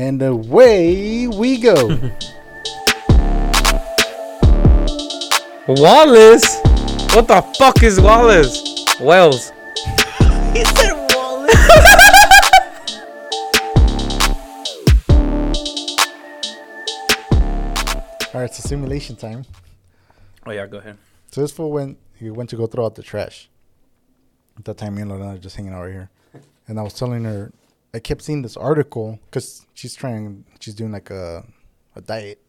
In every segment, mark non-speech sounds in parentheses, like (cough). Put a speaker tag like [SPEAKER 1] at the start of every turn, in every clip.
[SPEAKER 1] And away we go. (laughs)
[SPEAKER 2] Wallace? What the fuck is Wallace? Wells. (laughs)
[SPEAKER 3] He said Wallace. (laughs)
[SPEAKER 1] All right, so simulation time.
[SPEAKER 2] Oh yeah, go ahead.
[SPEAKER 1] So this fool went. He went to go throw out the trash. At that time, me and Lorena were just hanging out right here, and I was telling her. I kept seeing this article because she's trying. She's doing like a a diet,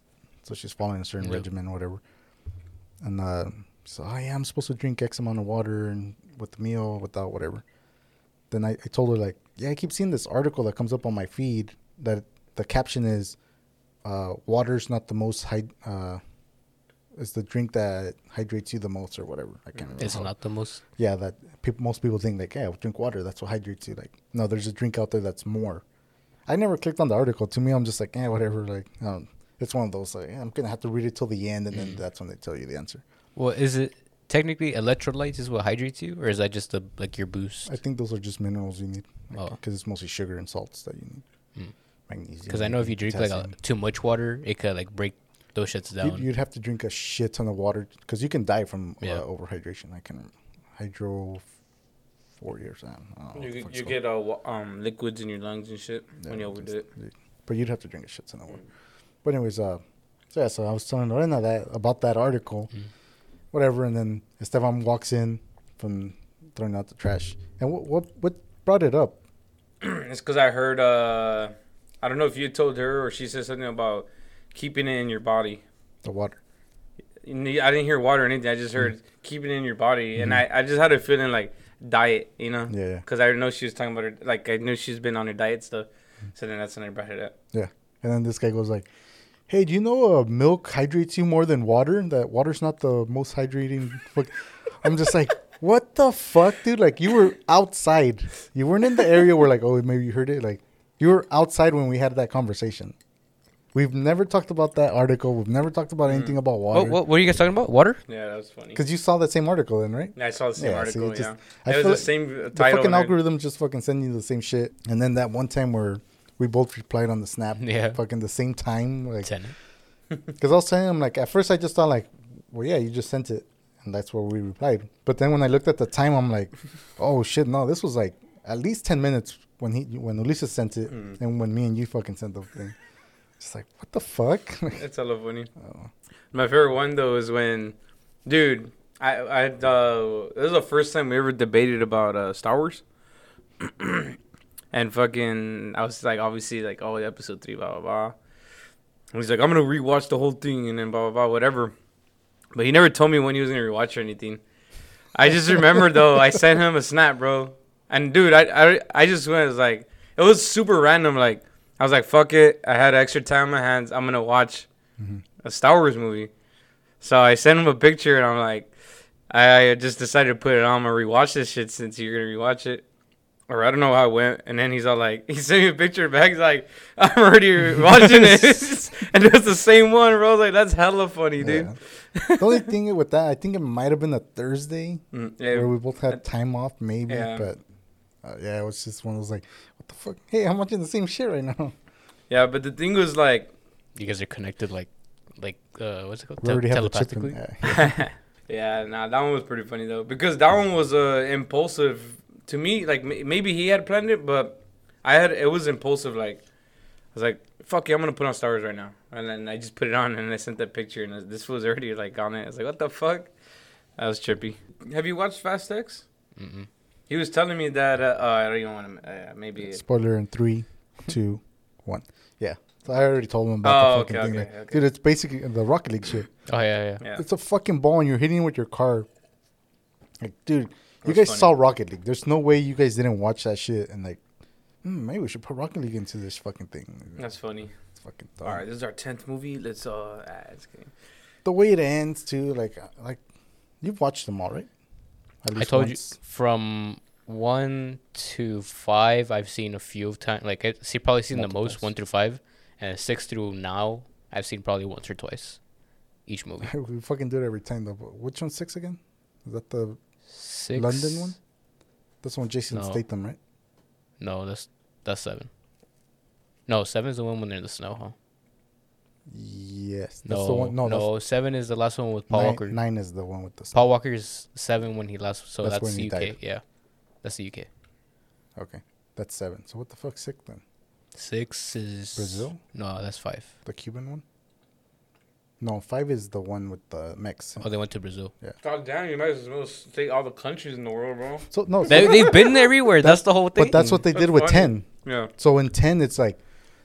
[SPEAKER 1] so she's following a certain regimen or whatever. And uh, so, oh yeah, I'm supposed to drink X amount of water and with the meal, without whatever. Then I, I told her like, yeah, I keep seeing this article that comes up on my feed that the caption is, uh, "Water's not the most high." uh, is the drink that hydrates you the most or whatever." I can't remember.
[SPEAKER 2] Is it
[SPEAKER 1] how-
[SPEAKER 2] not the most?
[SPEAKER 1] yeah, that people most people think like, yeah, drink water. That's what hydrates you. Like, no, there's a drink out there that's more. I never clicked on the article. To me, I'm just like, yeah, whatever. Like, um, it's one of those. Like, I'm gonna have to read it till the end, and then that's when they tell you the answer.
[SPEAKER 2] Well, is it technically electrolytes is what hydrates you, or is that just the like your boost?
[SPEAKER 1] I think those are just minerals you need,
[SPEAKER 2] Oh.
[SPEAKER 1] because it's mostly sugar and salts that you need.
[SPEAKER 2] Mm.
[SPEAKER 1] Magnesium.
[SPEAKER 2] Because I know if you drink like a, too much water, it could like break those shits down.
[SPEAKER 1] You'd, you'd have to drink a shit ton of water because you can die from
[SPEAKER 2] Yeah.
[SPEAKER 1] uh, overhydration. I can hydro four years. I don't know what the
[SPEAKER 2] you you get uh, um liquids in your lungs and shit
[SPEAKER 1] Yeah,
[SPEAKER 2] when you overdo it.
[SPEAKER 1] But you'd have to drink a shit ton of water. But anyways, uh, so yeah, so I was telling Lorena that about that article,
[SPEAKER 2] Mm.
[SPEAKER 1] whatever, and then Esteban walks in from throwing out the trash, and what what what brought it up? (clears throat)
[SPEAKER 2] it's because I heard. uh I don't know if you told her or she said something about keeping it in your body.
[SPEAKER 1] The water.
[SPEAKER 2] I didn't hear water or anything. I just heard mm. keeping it in your body, and mm-hmm. I, I just had a feeling like diet, you know,
[SPEAKER 1] Yeah, yeah,
[SPEAKER 2] because I know she was talking about her. Like I knew she's been on her diet stuff, mm. so then that's when I brought it up.
[SPEAKER 1] Yeah, and then this guy goes like, "Hey, do you know uh, milk hydrates you more than water? That water's not the most hydrating." (laughs) I'm just like, what the fuck, dude? Like you were outside. You weren't in the area where like, oh, maybe you heard it. Like you were outside when we had that conversation. We've never talked about that article. We've never talked about anything about water.
[SPEAKER 2] What, what what are you guys talking about? Water? Yeah, that was funny.
[SPEAKER 1] Because you saw that same article then, right?
[SPEAKER 2] I saw the same
[SPEAKER 1] Yeah, so you
[SPEAKER 2] article.
[SPEAKER 1] just-
[SPEAKER 2] yeah,
[SPEAKER 1] I
[SPEAKER 2] it was
[SPEAKER 1] feel
[SPEAKER 2] the
[SPEAKER 1] like
[SPEAKER 2] same uh,
[SPEAKER 1] The fucking
[SPEAKER 2] and I-
[SPEAKER 1] algorithm just fucking send you the same shit. And then that one time where we both replied on the snap, (laughs)
[SPEAKER 2] Yeah.
[SPEAKER 1] fucking the same time, like
[SPEAKER 2] Tenet. (laughs)
[SPEAKER 1] Because I was telling him, like, at first I just thought, like, well, yeah, you just sent it. And that's where we replied. But then when I looked at the time, I'm like, (laughs) oh, shit, no, this was like at least 10 minutes when he when Ulises sent it
[SPEAKER 2] Mm.
[SPEAKER 1] and when me and you fucking sent the thing. Just like, what the fuck? (laughs)
[SPEAKER 2] It's hella funny.
[SPEAKER 1] Oh.
[SPEAKER 2] My favorite one though is when, dude, I I uh, this is the first time we ever debated about uh, Star Wars. (clears throat) and fucking, I was like, obviously, like, oh, episode three, blah blah blah. And he's like, I'm gonna rewatch the whole thing and then blah blah blah, whatever. But he never told me when he was gonna rewatch or anything. I just (laughs) remember though, I sent him a snap, bro. And dude, I I, I just went, it was like, it was super random. Like, I was like, fuck it. I had extra time on my hands. I'm gonna watch
[SPEAKER 1] Mhm.
[SPEAKER 2] a Star Wars movie. So I sent him a picture and I'm like, I just decided to put it on. I'm gonna rewatch this shit since you're gonna rewatch it. Or I don't know how it went. And then he's all like, (laughs) he sent me a picture back. He's like, (laughs) I'm already watching (laughs) this, and it was the same one, bro. I was like, that's hella funny, dude.
[SPEAKER 1] Yeah. the only thing with that, I think it might have been a Thursday
[SPEAKER 2] Mm,
[SPEAKER 1] where we both had time off, maybe.
[SPEAKER 2] Yeah.
[SPEAKER 1] But uh, yeah, it was just one of those like, the fuck? Hey, I'm watching the same shit right now. (laughs)
[SPEAKER 2] yeah, but the thing was like,
[SPEAKER 4] You guys are connected like like uh what's it called?
[SPEAKER 1] We
[SPEAKER 4] Te-
[SPEAKER 1] have the chip in.
[SPEAKER 4] telepathically. (laughs)
[SPEAKER 1] Yeah.
[SPEAKER 2] yeah, nah, that one was pretty funny though because that one was uh, impulsive to me. Like m- maybe he had planned it, but I had it was impulsive. Like I was like, "Fuck yeah, I'm gonna put on Star Wars right now," and then I just put it on (laughs) and I sent that picture, and this was already like on it. I was like, "What the fuck?" That was trippy. Have you watched Fast X?
[SPEAKER 4] Mm-mm.
[SPEAKER 2] He was telling me that. Uh, oh, I don't even want to. Uh, maybe.
[SPEAKER 1] Spoiler in three, two, (laughs) one. Yeah. So I already told him about
[SPEAKER 2] Oh,
[SPEAKER 1] the fucking
[SPEAKER 2] okay,
[SPEAKER 1] thing.
[SPEAKER 2] okay,
[SPEAKER 1] like,
[SPEAKER 2] okay.
[SPEAKER 1] Dude, it's basically the Rocket League shit.
[SPEAKER 4] Oh yeah, yeah.
[SPEAKER 2] Yeah.
[SPEAKER 1] It's a fucking ball and you're hitting it with your car. Like, dude, you guys
[SPEAKER 2] funny.
[SPEAKER 1] saw Rocket League. There's no way you guys didn't watch that shit and like, hmm, maybe we should put Rocket League into this fucking thing.
[SPEAKER 2] That's funny.
[SPEAKER 1] It's fucking dumb.
[SPEAKER 2] All right, this is our tenth movie. Let's uh, ah, it's kidding.
[SPEAKER 1] The way it ends too, like, uh, like you've watched them all, right?
[SPEAKER 4] I told
[SPEAKER 1] once.
[SPEAKER 4] you from one to five. I've seen a few of times. Like I see, probably seen the most one through five, and six through now. I've seen probably once or twice, each movie. (laughs)
[SPEAKER 1] we fucking do it every time though. Which one's six again? Is that the
[SPEAKER 4] Six.
[SPEAKER 1] London one? That's one Jason
[SPEAKER 4] No.
[SPEAKER 1] Statham, right?
[SPEAKER 4] No, that's that's seven. No, seven's the one when they're in the snow, huh?
[SPEAKER 1] Yes, that's
[SPEAKER 4] No,
[SPEAKER 1] the one. No,
[SPEAKER 4] no,
[SPEAKER 1] the
[SPEAKER 4] seven is the last one with Paul
[SPEAKER 1] nine,
[SPEAKER 4] Walker.
[SPEAKER 1] Nine is the one with the.
[SPEAKER 4] Paul Walker is seven when he last, so
[SPEAKER 1] That's
[SPEAKER 4] that's,
[SPEAKER 1] when he
[SPEAKER 4] UK.
[SPEAKER 1] died.
[SPEAKER 4] Yeah, that's the UK.
[SPEAKER 1] Okay, that's seven. So what the fuck six then?
[SPEAKER 4] Six is
[SPEAKER 1] Brazil?
[SPEAKER 4] No, that's five.
[SPEAKER 1] The Cuban one? No, five is the one with the Mex.
[SPEAKER 4] Oh, they went to Brazil. Yeah.
[SPEAKER 2] God damn, you might as well take all the countries in the world, bro.
[SPEAKER 1] So no,
[SPEAKER 4] they, they've been everywhere. That's the whole thing.
[SPEAKER 1] but that's what they
[SPEAKER 2] That's
[SPEAKER 1] did with ten.
[SPEAKER 2] Yeah.
[SPEAKER 1] So in ten, it's like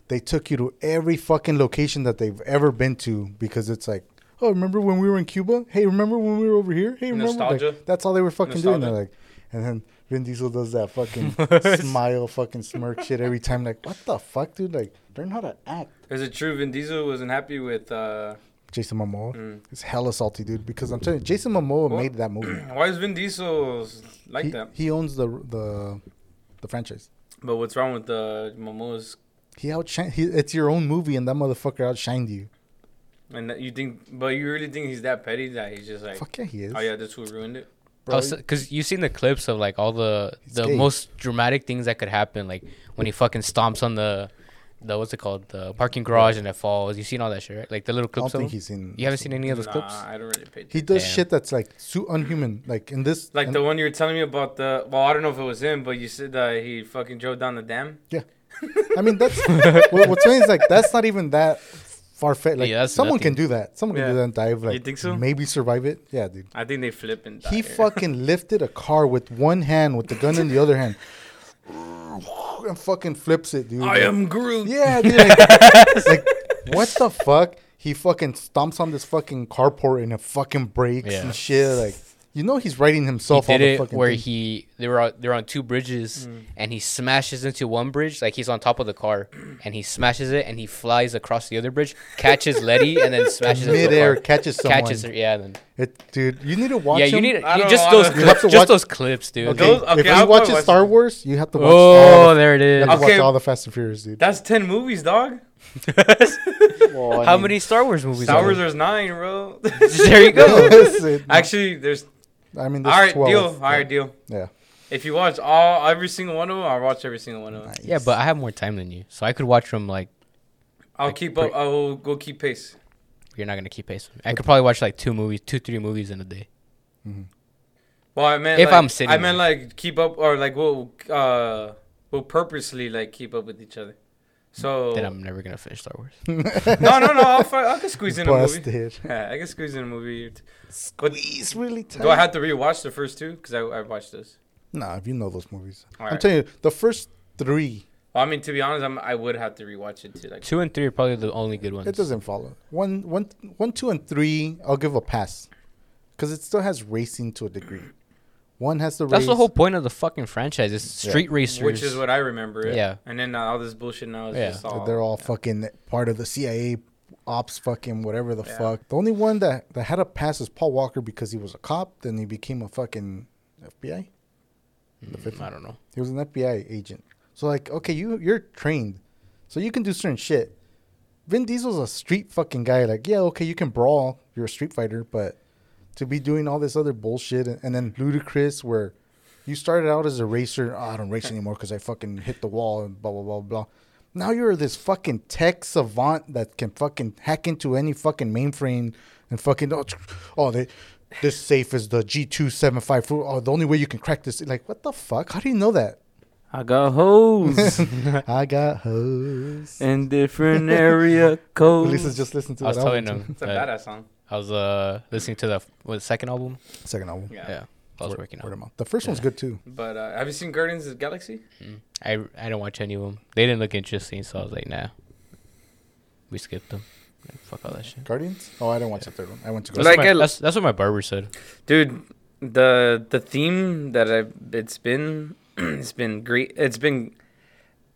[SPEAKER 1] they took you to every fucking location that they've ever been to because it's like, oh, remember when we were in Cuba? Hey, remember when we were over here? Hey, remember? Like,
[SPEAKER 2] Nostalgia.
[SPEAKER 1] that's all they were fucking doing. They're like, and then Vin Diesel does that fucking (laughs) smile, fucking smirk shit every time. Like, what the fuck, dude? Like, learn how to act.
[SPEAKER 2] Is it true Vin Diesel wasn't happy with uh
[SPEAKER 1] Jason Momoa.
[SPEAKER 2] mm.
[SPEAKER 1] It's hella salty, dude. Because I'm telling you, Jason Momoa
[SPEAKER 2] What?
[SPEAKER 1] made that movie. (clears throat)
[SPEAKER 2] why is Vin Diesel like
[SPEAKER 1] he,
[SPEAKER 2] that?
[SPEAKER 1] he owns the the the franchise.
[SPEAKER 2] But what's wrong with the Momoa's
[SPEAKER 1] He outshined. He, it's your own movie, and that motherfucker outshined you.
[SPEAKER 2] and that you think but you really think he's that petty that he's just like
[SPEAKER 1] Fuck yeah, he is.
[SPEAKER 2] Oh yeah, that's who ruined it.
[SPEAKER 1] Oh, bro.
[SPEAKER 4] because you've seen the clips of like all the
[SPEAKER 1] He's
[SPEAKER 4] the
[SPEAKER 1] gay.
[SPEAKER 4] most dramatic things that could happen, like when he fucking stomps on the the what's it called the parking garage and it falls. You've seen all that shit, right? Like the little clips.
[SPEAKER 1] I don't
[SPEAKER 4] clips. Of
[SPEAKER 1] think he's in.
[SPEAKER 4] You haven't seen any of those
[SPEAKER 2] nah,
[SPEAKER 4] clips?
[SPEAKER 2] I don't really pay
[SPEAKER 1] He does
[SPEAKER 4] Damn.
[SPEAKER 1] shit that's like so unhuman. Like in this,
[SPEAKER 2] Like
[SPEAKER 1] and-
[SPEAKER 2] the one you were telling me about the well, I don't know if it was him, but you said that he fucking drove down the dam.
[SPEAKER 1] I mean, that's what, what's funny is like that's not even that far fetched. Like
[SPEAKER 4] Yeah, that's
[SPEAKER 1] someone
[SPEAKER 4] nothing.
[SPEAKER 1] can do that. Someone can do that and dive. Like
[SPEAKER 2] You think so?
[SPEAKER 1] Maybe survive it. Yeah, dude.
[SPEAKER 2] I think they flip and
[SPEAKER 1] He fucking (laughs) lifted a car with one hand, with the gun in the other hand, and fucking flips it, dude.
[SPEAKER 2] I am Groot.
[SPEAKER 1] Yeah, dude. Like, (laughs) like, what the fuck? He fucking stomps on this fucking carport and it fucking breaks
[SPEAKER 4] Yeah.
[SPEAKER 1] and shit. Like, you know, he's writing
[SPEAKER 4] He
[SPEAKER 1] himself all
[SPEAKER 4] did
[SPEAKER 1] the
[SPEAKER 4] it
[SPEAKER 1] fucking
[SPEAKER 4] where
[SPEAKER 1] thing.
[SPEAKER 4] he they were on, they're on two bridges
[SPEAKER 2] Mm.
[SPEAKER 4] and he smashes into one bridge like he's on top of the car and he smashes it and he flies across the other bridge catches Letty and then (laughs) smashes into the
[SPEAKER 1] midair catches someone.
[SPEAKER 4] catches her yeah then
[SPEAKER 1] It, dude, you need to watch.
[SPEAKER 4] yeah you need
[SPEAKER 2] I
[SPEAKER 4] you just
[SPEAKER 2] know,
[SPEAKER 4] those
[SPEAKER 2] don't-
[SPEAKER 1] You have
[SPEAKER 4] clips just
[SPEAKER 1] watch-
[SPEAKER 4] those clips dude
[SPEAKER 1] Okay,
[SPEAKER 2] Those-
[SPEAKER 1] if
[SPEAKER 2] okay,
[SPEAKER 1] you
[SPEAKER 2] I'll
[SPEAKER 1] watch
[SPEAKER 2] probably watch
[SPEAKER 1] Star
[SPEAKER 2] them.
[SPEAKER 1] Wars, you have to watch. all
[SPEAKER 4] oh
[SPEAKER 1] the,
[SPEAKER 4] there it is.
[SPEAKER 1] you
[SPEAKER 4] is
[SPEAKER 1] have to
[SPEAKER 2] Okay.
[SPEAKER 1] watch all the Fast and Furious, dude.
[SPEAKER 2] That's ten movies, dog. (laughs)
[SPEAKER 1] Well,
[SPEAKER 4] how
[SPEAKER 1] mean-
[SPEAKER 4] many Star Wars movies
[SPEAKER 2] Star
[SPEAKER 4] are
[SPEAKER 2] Wars
[SPEAKER 4] there?
[SPEAKER 2] there's nine, bro. (laughs)
[SPEAKER 4] there you go
[SPEAKER 1] Listen,
[SPEAKER 2] Actually, there's
[SPEAKER 1] I mean,
[SPEAKER 2] all
[SPEAKER 1] there's
[SPEAKER 2] right
[SPEAKER 1] 12.
[SPEAKER 2] deal. All right deal.
[SPEAKER 1] Yeah.
[SPEAKER 2] If you watch all every single one of them, I'll watch every single one of them.
[SPEAKER 1] Nice.
[SPEAKER 4] yeah but I have more time than you so I could watch them like
[SPEAKER 2] I'll
[SPEAKER 4] Like,
[SPEAKER 2] keep
[SPEAKER 4] pre-
[SPEAKER 2] up. I will go keep pace.
[SPEAKER 4] you're not gonna keep pace with me. I could probably watch like two movies two three movies in a day
[SPEAKER 2] Well, I meant
[SPEAKER 4] If
[SPEAKER 2] like,
[SPEAKER 4] I'm sitting
[SPEAKER 2] I meant like keep up or like we'll uh we'll purposely like keep up with each other. So
[SPEAKER 4] then I'm never gonna finish Star Wars (laughs)
[SPEAKER 2] no no no I'll fi- I can squeeze in a movie. (laughs) Yeah, I can squeeze in a movie. But
[SPEAKER 1] He's really tight.
[SPEAKER 2] do I have to rewatch the first two? Because I I watched those.
[SPEAKER 1] Nah, if you know those movies.
[SPEAKER 2] All
[SPEAKER 1] I'm
[SPEAKER 2] right.
[SPEAKER 1] telling you, the first three,
[SPEAKER 2] Well, I mean, to be honest, I'm, I would have to rewatch it too. Like,
[SPEAKER 4] two and three are probably the only good ones
[SPEAKER 1] it doesn't follow. One, one, one, two, and three, I'll give a pass. Because it still has racing to a degree. One has the
[SPEAKER 4] That's
[SPEAKER 1] race.
[SPEAKER 4] the whole point of the fucking franchise. It's
[SPEAKER 1] Yeah.
[SPEAKER 4] street racers.
[SPEAKER 2] which is what I remember. It.
[SPEAKER 4] Yeah.
[SPEAKER 2] And then uh, all this bullshit now is
[SPEAKER 4] Yeah.
[SPEAKER 2] just all.
[SPEAKER 1] they're all fucking part of the CIA ops, fucking whatever the
[SPEAKER 2] Yeah.
[SPEAKER 1] fuck. The only one that, that had a pass is Paul Walker because he was a cop. Then he became a fucking FBI. The
[SPEAKER 4] Mm, I don't know.
[SPEAKER 1] He was an FBI agent. So like, okay, you you're trained, so you can do certain shit. Vin Diesel's a street fucking guy. Like, yeah, okay, you can brawl. You're a street fighter, but to be doing all this other bullshit and, and then Ludacris, where you started out as a racer. Oh, I don't race anymore because I fucking hit the wall and blah blah blah blah. Now you're this fucking tech savant that can fucking hack into any fucking mainframe and fucking oh, tsk- oh they this safe is the G two seven five four. Oh, the only way you can crack this. Like, what the fuck? How do you know that?
[SPEAKER 2] I got hoes (laughs)
[SPEAKER 1] I got hose.
[SPEAKER 2] in different area codes.
[SPEAKER 1] Lisa's just listened to
[SPEAKER 4] I was
[SPEAKER 1] that
[SPEAKER 4] telling
[SPEAKER 1] album,
[SPEAKER 4] him.
[SPEAKER 2] It's a
[SPEAKER 4] that
[SPEAKER 2] badass song.
[SPEAKER 4] I was uh listening to the what, second album.
[SPEAKER 1] Second album.
[SPEAKER 2] Yeah.
[SPEAKER 4] Yeah, I was
[SPEAKER 1] Word-
[SPEAKER 4] working
[SPEAKER 1] word
[SPEAKER 4] on.
[SPEAKER 1] of mouth. The first one's good too.
[SPEAKER 2] But uh, have you seen Guardians of the Galaxy?
[SPEAKER 4] Mm. I I didn't watch any of them. They didn't look interesting, so I was like, nah. We skipped them. Like, fuck all that shit.
[SPEAKER 1] Guardians? Oh, I didn't watch the third one. I went to go.
[SPEAKER 4] That's,
[SPEAKER 2] Like,
[SPEAKER 4] what my,
[SPEAKER 2] I-
[SPEAKER 4] that's, that's what my barber said.
[SPEAKER 2] Dude, the the theme that I it's been (clears throat) it's been great. It's been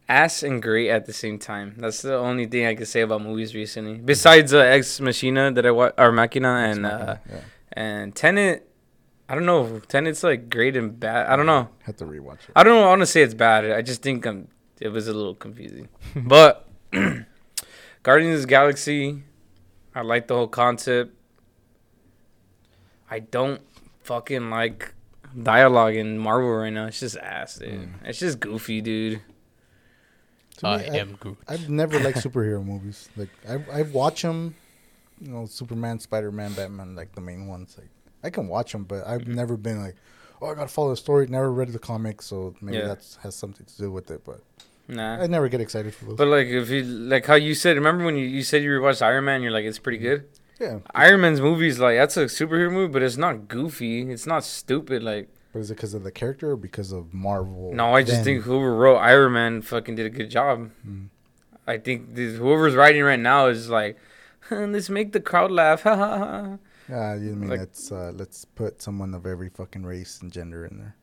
[SPEAKER 2] ass and great at the same time. That's the only thing I can say about movies recently. Besides uh, Ex Machina that I wa- or Machina and uh,
[SPEAKER 1] yeah,
[SPEAKER 2] and Tenet. I don't know. Tenet's like great and bad. I don't know.
[SPEAKER 1] had to rewatch it.
[SPEAKER 2] I don't want to say it's bad. I just think um, it was a little confusing. (laughs) but (clears throat) Guardians of the Galaxy, I like the whole concept. I don't fucking like dialogue in Marvel right now. It's just ass, dude.
[SPEAKER 1] Mm.
[SPEAKER 2] It's just goofy, dude.
[SPEAKER 1] To
[SPEAKER 4] I
[SPEAKER 1] me,
[SPEAKER 4] am Groot.
[SPEAKER 1] I've never liked (laughs) superhero movies. Like I I watch them, you know, Superman, Spider Man, Batman, like the main ones. Like I can watch them, but I've mm-hmm. never been like, oh, I gotta follow the story. Never read the comics, so maybe
[SPEAKER 2] Yeah.
[SPEAKER 1] that has something to do with it. But
[SPEAKER 2] Nah.
[SPEAKER 1] I never get excited for those.
[SPEAKER 2] But like if you like how you said, remember when you, you said you rewatched Iron Man? You're like, it's pretty good.
[SPEAKER 1] yeah,
[SPEAKER 2] Iron Man's movies like that's a superhero movie, but it's not goofy. It's not stupid. Like
[SPEAKER 1] but is it because of the character or because of Marvel?
[SPEAKER 2] no, I just
[SPEAKER 1] then?
[SPEAKER 2] think whoever wrote Iron Man fucking did a good job.
[SPEAKER 1] Mm.
[SPEAKER 2] I think this, whoever's writing right now is like, let's make the crowd laugh. Ha ha ha.
[SPEAKER 1] Yeah, you mean
[SPEAKER 2] like-
[SPEAKER 1] let's uh, let's put someone of every fucking race and gender in there.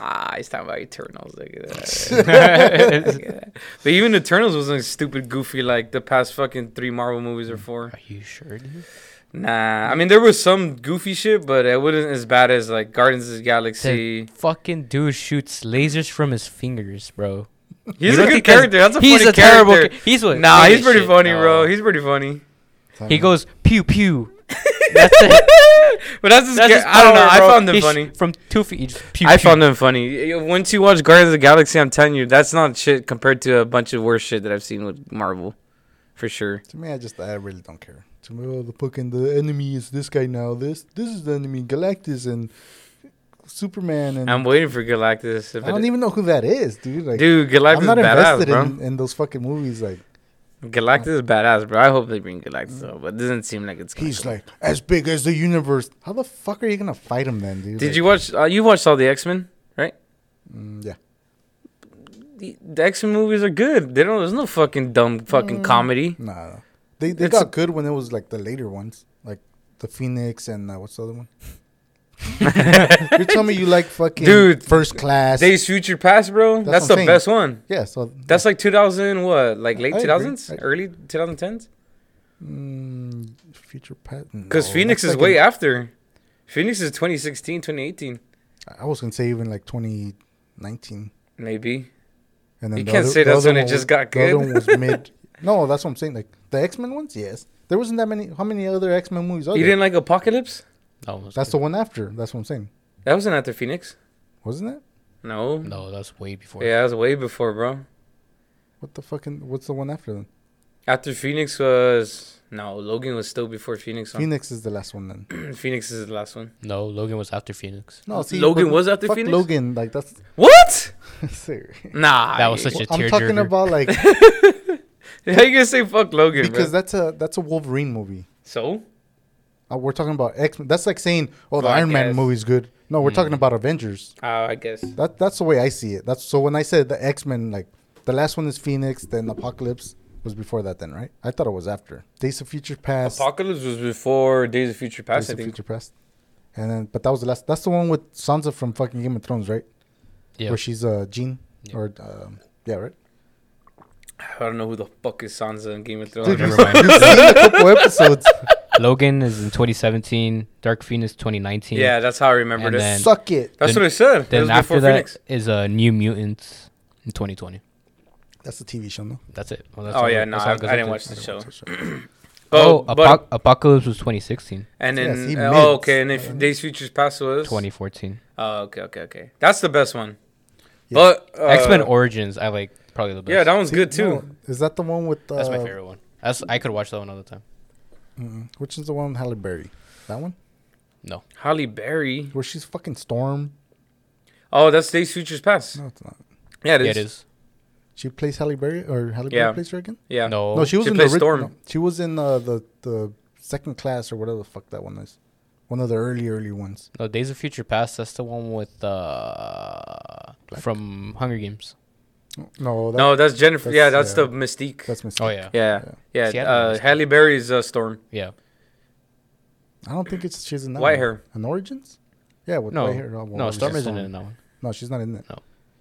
[SPEAKER 2] Ah, he's talking about Eternals. Look at that. (laughs) (laughs) Look at that. But even Eternals wasn't stupid goofy like the past fucking three Marvel movies or four.
[SPEAKER 4] Are you sure, dude?
[SPEAKER 2] Nah, I mean there was some goofy shit, but it wasn't as bad as like Guardians of the Galaxy.
[SPEAKER 4] Fucking dude shoots lasers from his fingers, bro.
[SPEAKER 2] He's
[SPEAKER 4] You
[SPEAKER 2] a good character. That's a
[SPEAKER 4] he's
[SPEAKER 2] funny
[SPEAKER 4] a
[SPEAKER 2] character.
[SPEAKER 4] ca- He's what?
[SPEAKER 2] Nah, he's pretty
[SPEAKER 4] shit.
[SPEAKER 2] funny,
[SPEAKER 4] No.
[SPEAKER 2] bro. He's pretty funny.
[SPEAKER 4] He goes pew pew. (laughs) That's it.
[SPEAKER 2] But that's his.
[SPEAKER 4] That's
[SPEAKER 2] Ca-
[SPEAKER 4] his
[SPEAKER 2] I don't know.
[SPEAKER 4] power,
[SPEAKER 2] I found them
[SPEAKER 4] He sh-
[SPEAKER 2] funny.
[SPEAKER 4] From two feet. just pew,
[SPEAKER 2] I
[SPEAKER 4] pew.
[SPEAKER 2] found him funny. Once you watch Guardians of the Galaxy, I'm telling you, that's not shit compared to a bunch of worse shit that I've seen with Marvel, for sure.
[SPEAKER 1] To me, I just I really don't care. Me, oh, the fucking the enemy is this guy now. This this is the enemy, Galactus and Superman and
[SPEAKER 2] I'm waiting for Galactus.
[SPEAKER 1] I don't even know who that is, dude. Like,
[SPEAKER 2] Dude, Galactus
[SPEAKER 1] I'm
[SPEAKER 2] is
[SPEAKER 1] not
[SPEAKER 2] badass,
[SPEAKER 1] invested
[SPEAKER 2] bro.
[SPEAKER 1] in, in those fucking movies. Like,
[SPEAKER 2] Galactus is badass, bro. I hope they bring Galactus up, but it doesn't seem like it's.
[SPEAKER 1] He's like as big as the universe. How the fuck are you gonna fight him then, dude?
[SPEAKER 2] Did
[SPEAKER 1] Like,
[SPEAKER 2] you watch? Uh, you watched all the X Men?
[SPEAKER 1] Mm, yeah.
[SPEAKER 2] The, X Men movies are good. They don't. There's no fucking dumb fucking
[SPEAKER 1] Mm.
[SPEAKER 2] comedy.
[SPEAKER 1] Nah, no. They they
[SPEAKER 2] It's-
[SPEAKER 1] got good when it was like the later ones, like the Phoenix and uh, what's the other one? (laughs) You're telling me you like fucking
[SPEAKER 2] Dude,
[SPEAKER 1] First Class?
[SPEAKER 2] Days Future Past, bro.
[SPEAKER 1] That's
[SPEAKER 2] That's, the
[SPEAKER 1] saying.
[SPEAKER 2] best one.
[SPEAKER 1] yeah, so
[SPEAKER 2] That's like 2000 what? Like late
[SPEAKER 1] I
[SPEAKER 2] 2000s,
[SPEAKER 1] I-
[SPEAKER 2] early 2010s?
[SPEAKER 1] mm, Future Past.
[SPEAKER 2] Because
[SPEAKER 1] no,
[SPEAKER 2] Phoenix is
[SPEAKER 1] like
[SPEAKER 2] way
[SPEAKER 1] in-
[SPEAKER 2] after. Phoenix is 2016, 2018,
[SPEAKER 1] I was gonna say even like 2019.
[SPEAKER 2] maybe.
[SPEAKER 1] And then
[SPEAKER 2] You
[SPEAKER 1] the
[SPEAKER 2] can't
[SPEAKER 1] other-
[SPEAKER 2] say
[SPEAKER 1] the
[SPEAKER 2] that's when it just
[SPEAKER 1] was-
[SPEAKER 2] got
[SPEAKER 1] The other
[SPEAKER 2] good.
[SPEAKER 1] one was mid. (laughs) No, that's what I'm saying. Like the X Men ones, yes. There wasn't that many. How many other X Men movies are
[SPEAKER 2] You
[SPEAKER 1] there?
[SPEAKER 2] didn't like Apocalypse?
[SPEAKER 4] No, was
[SPEAKER 1] That's the one after. That's what I'm saying.
[SPEAKER 2] That wasn't after Phoenix.
[SPEAKER 1] Wasn't it?
[SPEAKER 2] No.
[SPEAKER 4] no, that's way before.
[SPEAKER 2] Yeah, that was way before, bro.
[SPEAKER 1] What the fucking? What's the one after then?
[SPEAKER 2] After Phoenix was no, Logan was still before Phoenix. One.
[SPEAKER 1] Phoenix is the last one then. (clears throat)
[SPEAKER 2] Phoenix is the last one.
[SPEAKER 4] No, Logan was after Phoenix.
[SPEAKER 1] No, see,
[SPEAKER 2] Logan was after
[SPEAKER 1] fuck
[SPEAKER 2] Phoenix?
[SPEAKER 1] Logan, like that's.
[SPEAKER 2] What? (laughs)
[SPEAKER 1] serious.
[SPEAKER 2] Nah.
[SPEAKER 4] That was such a
[SPEAKER 1] I'm talking
[SPEAKER 4] tearjerker.
[SPEAKER 1] about like (laughs) (laughs)
[SPEAKER 2] How you gonna say fuck Logan,
[SPEAKER 1] because
[SPEAKER 2] bro?
[SPEAKER 1] that's a that's a Wolverine movie.
[SPEAKER 2] So
[SPEAKER 1] Uh, we're talking about X. Men. That's like saying, oh, the
[SPEAKER 2] Well, I
[SPEAKER 1] Iron Man
[SPEAKER 2] guess.
[SPEAKER 1] movie's good. No, we're talking about Avengers.
[SPEAKER 2] uh, I guess.
[SPEAKER 1] That that's the way I see it. That's so when I said the X Men, like the last one is Phoenix, then Apocalypse was before that. Then right? I thought it was after Days of Future Past.
[SPEAKER 2] Apocalypse was before Days of Future Past,
[SPEAKER 1] Days
[SPEAKER 2] I
[SPEAKER 1] of
[SPEAKER 2] think.
[SPEAKER 1] Future Past. And then, but that was the last. That's the one with Sansa from fucking Game of Thrones, right?
[SPEAKER 4] Yeah.
[SPEAKER 1] Where she's uh Jean
[SPEAKER 4] Yeah.
[SPEAKER 1] or um, yeah, right.
[SPEAKER 2] I don't know who the fuck is Sansa in Game of Thrones.
[SPEAKER 1] Dude,
[SPEAKER 4] never
[SPEAKER 1] you've,
[SPEAKER 4] mind.
[SPEAKER 1] you've seen a couple (laughs) episodes.
[SPEAKER 4] Logan is in 2017. Dark Phoenix 2019.
[SPEAKER 2] yeah, that's how I remember
[SPEAKER 4] And
[SPEAKER 2] this.
[SPEAKER 1] Suck it.
[SPEAKER 2] that's
[SPEAKER 4] then-
[SPEAKER 2] what I said.
[SPEAKER 4] Then after
[SPEAKER 2] before
[SPEAKER 4] that
[SPEAKER 2] Phoenix.
[SPEAKER 4] is uh, New Mutants in 2020.
[SPEAKER 1] That's a TV show, no?
[SPEAKER 4] That's it. Well, that's
[SPEAKER 2] Oh
[SPEAKER 4] all-
[SPEAKER 2] yeah, no,
[SPEAKER 4] that's
[SPEAKER 2] I,
[SPEAKER 4] all
[SPEAKER 2] I didn't watch the show.
[SPEAKER 1] don't watch show.
[SPEAKER 4] Oh,
[SPEAKER 2] But,
[SPEAKER 4] Apoc- Apocalypse was 2016,
[SPEAKER 2] and then
[SPEAKER 1] he
[SPEAKER 2] uh, oh, okay, and if Days Futures Past was
[SPEAKER 4] 2014.
[SPEAKER 2] Oh, okay, okay, okay. That's the best one.
[SPEAKER 1] Yeah.
[SPEAKER 2] But uh,
[SPEAKER 4] X Men Origins, I like probably the best.
[SPEAKER 2] Yeah, that one's
[SPEAKER 1] See,
[SPEAKER 2] good too.
[SPEAKER 1] no, is that the one with? Uh,
[SPEAKER 4] That's my favorite one. That's I could watch that one all the time.
[SPEAKER 1] mm, Which is the one with Halle Berry? That one
[SPEAKER 4] No,
[SPEAKER 2] Holly Berry.
[SPEAKER 1] where she's fucking Storm.
[SPEAKER 2] Oh, that's Days of Futures Past.
[SPEAKER 1] No, it's not.
[SPEAKER 2] Yeah, it is.
[SPEAKER 4] yeah, it is.
[SPEAKER 1] She plays Halle Berry or Halle
[SPEAKER 2] Yeah.
[SPEAKER 1] Berry plays her again?
[SPEAKER 2] Yeah.
[SPEAKER 4] No,
[SPEAKER 1] No, she was
[SPEAKER 2] She
[SPEAKER 1] in the
[SPEAKER 2] plays
[SPEAKER 1] ori-
[SPEAKER 2] Storm.
[SPEAKER 1] no, she was in uh, the the second class or whatever the fuck that one is. One of the early early ones.
[SPEAKER 4] no. Days of Future Past. That's the one with uh
[SPEAKER 1] Black?
[SPEAKER 4] from Hunger Games.
[SPEAKER 1] No, that,
[SPEAKER 2] no, that's Jennifer. yeah, that's
[SPEAKER 1] that's-
[SPEAKER 2] the Mystique.
[SPEAKER 1] that's Mystique.
[SPEAKER 4] Oh yeah,
[SPEAKER 2] yeah, yeah.
[SPEAKER 4] See, I
[SPEAKER 2] uh,
[SPEAKER 4] understand.
[SPEAKER 2] Halle Berry's uh, Storm.
[SPEAKER 4] yeah.
[SPEAKER 1] I don't think it's she's in that
[SPEAKER 2] White
[SPEAKER 1] one.
[SPEAKER 2] hair.
[SPEAKER 1] An Origins? Yeah, with
[SPEAKER 4] No,
[SPEAKER 1] white hair. Well,
[SPEAKER 4] no. Storm isn't in that one.
[SPEAKER 1] No, she's not in it.
[SPEAKER 4] No.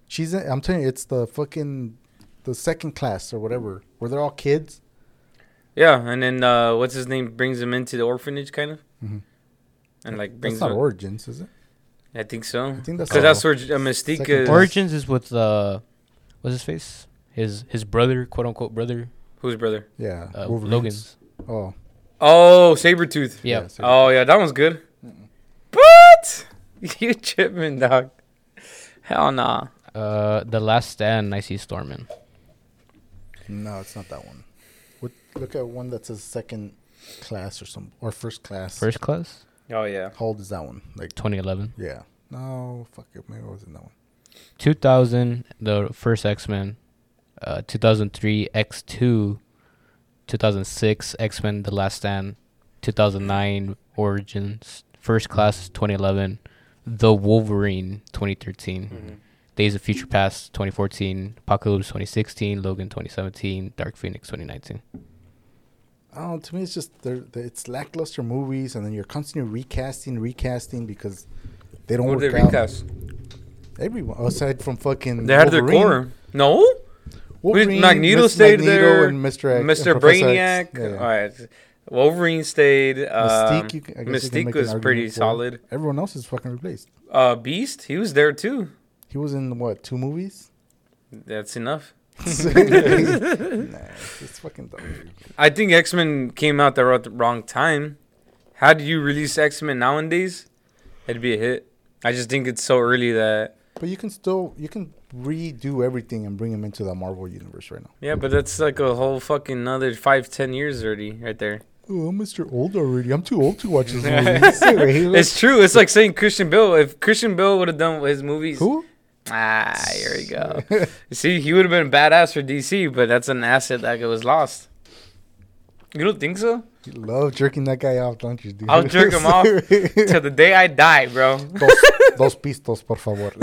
[SPEAKER 1] She's in, I'm telling you, it's the fucking the second class or whatever, where they're all kids.
[SPEAKER 2] Yeah, and then uh, what's his name brings him into the orphanage, kind of,
[SPEAKER 1] Mhm.
[SPEAKER 2] and like brings.
[SPEAKER 1] That's not
[SPEAKER 2] him,
[SPEAKER 1] Origins, is it?
[SPEAKER 2] I think so.
[SPEAKER 1] I think that's
[SPEAKER 2] Because that's where uh, Mystique
[SPEAKER 1] Second
[SPEAKER 2] is.
[SPEAKER 4] Origins is with uh, what's his face? His his brother, quote unquote brother,
[SPEAKER 2] Whose brother?
[SPEAKER 1] Yeah,
[SPEAKER 4] uh, Logan's.
[SPEAKER 1] Oh,
[SPEAKER 2] Oh, Sabretooth.
[SPEAKER 4] Yeah.
[SPEAKER 1] yeah, so-
[SPEAKER 2] Oh yeah, that one's good. What? (laughs) you tripping, dog? Hell nah.
[SPEAKER 4] Uh, the Last Stand. I see Stormin.
[SPEAKER 1] No, it's not that one. What, look at one that says second class or some or first class.
[SPEAKER 4] First class,
[SPEAKER 2] Oh yeah.
[SPEAKER 1] How old is that one? Like
[SPEAKER 4] 2011.
[SPEAKER 1] yeah. No, fuck it. Maybe it wasn't that one.
[SPEAKER 4] 2000, the first X Men. Uh, 2003, X2. 2006, X Men: The Last Stand. 2009, Origins. First Class, 2011. The Wolverine, 2013.
[SPEAKER 2] Mhm.
[SPEAKER 4] Days of Future Past, 2014. Apocalypse, 2016. Logan, 2017. Dark Phoenix, 2019.
[SPEAKER 1] I don't know. To me, it's just they're, they it's lackluster movies, and then you're constantly recasting, recasting because they don't
[SPEAKER 2] What
[SPEAKER 1] work
[SPEAKER 2] did they
[SPEAKER 1] out.
[SPEAKER 2] recast?
[SPEAKER 1] Everyone aside from fucking
[SPEAKER 2] They had their
[SPEAKER 1] Wolverine.
[SPEAKER 2] core. No.
[SPEAKER 1] Wolverine,
[SPEAKER 2] Magneto
[SPEAKER 1] Miss
[SPEAKER 2] stayed
[SPEAKER 1] Magneto
[SPEAKER 2] there.
[SPEAKER 1] and Mr. X,
[SPEAKER 2] Mr.
[SPEAKER 1] and
[SPEAKER 2] Brainiac.
[SPEAKER 1] Yeah, yeah.
[SPEAKER 2] All right. Wolverine stayed. Um,
[SPEAKER 1] Mystique, you can- I guess you can
[SPEAKER 2] Mystique was pretty solid.
[SPEAKER 1] Everyone else is fucking replaced.
[SPEAKER 2] Uh, Beast, he was there too.
[SPEAKER 1] He was in what two movies?
[SPEAKER 2] That's enough. (laughs)
[SPEAKER 1] nah, it's, it's fucking dumb.
[SPEAKER 2] I think X Men came out there at the wrong time. How do you release X Men nowadays? It'd be a hit. I just think it's so early that
[SPEAKER 1] But you can still you can redo everything and bring him into the Marvel universe right now.
[SPEAKER 2] yeah, but that's like a whole fucking another five ten years already right there.
[SPEAKER 1] Oh, I'm Mr. Old already. I'm too old to watch this (laughs) movie.
[SPEAKER 2] It's true. It's like saying Christian Bale. If Christian Bale would have done his movies,
[SPEAKER 1] Who?
[SPEAKER 2] ah, here we go. (laughs) See, he would have been badass for DC, but that's an asset that was lost. You don't think so?
[SPEAKER 1] You love jerking that guy off, don't you, dude?
[SPEAKER 2] I'll jerk him off (laughs) Till the day I die, bro.
[SPEAKER 1] dos, dos pistos, por favor. (laughs)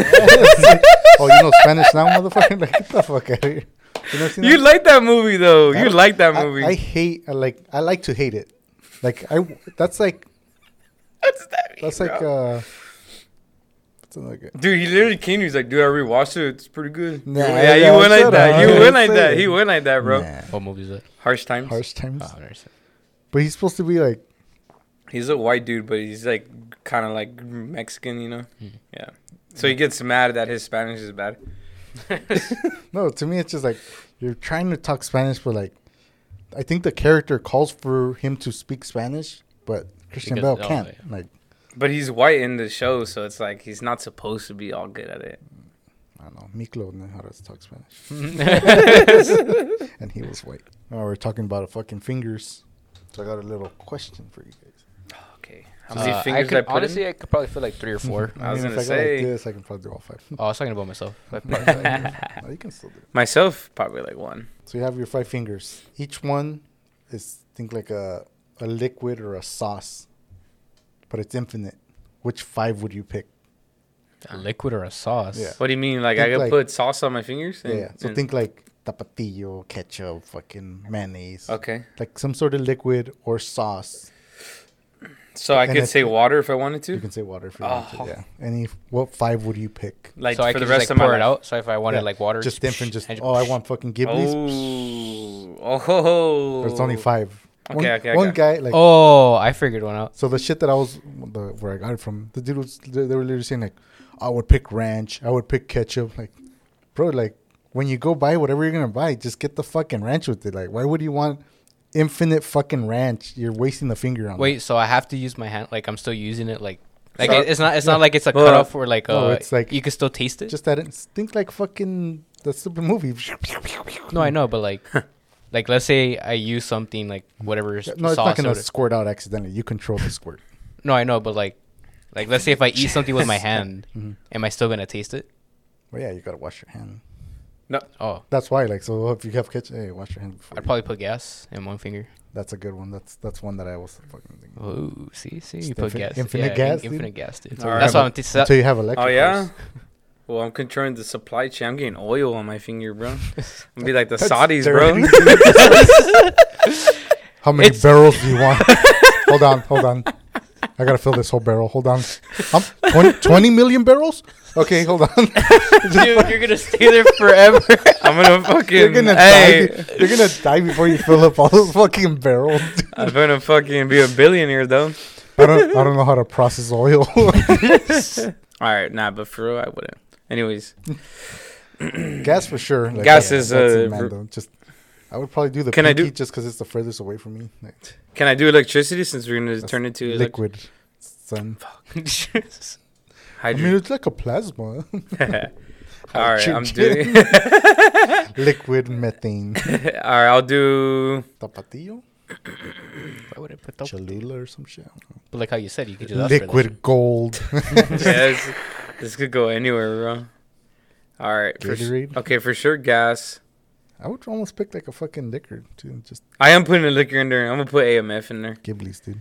[SPEAKER 1] oh, you know Spanish now, motherfucker? (laughs) Like, get the fuck out of here. You,
[SPEAKER 2] You
[SPEAKER 1] that?
[SPEAKER 2] like that movie though.
[SPEAKER 1] I
[SPEAKER 2] You like that movie.
[SPEAKER 1] I, hate. I like. I like to hate it. Like I. That's like.
[SPEAKER 2] What's that mean,
[SPEAKER 1] That's like.
[SPEAKER 2] bro?
[SPEAKER 1] Uh, What's it?
[SPEAKER 2] Dude, he literally came. He's like, dude, I rewatched it. It's pretty good.
[SPEAKER 1] Nah,
[SPEAKER 2] yeah,
[SPEAKER 1] yeah,
[SPEAKER 2] you went like that.
[SPEAKER 1] up.
[SPEAKER 2] You went like that. He went like that, bro.
[SPEAKER 1] Nah.
[SPEAKER 4] What movie is that?
[SPEAKER 2] Harsh times.
[SPEAKER 1] Harsh times.
[SPEAKER 4] Oh,
[SPEAKER 1] But he's supposed to be like.
[SPEAKER 2] He's a white dude, but he's like kind of like Mexican, you know?
[SPEAKER 4] Hmm.
[SPEAKER 2] Yeah. So he gets mad that his Spanish is bad. (laughs)
[SPEAKER 1] No, to me, it's just like you're trying to talk Spanish, but like, I think the character calls for him to speak Spanish, but Christian
[SPEAKER 4] Because-
[SPEAKER 1] Bale
[SPEAKER 4] oh,
[SPEAKER 1] can't.
[SPEAKER 4] yeah.
[SPEAKER 1] Like,
[SPEAKER 2] But he's white in the show, so it's like he's not supposed to be all good at it.
[SPEAKER 1] I don't know. Miklo knew how to talk Spanish, (laughs) and he was white. Oh, we're talking about a fucking fingers. So I got a little question for you guys.
[SPEAKER 2] Okay. How many
[SPEAKER 4] Uh, I
[SPEAKER 2] fingers
[SPEAKER 4] could,
[SPEAKER 2] I put
[SPEAKER 4] honestly,
[SPEAKER 2] in?
[SPEAKER 4] I could probably feel like three or four. (laughs)
[SPEAKER 2] I was
[SPEAKER 1] mean,
[SPEAKER 2] gonna
[SPEAKER 1] if I go
[SPEAKER 2] say-
[SPEAKER 1] like this, I can probably do all five.
[SPEAKER 4] oh, I was talking about myself. Like, (laughs)
[SPEAKER 1] no, you can still do it.
[SPEAKER 2] Myself, probably like one.
[SPEAKER 1] So you have your five fingers. Each one is think like a a liquid or a sauce, but it's infinite. Which five would you pick?
[SPEAKER 4] a liquid or a sauce?
[SPEAKER 1] Yeah.
[SPEAKER 2] What do you mean? Like I
[SPEAKER 1] Think
[SPEAKER 2] could
[SPEAKER 1] like-
[SPEAKER 2] put sauce on my fingers?
[SPEAKER 1] Yeah,
[SPEAKER 2] And-
[SPEAKER 1] yeah. So
[SPEAKER 2] and-
[SPEAKER 1] think like tapatio, ketchup, fucking mayonnaise.
[SPEAKER 2] Okay.
[SPEAKER 1] Like some sort of liquid or sauce.
[SPEAKER 2] So I
[SPEAKER 1] And
[SPEAKER 2] could say water if I wanted to.
[SPEAKER 1] You
[SPEAKER 2] to?
[SPEAKER 1] can say water if you want
[SPEAKER 2] Oh.
[SPEAKER 1] to. Yeah. Any what five would you pick?
[SPEAKER 2] Like
[SPEAKER 4] so I
[SPEAKER 2] for
[SPEAKER 4] could
[SPEAKER 2] the
[SPEAKER 4] just
[SPEAKER 2] rest
[SPEAKER 4] like
[SPEAKER 2] of my
[SPEAKER 4] pour it
[SPEAKER 2] life?
[SPEAKER 4] out. So if I wanted
[SPEAKER 1] Yeah,
[SPEAKER 4] like water,
[SPEAKER 1] Just infant. Just
[SPEAKER 4] and
[SPEAKER 1] oh, I want fucking Ghiblis.
[SPEAKER 2] Oh. Oh.
[SPEAKER 1] But it's only five.
[SPEAKER 2] Okay,
[SPEAKER 1] one,
[SPEAKER 2] okay,
[SPEAKER 1] One guy like.
[SPEAKER 4] Oh, I figured one out.
[SPEAKER 1] So the shit that I was the where I got it from, the dude was they they were literally saying like, I would pick ranch, I would pick ketchup. Like, bro, like when you go buy whatever you're gonna buy, just get the fucking ranch with it. Like, why would you want infinite fucking ranch? You're wasting the finger on.
[SPEAKER 4] Wait, so I have to use my hand? Like I'm still using it? Like, like
[SPEAKER 2] So-
[SPEAKER 4] it's not. It's not like it's a
[SPEAKER 2] Well,
[SPEAKER 4] cutoff or like uh,
[SPEAKER 1] no, it's like-
[SPEAKER 4] you can still taste
[SPEAKER 1] it.
[SPEAKER 4] it.
[SPEAKER 1] Just that it think like fucking the stupid movie.
[SPEAKER 4] no, I know, but like, (laughs) like let's say I use something like whatever s-
[SPEAKER 1] No, it's not
[SPEAKER 4] or
[SPEAKER 1] gonna
[SPEAKER 4] whatever.
[SPEAKER 1] squirt out accidentally. You control the squirt.
[SPEAKER 4] No, I know, but like, like let's say if I eat something with my (laughs) hand,
[SPEAKER 1] Mhm.
[SPEAKER 4] am I still gonna taste it?
[SPEAKER 1] Well, yeah, you gotta wash your hand. No.
[SPEAKER 4] Oh,
[SPEAKER 1] That's why, like, so if you have ketchup, hey, wash your hand before.
[SPEAKER 4] I'd
[SPEAKER 1] you-
[SPEAKER 4] probably put gas in one finger.
[SPEAKER 1] That's a good one. That's that's one that I was fucking thinking.
[SPEAKER 4] Oh, see, see, you put
[SPEAKER 1] infin-
[SPEAKER 4] gas,
[SPEAKER 1] infinite
[SPEAKER 4] yeah,
[SPEAKER 1] gas,
[SPEAKER 4] in-
[SPEAKER 1] dude?
[SPEAKER 4] infinite gas, dude.
[SPEAKER 2] All right.
[SPEAKER 4] That's
[SPEAKER 1] Have
[SPEAKER 4] what
[SPEAKER 1] a-
[SPEAKER 4] I'm. T-
[SPEAKER 1] Until you have electric.
[SPEAKER 2] Oh yeah. (laughs)
[SPEAKER 1] cars.
[SPEAKER 2] Well, I'm controlling the supply chain. I'm getting oil on my finger, bro. I'm gonna be like the (laughs) Saudis,
[SPEAKER 1] dirty,
[SPEAKER 2] bro. (laughs)
[SPEAKER 1] How many
[SPEAKER 4] It's-
[SPEAKER 1] barrels do you want? hold on, hold on. I gotta fill this whole barrel. Hold on. Um, 20, 20 million barrels? Okay, hold on. (laughs)
[SPEAKER 4] Dude, you're gonna stay there forever.
[SPEAKER 2] I'm gonna fucking.
[SPEAKER 1] You're gonna
[SPEAKER 2] hey,
[SPEAKER 1] die. You're gonna die before you fill up all those fucking barrels.
[SPEAKER 2] I'm gonna fucking be a billionaire though.
[SPEAKER 1] I don't. I don't know how to process oil.
[SPEAKER 2] All right, nah, but for real, I wouldn't. Anyways, (clears throat)
[SPEAKER 1] Gas for sure. Like,
[SPEAKER 2] Gas
[SPEAKER 1] that's-
[SPEAKER 2] is, uh,
[SPEAKER 1] it, man,
[SPEAKER 2] r-
[SPEAKER 1] though. Just. I would probably do the
[SPEAKER 2] Can I do-
[SPEAKER 1] just because it's the furthest away from me. Like,
[SPEAKER 2] can I do electricity since we're gonna turn it to elec-
[SPEAKER 1] liquid. Son. (laughs) I mean, it's like a plasma. (laughs) (laughs)
[SPEAKER 2] All right, I'm doing.
[SPEAKER 1] liquid methane.
[SPEAKER 2] All right, I'll do.
[SPEAKER 1] Tapatio,
[SPEAKER 4] Why would I put the?
[SPEAKER 1] Cholula, or some shit.
[SPEAKER 4] But like how you said, you could just that
[SPEAKER 1] Liquid gold.
[SPEAKER 2] Yeah, this, this could go anywhere, bro. All right, for, s- okay, for sure, gas.
[SPEAKER 1] I would almost pick like a fucking liquor too. Just
[SPEAKER 2] I am putting a liquor in there. I'm gonna put AMF in there.
[SPEAKER 1] Ghibli's, dude.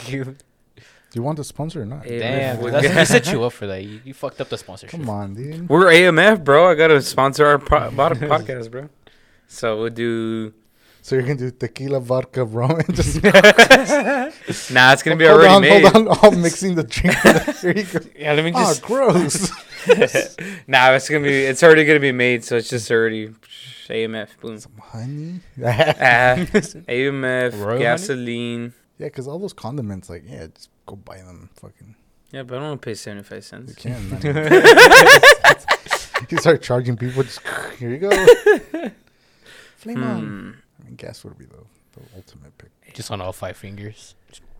[SPEAKER 4] shit.
[SPEAKER 1] Do you want the sponsor or not?
[SPEAKER 2] AMF
[SPEAKER 4] Damn,
[SPEAKER 2] with
[SPEAKER 4] that's, we set you up for that. You, you fucked up the sponsorship.
[SPEAKER 1] Come on, dude.
[SPEAKER 2] We're AMF, bro. I gotta sponsor our pro- bottom (laughs) podcast, bro. So we'll do.
[SPEAKER 1] So you're gonna do tequila, vodka, rum, and just (laughs) (laughs)
[SPEAKER 2] Nah, it's gonna be
[SPEAKER 1] hold
[SPEAKER 2] already
[SPEAKER 1] on,
[SPEAKER 2] made.
[SPEAKER 1] hold on, all mixing the drink. Here you go.
[SPEAKER 2] Yeah, let me just.
[SPEAKER 1] Oh,
[SPEAKER 2] just.
[SPEAKER 1] gross. (laughs)
[SPEAKER 2] nah, it's gonna be. It's already gonna be made, so it's just already AMF. Boom.
[SPEAKER 1] Honey.
[SPEAKER 2] Ah, AMF,
[SPEAKER 4] Royal honey?
[SPEAKER 2] gasoline.
[SPEAKER 1] Yeah, because all those condiments, like, yeah, just go buy them. Fucking,
[SPEAKER 2] Yeah, but I don't want to pay seventy five cents.
[SPEAKER 1] you can. You start charging people. Just here you go. Flame on.
[SPEAKER 2] Hmm.
[SPEAKER 1] I mean, gas would be the, the ultimate pick.
[SPEAKER 4] Just on all five fingers.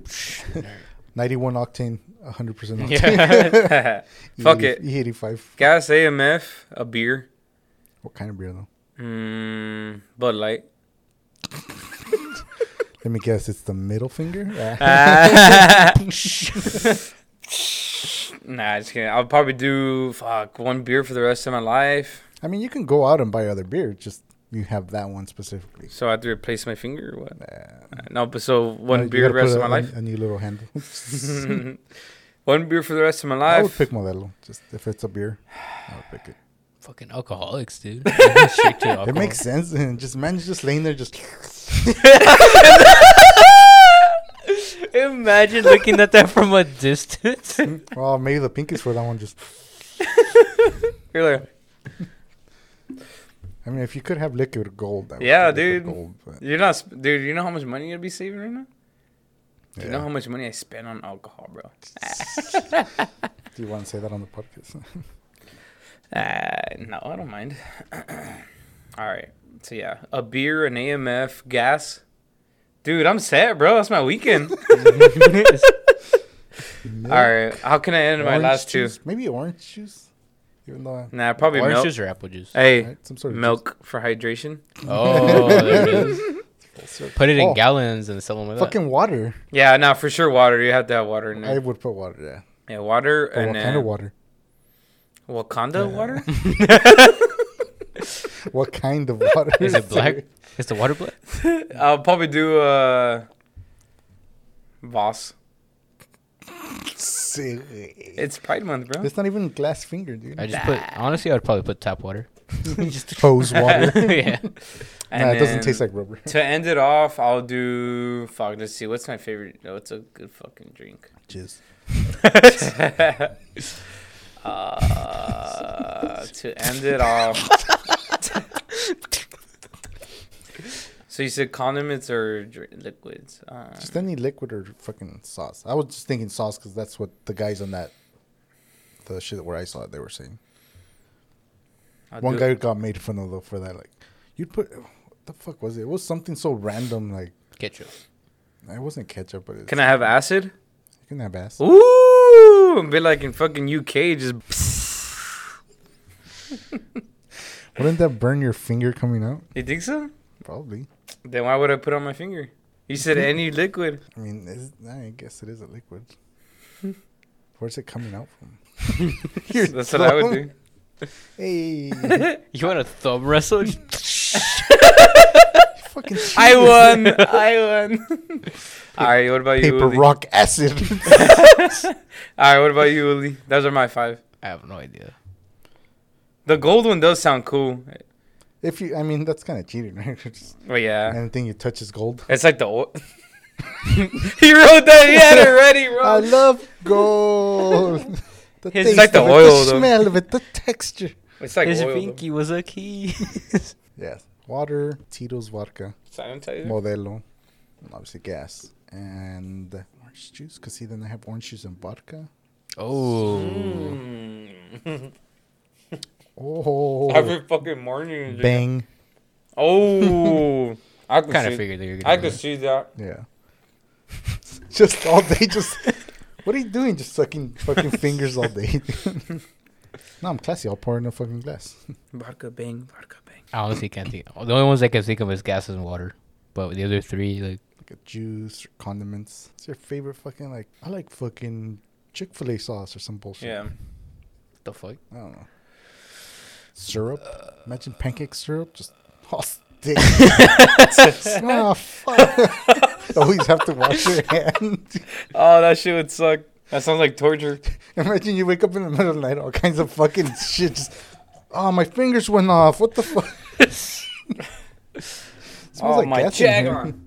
[SPEAKER 4] (laughs)
[SPEAKER 1] 91 octane, 100 percent octane.
[SPEAKER 4] Yeah. (laughs)
[SPEAKER 2] Fuck it.
[SPEAKER 1] E85.
[SPEAKER 2] Gas, AMF, a beer.
[SPEAKER 1] What kind of beer though?
[SPEAKER 2] Mm, Bud Light. (laughs)
[SPEAKER 1] Let me guess. It's the middle finger.
[SPEAKER 2] Ah. nah, just kidding. I'll probably do fuck one beer for the rest of my life.
[SPEAKER 1] I mean, you can go out and buy other beer. Just you have that one specifically.
[SPEAKER 2] So I have to replace my finger or what?
[SPEAKER 1] Nah.
[SPEAKER 2] Uh, No, but so one
[SPEAKER 1] you
[SPEAKER 2] beer the rest of my
[SPEAKER 1] a,
[SPEAKER 2] life.
[SPEAKER 1] A new little handle. (laughs)
[SPEAKER 2] one beer for the rest of my life.
[SPEAKER 1] I would pick Modelo. Just if it's a beer, I would pick it.
[SPEAKER 4] Fucking alcoholics, dude. (laughs) Alcohol.
[SPEAKER 1] It makes sense. And just man, just laying there, just (laughs)
[SPEAKER 4] Imagine looking at that from a distance.
[SPEAKER 1] oh, maybe the pink is for that one. Just
[SPEAKER 2] You're like,
[SPEAKER 1] I mean, if you could have liquid gold,
[SPEAKER 2] Yeah, dude.
[SPEAKER 1] Gold,
[SPEAKER 2] you're not, sp- dude. You know how much money you'd be saving right now? Do you know how much money I spend on alcohol, bro? (laughs)
[SPEAKER 1] Do you want to say that on the podcast? (laughs)
[SPEAKER 2] Uh, no, I don't mind. (clears throat) All right. So yeah, a beer, an AMF, gas. Dude, I'm set, bro. That's my weekend. (laughs) All right. How can I end my
[SPEAKER 1] Orange
[SPEAKER 2] last two?
[SPEAKER 1] juice? Maybe orange juice. Even though, I,
[SPEAKER 2] Nah, probably
[SPEAKER 4] Orange
[SPEAKER 2] milk.
[SPEAKER 4] juice or apple juice?
[SPEAKER 2] Hey,
[SPEAKER 1] right? Some sort of
[SPEAKER 2] milk for hydration.
[SPEAKER 4] Oh, (laughs) there it is. (laughs) Put it in
[SPEAKER 1] Oh.
[SPEAKER 4] gallons and sell them with that.
[SPEAKER 1] Fucking water.
[SPEAKER 2] Yeah, now for sure water. You have to have water in
[SPEAKER 1] I would put water. Yeah.
[SPEAKER 2] Yeah, water
[SPEAKER 1] But
[SPEAKER 2] and
[SPEAKER 1] what
[SPEAKER 2] then
[SPEAKER 1] kind of water?
[SPEAKER 2] Wakanda
[SPEAKER 1] Yeah.
[SPEAKER 2] water. (laughs)
[SPEAKER 1] What kind of water?
[SPEAKER 4] Is it black? Is the water black?
[SPEAKER 2] I'll probably do uh Voss.
[SPEAKER 1] Silly.
[SPEAKER 2] It's Pride Month, bro.
[SPEAKER 1] It's not even glass finger, dude.
[SPEAKER 4] I just put honestly, I would probably put tap water. (laughs) just (laughs)
[SPEAKER 1] Hose water. (laughs)
[SPEAKER 4] yeah.
[SPEAKER 2] And
[SPEAKER 1] nah, it doesn't taste like rubber.
[SPEAKER 2] To end it off, I'll do fuck. Let's see. What's my favorite? No, it's a good fucking drink.
[SPEAKER 1] Jizz.
[SPEAKER 2] Uh, to end it off. So you said condiments or dr- liquids? Um,
[SPEAKER 1] Just any liquid or fucking sauce. I was just thinking sauce because that's what the guys on that, the shit where I saw it, they were saying.
[SPEAKER 2] I'll
[SPEAKER 1] One
[SPEAKER 2] do-
[SPEAKER 1] guy got made fun of though for that. Like, you'd put, what the fuck was it? It was something so random. Like,
[SPEAKER 4] Ketchup.
[SPEAKER 1] it wasn't ketchup, but it's,
[SPEAKER 2] Can I have acid?
[SPEAKER 1] you can have ass.
[SPEAKER 2] Ooh, be like in fucking UK, just. (laughs)
[SPEAKER 1] Wouldn't that burn your finger coming out?
[SPEAKER 2] You think so?
[SPEAKER 1] Probably.
[SPEAKER 2] Then why would I put it on my finger? You said (laughs) any liquid.
[SPEAKER 1] I mean, is, I guess it is a liquid. (laughs) Where's it coming out from? (laughs) Your
[SPEAKER 2] That's what I would do.
[SPEAKER 1] Hey,
[SPEAKER 4] You want a thumb wrestle?
[SPEAKER 1] fucking
[SPEAKER 2] I won. I won. All right. What about you,
[SPEAKER 1] paper
[SPEAKER 2] Uli?
[SPEAKER 1] rock acid.
[SPEAKER 2] All right. What about you, Uli? Those are my five.
[SPEAKER 4] I have no idea.
[SPEAKER 2] The gold one does sound cool.
[SPEAKER 1] If you, I mean, that's kind of cheating, (laughs) right? Just
[SPEAKER 2] But yeah,
[SPEAKER 1] anything you touch is gold.
[SPEAKER 2] it's like the oil. (laughs) (laughs) he wrote that. He had it ready,
[SPEAKER 1] I love gold. The
[SPEAKER 2] It's
[SPEAKER 1] taste
[SPEAKER 2] like the
[SPEAKER 1] of it, the
[SPEAKER 2] though.
[SPEAKER 1] smell of it, the texture.
[SPEAKER 2] It's like
[SPEAKER 4] His
[SPEAKER 2] oil. though.
[SPEAKER 4] pinky was a key.
[SPEAKER 1] Yes, water, Tito's vodka,
[SPEAKER 2] Sanitizer.
[SPEAKER 1] Modelo, and obviously gas, and orange juice. Cause see, then I have orange juice and vodka.
[SPEAKER 4] oh.
[SPEAKER 2] Mm.
[SPEAKER 1] Oh,
[SPEAKER 2] Every fucking morning. dude.
[SPEAKER 1] bang!
[SPEAKER 2] Oh, (laughs) I could
[SPEAKER 4] Kind of figured that you're
[SPEAKER 2] I
[SPEAKER 4] gonna.
[SPEAKER 2] I could see that.
[SPEAKER 1] Yeah, (laughs) just all day. Just (laughs) what are you doing? Just sucking fucking fingers all day. No, I'm classy. I'll pour in a fucking glass.
[SPEAKER 2] Vodka bang, vodka bang.
[SPEAKER 4] I honestly can't think. The only ones I can think of is gases and water. But the other three, like,
[SPEAKER 1] like a juice or condiments. What's your favorite fucking like? I like fucking Chick Fil A sauce or some bullshit.
[SPEAKER 2] Yeah.
[SPEAKER 4] what the fuck?
[SPEAKER 1] I don't know. Syrup. Imagine pancake syrup. Just (laughs) oh stick. (laughs) Oh, oh fuck. (laughs) Always have to wash your hand.
[SPEAKER 2] Oh, that shit would suck. That sounds like torture.
[SPEAKER 1] Imagine you wake up in the middle of the night, all kinds of fucking shit. Just oh, my fingers went off. What the fuck? Smells
[SPEAKER 2] Oh,
[SPEAKER 1] like
[SPEAKER 2] my
[SPEAKER 1] gas in
[SPEAKER 2] jag
[SPEAKER 1] here.
[SPEAKER 2] on.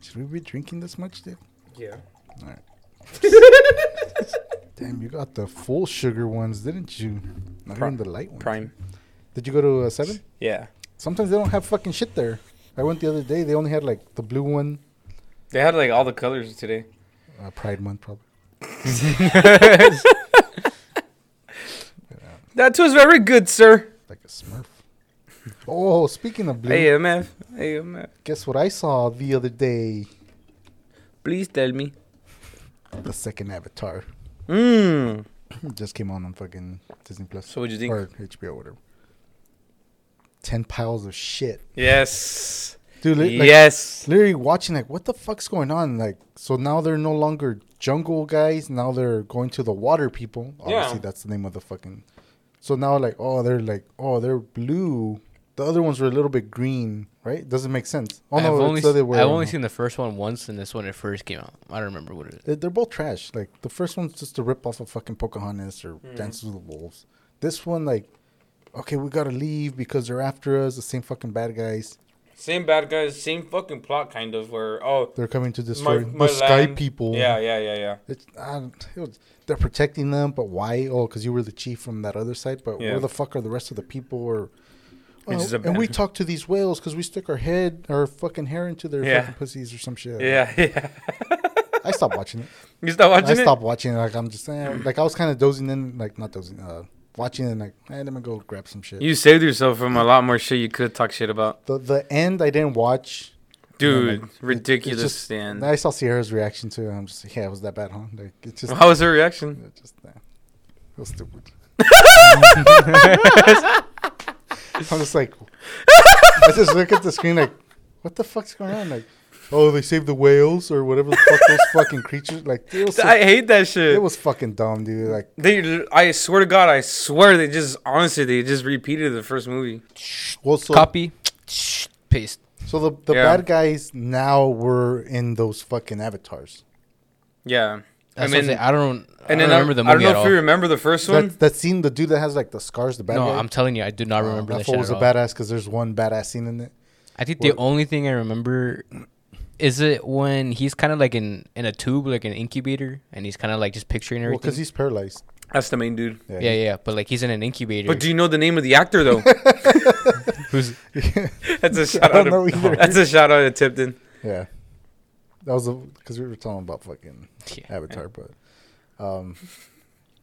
[SPEAKER 1] Should we be drinking this much, dude?
[SPEAKER 2] Yeah.
[SPEAKER 1] Damn, you got the full sugar ones, didn't you? Not
[SPEAKER 2] Pri-
[SPEAKER 1] even the light ones.
[SPEAKER 2] Prime.
[SPEAKER 1] Did you go to uh, seven?
[SPEAKER 2] Yeah.
[SPEAKER 1] Sometimes they don't have fucking shit there. I went the other day. They only had like the blue one,
[SPEAKER 2] They had like all the colors today.
[SPEAKER 1] uh, Pride Month probably. (laughs)
[SPEAKER 2] That was very good, sir.
[SPEAKER 1] Like a Smurf. oh, speaking of blue,
[SPEAKER 2] AMF. AMF.
[SPEAKER 1] guess what I saw the other day?
[SPEAKER 2] Please tell me.
[SPEAKER 1] The second Avatar
[SPEAKER 2] Mmm.
[SPEAKER 1] Just came on on fucking Disney Plus
[SPEAKER 2] So what'd you think?
[SPEAKER 1] or HBO, whatever. Ten piles of shit,
[SPEAKER 2] Yes.
[SPEAKER 1] dude. li- Like,
[SPEAKER 2] yes.
[SPEAKER 1] literally watching like what the fuck's going on like so now they're no longer jungle guys now they're going to the water people obviously
[SPEAKER 2] Yeah.
[SPEAKER 1] that's the name of the fucking so now like oh they're like oh they're blue the other ones were a little bit green right doesn't make sense oh
[SPEAKER 4] I've
[SPEAKER 1] no
[SPEAKER 4] only,
[SPEAKER 1] it's the other way
[SPEAKER 4] I've only seen the first one once, and this one it first came out. I don't remember what it is.
[SPEAKER 1] They- they're both trash like the first one's just a rip off of fucking pocahontas or
[SPEAKER 2] Hmm.
[SPEAKER 1] dances with the wolves this one like okay we gotta leave because they're after us the same fucking bad guys
[SPEAKER 2] Same bad guys, same fucking plot, kind of. Where oh,
[SPEAKER 1] they're coming to destroy
[SPEAKER 2] my
[SPEAKER 1] the sky people
[SPEAKER 2] yeah, yeah, yeah, yeah.
[SPEAKER 1] It's I don't- it was, they're protecting them, but why? Oh, because you were the chief from that other side. But
[SPEAKER 2] Yeah.
[SPEAKER 1] where the fuck are the rest of the people? Or
[SPEAKER 2] Which is a
[SPEAKER 1] and we talk to these whales because we stick our head, our fucking hair into their
[SPEAKER 2] Yeah.
[SPEAKER 1] fucking pussies or some shit.
[SPEAKER 2] Yeah, (laughs) yeah.
[SPEAKER 1] I stopped watching it.
[SPEAKER 2] You stop watching
[SPEAKER 1] I
[SPEAKER 2] it?
[SPEAKER 1] stopped watching it. Like I'm just eh, like I was kind of dozing in, like not dozing, uh, watching it. And like, hey, let me go grab some shit.
[SPEAKER 2] You saved yourself from a lot more shit you could talk shit about.
[SPEAKER 1] the the end I didn't watch.
[SPEAKER 2] Dude,
[SPEAKER 1] like, it-
[SPEAKER 2] ridiculous
[SPEAKER 1] just-
[SPEAKER 2] stand.
[SPEAKER 1] I saw Sierra's reaction to it. I'm just like, yeah, it was that bad, huh? Like it's just
[SPEAKER 2] How was her reaction?
[SPEAKER 1] It just uh, it was stupid. (laughs) (laughs) I'm just like, I just look at the screen like, what the fuck's going on? Like, oh, they saved the whales or whatever the fuck those fucking creatures. Like, it so-
[SPEAKER 2] I hate that shit.
[SPEAKER 1] it was fucking dumb, dude. Like,
[SPEAKER 2] they, I swear to God, I swear they just honestly they just repeated the first movie.
[SPEAKER 1] well, so
[SPEAKER 4] Copy, paste.
[SPEAKER 1] so the the
[SPEAKER 2] Yeah.
[SPEAKER 1] bad guys now were in those fucking avatars.
[SPEAKER 2] Yeah,
[SPEAKER 4] That's
[SPEAKER 2] I
[SPEAKER 4] I
[SPEAKER 2] mean,
[SPEAKER 4] I don't. I
[SPEAKER 2] and
[SPEAKER 4] don't remember the
[SPEAKER 2] I don't know
[SPEAKER 4] at
[SPEAKER 2] if
[SPEAKER 4] all.
[SPEAKER 2] you remember the first one.
[SPEAKER 1] That that scene, the dude that has like the scars, the bad
[SPEAKER 4] No,
[SPEAKER 1] guy.
[SPEAKER 4] I'm telling you, I do not
[SPEAKER 1] uh,
[SPEAKER 4] remember
[SPEAKER 1] that
[SPEAKER 4] that
[SPEAKER 1] fool was
[SPEAKER 4] at
[SPEAKER 1] a badass because there's one badass scene in it.
[SPEAKER 4] I think the
[SPEAKER 1] What-
[SPEAKER 4] only thing I remember is it when he's kind of like in in a tube, like an incubator, and he's kind of like just picturing
[SPEAKER 1] Well,
[SPEAKER 4] everything.
[SPEAKER 1] because he's paralyzed.
[SPEAKER 2] That's the main dude.
[SPEAKER 4] yeah,
[SPEAKER 1] he-
[SPEAKER 4] yeah, but like he's in an incubator.
[SPEAKER 2] But do you know the name of the actor though? (laughs)
[SPEAKER 4] Who's (laughs)
[SPEAKER 2] That's a shout
[SPEAKER 1] don't
[SPEAKER 2] out.
[SPEAKER 1] know
[SPEAKER 2] To,
[SPEAKER 1] either.
[SPEAKER 2] that's a shout out to Tipton.
[SPEAKER 1] Yeah. That was because we were talking about fucking
[SPEAKER 4] Yeah.
[SPEAKER 1] Avatar, but um,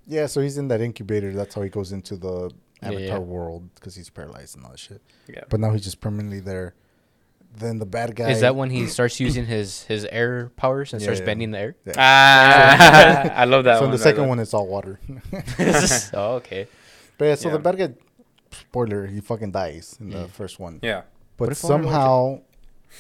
[SPEAKER 1] yeah. So he's in that incubator. That's how he goes into the Avatar
[SPEAKER 4] yeah.
[SPEAKER 1] world because he's paralyzed and all that shit.
[SPEAKER 2] Yeah.
[SPEAKER 1] But now he's just permanently there. Then the bad guy
[SPEAKER 4] is that when he starts using his his air powers and
[SPEAKER 1] Yeah,
[SPEAKER 4] starts
[SPEAKER 1] yeah.
[SPEAKER 4] bending the air?
[SPEAKER 1] Yeah.
[SPEAKER 2] Ah, (laughs) I love that
[SPEAKER 1] so
[SPEAKER 2] one.
[SPEAKER 1] in the second one, it's all water. (laughs) (laughs)
[SPEAKER 4] oh, okay.
[SPEAKER 1] but yeah, so
[SPEAKER 2] Yeah.
[SPEAKER 1] the bad guy, spoiler, he fucking dies in the first one.
[SPEAKER 2] Yeah.
[SPEAKER 1] But
[SPEAKER 4] if I wanna watch it?
[SPEAKER 1] somehow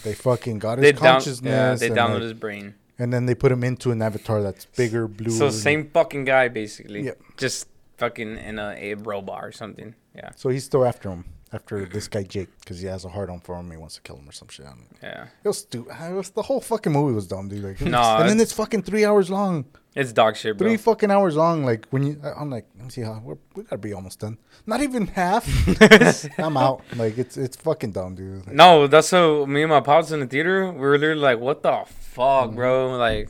[SPEAKER 1] they fucking got his
[SPEAKER 2] They down,
[SPEAKER 1] consciousness.
[SPEAKER 2] yeah, they
[SPEAKER 1] and,
[SPEAKER 2] download his brain.
[SPEAKER 1] and then they put him into an avatar that's bigger, blue.
[SPEAKER 2] So same fucking guy basically.
[SPEAKER 1] Yep.
[SPEAKER 2] Just fucking in a, a robot or something. Yeah.
[SPEAKER 1] So he's still after him, after this guy Jake, because he has a hard on for him. He wants to kill him or some shit. I.
[SPEAKER 2] Yeah.
[SPEAKER 1] It was stupid. It was the whole fucking movie was dumb, dude. Like,
[SPEAKER 2] No,
[SPEAKER 1] and then
[SPEAKER 2] it's-
[SPEAKER 1] fucking three hours long.
[SPEAKER 2] It's dog shit, bro.
[SPEAKER 1] Three fucking hours long. Like when you, I'm like, let me see how we're, we gotta be almost done. Not even half. (laughs) I'm out. Like it's it's fucking dumb, dude. Like,
[SPEAKER 2] No, that's so me and my pops in the theater, we were literally like, What the fuck,
[SPEAKER 1] Mm-hmm.
[SPEAKER 2] bro? Like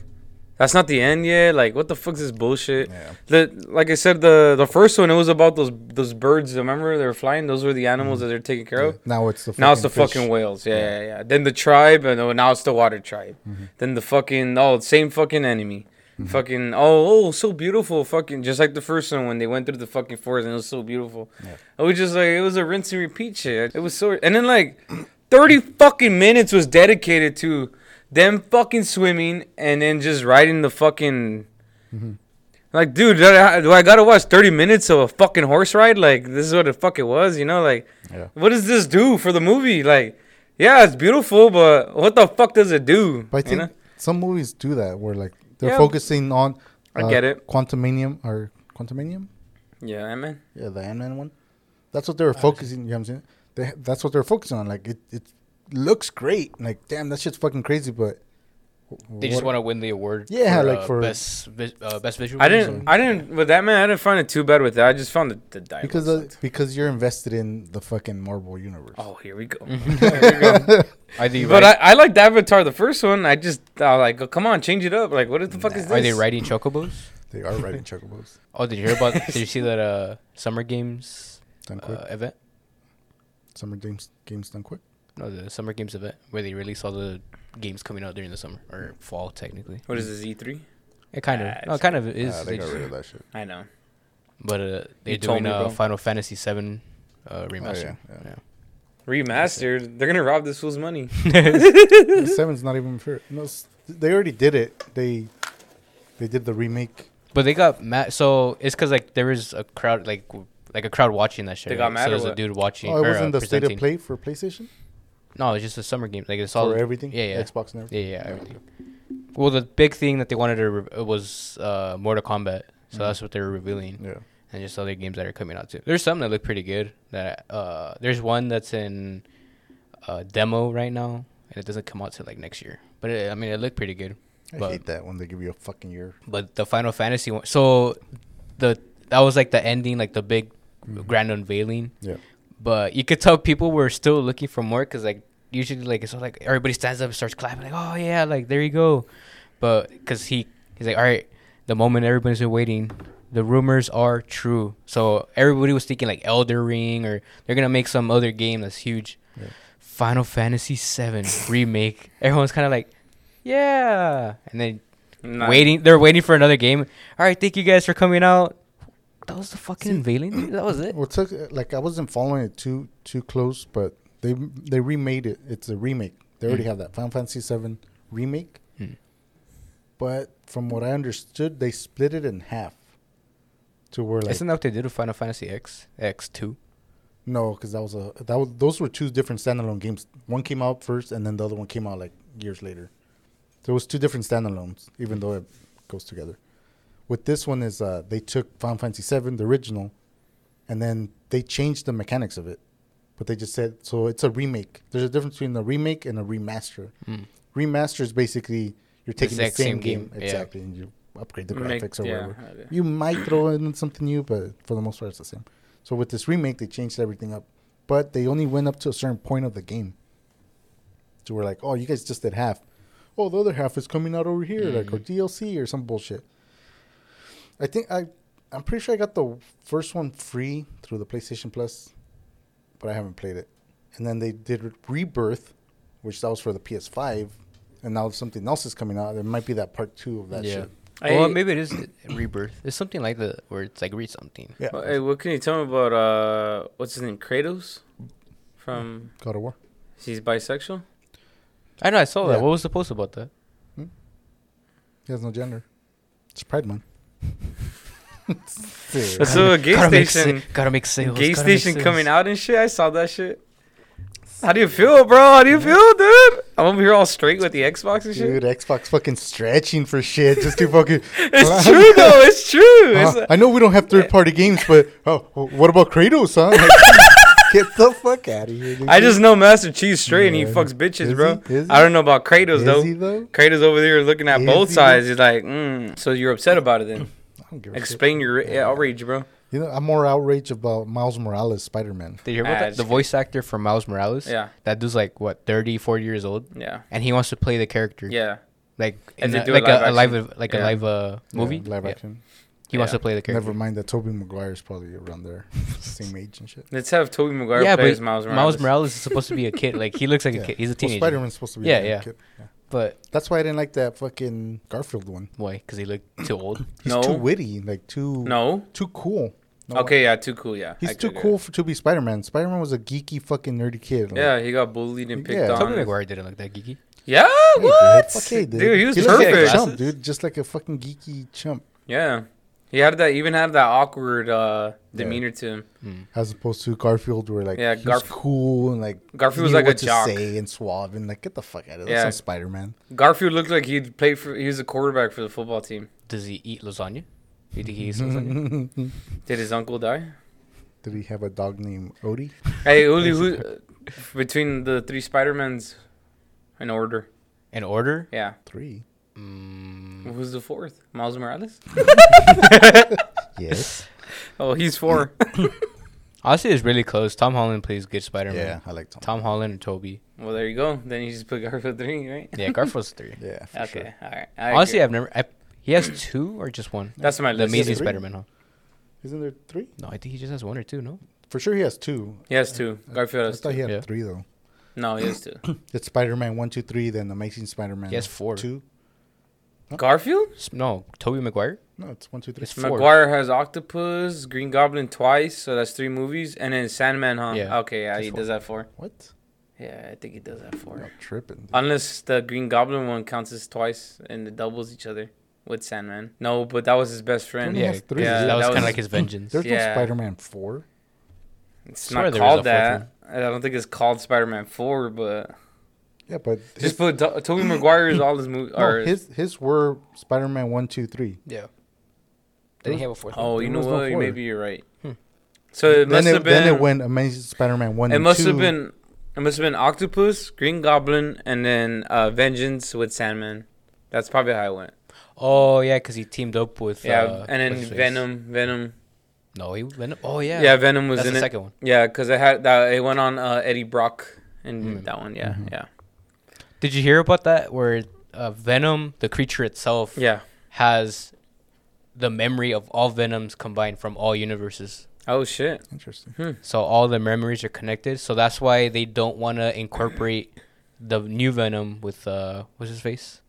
[SPEAKER 2] that's not the end yet. Like, what the fuck's this bullshit?
[SPEAKER 1] Yeah.
[SPEAKER 2] The like I said, the the first one it was about those those birds. Remember they were flying. Those were the animals that they're taking care of.
[SPEAKER 1] Now it's the
[SPEAKER 2] Now it's the
[SPEAKER 1] fish.
[SPEAKER 2] fucking whales. Yeah, yeah, yeah. Then the tribe, and oh, now it's the water tribe.
[SPEAKER 1] Mm-hmm.
[SPEAKER 2] Then the fucking oh, same fucking enemy. Fucking oh, oh, so beautiful. Fucking just like the first one when they went through the fucking forest and it was so beautiful. It was just like it was a rinse and repeat shit. It was so, and then like thirty fucking minutes was dedicated to them fucking swimming and then just riding the fucking.
[SPEAKER 1] Mm-hmm.
[SPEAKER 2] Like, dude, do I, do I gotta watch 30 minutes of a fucking horse ride? Like, this is what the fuck it was, you know? Like,
[SPEAKER 1] Yeah.
[SPEAKER 2] what does this do for the movie? Like, yeah, it's beautiful, but what the fuck does it do?
[SPEAKER 1] But I
[SPEAKER 2] you
[SPEAKER 1] think
[SPEAKER 2] know?
[SPEAKER 1] some movies do that where like they're
[SPEAKER 2] Yeah.
[SPEAKER 1] focusing on.
[SPEAKER 2] I get it.
[SPEAKER 1] Quantumanium or Quantumanium?
[SPEAKER 2] Yeah, I mean,
[SPEAKER 1] Yeah, the Ant Man one. That's what they were focusing. You know what I'm saying? They, that's what they're focusing on. Like it, it looks great. Like damn, that shit's fucking crazy. But
[SPEAKER 4] They just want to win the award.
[SPEAKER 1] Yeah,
[SPEAKER 4] for,
[SPEAKER 1] like
[SPEAKER 4] uh,
[SPEAKER 1] for-
[SPEAKER 4] best vi- uh, best visual.
[SPEAKER 2] I didn't,
[SPEAKER 4] something.
[SPEAKER 2] I didn't, with that man, I didn't find it too bad with that. I just found the, the dialogue.
[SPEAKER 1] because uh, because you're invested in the fucking Marvel universe.
[SPEAKER 2] oh, here we go. (laughs) (laughs) (laughs)
[SPEAKER 4] Are they
[SPEAKER 2] But
[SPEAKER 4] write-
[SPEAKER 2] I, I liked Avatar, the first one. I just, I was like, oh, come on, change it up. Like, what the fuck is this?
[SPEAKER 4] are they riding chocobos?
[SPEAKER 1] They are writing chocobos.
[SPEAKER 4] Oh, did you hear about? did you see that uh summer games
[SPEAKER 1] Done quick.
[SPEAKER 4] uh, event?
[SPEAKER 1] Summer games games done quick.
[SPEAKER 4] No, the summer games event where they release all the games coming out during the summer or fall technically.
[SPEAKER 2] What is this, E3?
[SPEAKER 4] It kind of, no, it kind of is.
[SPEAKER 1] Ah,
[SPEAKER 4] they
[SPEAKER 1] they got rid of that shit.
[SPEAKER 2] I know.
[SPEAKER 4] but uh, they're
[SPEAKER 2] You told
[SPEAKER 4] doing
[SPEAKER 2] me,
[SPEAKER 4] uh,
[SPEAKER 2] bro.
[SPEAKER 4] Final Fantasy VII uh, remaster.
[SPEAKER 1] yeah, yeah.
[SPEAKER 4] yeah.
[SPEAKER 2] Remastered. They're gonna rob this fool's money. (laughs)
[SPEAKER 1] The Seven's not even fair. No, s- they already did it. They they did the remake.
[SPEAKER 4] But they got mad. So it's because like there was a crowd like w- like a crowd watching that shit.
[SPEAKER 2] They got
[SPEAKER 4] right?
[SPEAKER 2] mad
[SPEAKER 4] So
[SPEAKER 2] or
[SPEAKER 4] there's a
[SPEAKER 2] what?
[SPEAKER 4] dude watching.
[SPEAKER 1] Oh, it
[SPEAKER 4] or,
[SPEAKER 1] wasn't
[SPEAKER 4] uh,
[SPEAKER 1] the state of
[SPEAKER 4] presenting.
[SPEAKER 1] play for PlayStation
[SPEAKER 4] No, it's just a summer game. Like it's all
[SPEAKER 1] for everything.
[SPEAKER 4] Yeah, yeah,
[SPEAKER 1] Xbox and everything.
[SPEAKER 4] yeah, yeah, everything. Well, the big thing that they wanted to re- was uh, Mortal Kombat. So that's what they were revealing.
[SPEAKER 1] Yeah.
[SPEAKER 4] and just other games that are coming out too. There's some that look pretty good. That uh, there's one that's in uh, demo right now, and it doesn't come out till like next year. But it, I mean, it looked pretty good.
[SPEAKER 1] I
[SPEAKER 4] But
[SPEAKER 1] hate that when they give you a fucking year.
[SPEAKER 4] but the Final Fantasy one, so the that was like the ending, like the big
[SPEAKER 1] Mm-hmm.
[SPEAKER 4] grand unveiling.
[SPEAKER 1] Yeah.
[SPEAKER 4] But you could tell people were still looking for more because like usually like it's like everybody stands up and starts clapping like oh yeah like there you go, but because he he's like all right the moment everybody's been waiting the rumors are true so everybody was thinking like Elden Ring or they're gonna make some other game that's huge.
[SPEAKER 1] Yeah.
[SPEAKER 4] Final Fantasy VII remake. Everyone's kind of like yeah, and then
[SPEAKER 2] Nah.
[SPEAKER 4] waiting. They're waiting for another game. All right, thank you guys for coming out. That was the fucking unveiling. That was it.
[SPEAKER 1] Well, it took like I wasn't following it too too close, but they they remade it. It's a remake. They already
[SPEAKER 4] Mm.
[SPEAKER 1] have that Final Fantasy VII remake.
[SPEAKER 4] Mm.
[SPEAKER 1] But from what I understood, they split it in half. To where like
[SPEAKER 4] Isn't that what they did with Final Fantasy X X two?
[SPEAKER 1] no, because that was a that was those were two different standalone games. One came out first, and then the other one came out like years later. There was two different standalones, even though it goes together. With this one is uh, they took Final Fantasy VII, the original, and then they changed the mechanics of it. But they just said so it's a remake. There's a difference between a remake and a remaster.
[SPEAKER 4] Mm.
[SPEAKER 1] Remaster is basically you're taking the
[SPEAKER 4] exact
[SPEAKER 1] same,
[SPEAKER 4] same
[SPEAKER 1] game,
[SPEAKER 4] game, yeah.
[SPEAKER 1] exactly, and you upgrade the
[SPEAKER 2] Make-
[SPEAKER 1] graphics or
[SPEAKER 2] yeah,
[SPEAKER 1] whatever.
[SPEAKER 2] okay.
[SPEAKER 1] You might throw in something new, but for the most part, it's the same. So with this remake, they changed everything up, but they only went up to a certain point of the game. So we're like, oh, you guys just did half. Oh, the other half is coming out over here, like or DLC or some bullshit. I think I, I'm pretty sure I got the first one free through the PlayStation Plus, but I haven't played it. And then they did Rebirth, which that was for the PS5, and now something else is coming out. There might be that part two of that
[SPEAKER 4] yeah.
[SPEAKER 1] shit.
[SPEAKER 4] well, maybe it is (coughs) rebirth. It's something like that where it's like read something.
[SPEAKER 1] Yeah,
[SPEAKER 2] Well, hey, what can you tell me about uh, what's his name, Kratos? From
[SPEAKER 1] God of War.
[SPEAKER 2] he's bisexual.
[SPEAKER 4] I know. I saw that. What was the post about that?
[SPEAKER 1] He has no gender. It's Pride Month.
[SPEAKER 2] So a gay
[SPEAKER 4] gotta make
[SPEAKER 2] station,
[SPEAKER 4] sa- gotta make sales.
[SPEAKER 2] gay
[SPEAKER 4] gotta
[SPEAKER 2] station
[SPEAKER 4] sales.
[SPEAKER 2] coming out and shit. I saw that shit. How do you feel, bro? How do you feel, dude? I'm over here all straight with the Xbox and shit.
[SPEAKER 1] Dude, Xbox fucking stretching for shit just to fucking. (laughs)
[SPEAKER 2] It's true though. It's true.
[SPEAKER 1] Uh,
[SPEAKER 2] It's
[SPEAKER 1] I know we don't have third party games, but oh, what about Kratos, huh? Like, (laughs) get the fuck out of here. Dude.
[SPEAKER 2] I just know Master Chief straight and he fucks bitches,
[SPEAKER 1] Is
[SPEAKER 2] bro.
[SPEAKER 1] he? Is
[SPEAKER 2] I don't know about Kratos
[SPEAKER 1] Is
[SPEAKER 2] though.
[SPEAKER 1] he though?
[SPEAKER 2] Kratos over there looking at
[SPEAKER 1] Is
[SPEAKER 2] both
[SPEAKER 1] he,
[SPEAKER 2] sides. He's like, mm. so you're upset about it then? (clears throat)
[SPEAKER 1] I don't give a shit.
[SPEAKER 2] Explain your
[SPEAKER 1] Yeah.
[SPEAKER 2] outrage, bro.
[SPEAKER 1] You know, I'm more outraged about Miles Morales, Spider Man.
[SPEAKER 4] Did you hear about
[SPEAKER 2] Ah,
[SPEAKER 4] that? The
[SPEAKER 2] kidding.
[SPEAKER 4] voice actor for Miles Morales.
[SPEAKER 2] Yeah,
[SPEAKER 4] That dude's like what 30, 40 years old,
[SPEAKER 2] yeah,
[SPEAKER 4] and he wants to play the character.
[SPEAKER 2] yeah.
[SPEAKER 4] Like
[SPEAKER 2] And
[SPEAKER 4] in
[SPEAKER 2] they
[SPEAKER 4] a,
[SPEAKER 2] do a
[SPEAKER 4] like
[SPEAKER 2] live
[SPEAKER 4] a, a live like
[SPEAKER 2] Yeah.
[SPEAKER 4] a live uh, movie.
[SPEAKER 1] live
[SPEAKER 4] Yeah.
[SPEAKER 1] action.
[SPEAKER 4] He wants to play the character.
[SPEAKER 1] Never mind that Tobey Maguire's probably around there, (laughs) same age and shit.
[SPEAKER 2] Let's have Tobey Maguire
[SPEAKER 4] yeah,
[SPEAKER 2] play
[SPEAKER 4] but
[SPEAKER 2] as Miles Morales.
[SPEAKER 4] Miles Morales is supposed to be a kid. Like he looks like a (laughs) kid. He's a
[SPEAKER 1] Well,
[SPEAKER 4] teenager.
[SPEAKER 1] Spider Man's supposed to be.
[SPEAKER 4] Yeah,
[SPEAKER 1] a
[SPEAKER 4] yeah.
[SPEAKER 1] Kid. yeah.
[SPEAKER 4] But
[SPEAKER 1] That's why I didn't like that fucking Garfield one.
[SPEAKER 4] why? Because he looked too old. (laughs)
[SPEAKER 1] He's
[SPEAKER 2] No.
[SPEAKER 1] too witty, like too
[SPEAKER 2] No.
[SPEAKER 1] too cool. No,
[SPEAKER 2] Okay, yeah, too cool. Yeah,
[SPEAKER 1] He's
[SPEAKER 2] I
[SPEAKER 1] too cool for, to be Spider Man. Spider Man was a geeky fucking nerdy kid. like-
[SPEAKER 2] Yeah, he got bullied and picked
[SPEAKER 1] Yeah.
[SPEAKER 2] on.
[SPEAKER 4] Tobey Maguire didn't look that geeky.
[SPEAKER 2] Yeah,
[SPEAKER 1] Hey,
[SPEAKER 2] what?
[SPEAKER 1] dude. Fuck, hey, dude.
[SPEAKER 2] Dude, he was
[SPEAKER 1] looks like a
[SPEAKER 2] perfect.
[SPEAKER 1] chump, dude. Just like a fucking geeky chump.
[SPEAKER 2] Yeah, He had that even had that awkward uh, demeanor to him.
[SPEAKER 1] as opposed to Garfield, where like
[SPEAKER 2] Yeah,
[SPEAKER 1] he's
[SPEAKER 2] Garf-
[SPEAKER 1] cool and like
[SPEAKER 2] Garfield was
[SPEAKER 1] knew
[SPEAKER 2] like a
[SPEAKER 1] what to
[SPEAKER 2] jock.
[SPEAKER 1] say and suave and like get the fuck out of
[SPEAKER 2] Yeah.
[SPEAKER 1] there. Spider Man.
[SPEAKER 2] Garfield looked like he'd play for. He was a quarterback for the football team.
[SPEAKER 4] Does he eat lasagna? You think he eats lasagna? (laughs)
[SPEAKER 2] Did his uncle die?
[SPEAKER 1] Did he have a dog named Odie?
[SPEAKER 2] Hey, Uli, (laughs) who between the three Spider-Mans in order?
[SPEAKER 4] In order?
[SPEAKER 2] Yeah.
[SPEAKER 1] Three.
[SPEAKER 4] Mm,
[SPEAKER 2] Who's the fourth? Miles Morales? (laughs)
[SPEAKER 1] Yes.
[SPEAKER 2] Oh, he's four. (coughs)
[SPEAKER 4] honestly, it's really close. Tom Holland plays good Spider-Man.
[SPEAKER 1] yeah, I like Tom.
[SPEAKER 4] Tom Holland and Tobey.
[SPEAKER 2] well, there you go. Then you just put Garfield three, right?
[SPEAKER 4] Yeah, Garfield's three. (laughs)
[SPEAKER 1] Yeah, for
[SPEAKER 2] Okay.
[SPEAKER 1] sure.
[SPEAKER 2] All right. I
[SPEAKER 4] Honestly,
[SPEAKER 2] agree.
[SPEAKER 4] I've never. I, he has two or just one.
[SPEAKER 2] that's my
[SPEAKER 4] The
[SPEAKER 2] list.
[SPEAKER 4] Amazing? Spider-Man, huh?
[SPEAKER 1] Isn't there three?
[SPEAKER 4] No, I think he just has one or two. No.
[SPEAKER 1] For sure, he has two.
[SPEAKER 2] He has two. Garfield
[SPEAKER 1] I
[SPEAKER 2] has
[SPEAKER 1] thought
[SPEAKER 2] two.
[SPEAKER 1] he had
[SPEAKER 4] Yeah.
[SPEAKER 1] three though.
[SPEAKER 2] No, he has two. (coughs)
[SPEAKER 1] It's Spider Man one, two, three, then Amazing Spider Man.
[SPEAKER 4] He has four.
[SPEAKER 1] Two.
[SPEAKER 2] Garfield?
[SPEAKER 4] No, Tobey Maguire.
[SPEAKER 1] No, it's one, two, three.
[SPEAKER 4] It's four.
[SPEAKER 2] Maguire has Octopus, Green Goblin twice, so that's three movies, and then Sandman, huh?
[SPEAKER 4] Yeah,
[SPEAKER 2] Okay, yeah,
[SPEAKER 4] that's
[SPEAKER 2] he
[SPEAKER 4] four.
[SPEAKER 2] does that four.
[SPEAKER 1] What?
[SPEAKER 2] Yeah, I think he does that four.
[SPEAKER 1] I'm tripping. dude.
[SPEAKER 2] Unless the Green Goblin one counts as twice and it doubles each other with Sandman. No, but that was his best friend.
[SPEAKER 4] Yeah,
[SPEAKER 1] three.
[SPEAKER 2] yeah,
[SPEAKER 4] that was kind of like his vengeance.
[SPEAKER 1] There's
[SPEAKER 2] Yeah.
[SPEAKER 1] no Spider Man four.
[SPEAKER 2] It's not
[SPEAKER 4] there was a
[SPEAKER 2] called that. I don't think it's called Spider-Man Four, but
[SPEAKER 1] Yeah, but
[SPEAKER 2] just
[SPEAKER 1] his,
[SPEAKER 2] put To- Tobey Maguire is all his movies.
[SPEAKER 1] no, his his were Spider Man one, two, three.
[SPEAKER 4] Yeah. They didn't have a fourth.
[SPEAKER 2] oh,
[SPEAKER 4] one.
[SPEAKER 2] you know
[SPEAKER 1] was no
[SPEAKER 2] what? Maybe you're right.
[SPEAKER 4] Hmm.
[SPEAKER 2] So it
[SPEAKER 1] Then
[SPEAKER 2] must
[SPEAKER 1] it,
[SPEAKER 2] have been.
[SPEAKER 1] then it went Amazing Spider Man one.
[SPEAKER 2] It
[SPEAKER 1] and
[SPEAKER 2] must
[SPEAKER 1] two.
[SPEAKER 2] have been. It must have been Octopus, Green Goblin, and then uh, Vengeance with Sandman. That's probably how it went.
[SPEAKER 4] Oh yeah, because he teamed up with.
[SPEAKER 2] Yeah,
[SPEAKER 4] uh,
[SPEAKER 2] and then
[SPEAKER 4] what's face?
[SPEAKER 2] Venom. Venom.
[SPEAKER 4] No, he Venom. Oh yeah.
[SPEAKER 2] Yeah, Venom was
[SPEAKER 4] That's
[SPEAKER 2] in
[SPEAKER 4] the
[SPEAKER 2] it.
[SPEAKER 4] second one.
[SPEAKER 2] Yeah, because it had that. It went on uh, Eddie Brock and
[SPEAKER 4] Mm.
[SPEAKER 2] that one. Yeah,
[SPEAKER 1] Mhm.
[SPEAKER 2] yeah,
[SPEAKER 4] Did you hear about that? Where uh, Venom, the creature itself,
[SPEAKER 2] yeah.
[SPEAKER 4] has the memory of all Venoms combined from all universes.
[SPEAKER 2] Oh shit.
[SPEAKER 1] Interesting.
[SPEAKER 4] So all the memories are connected. So that's why they don't want to incorporate the new Venom with uh, what's his face?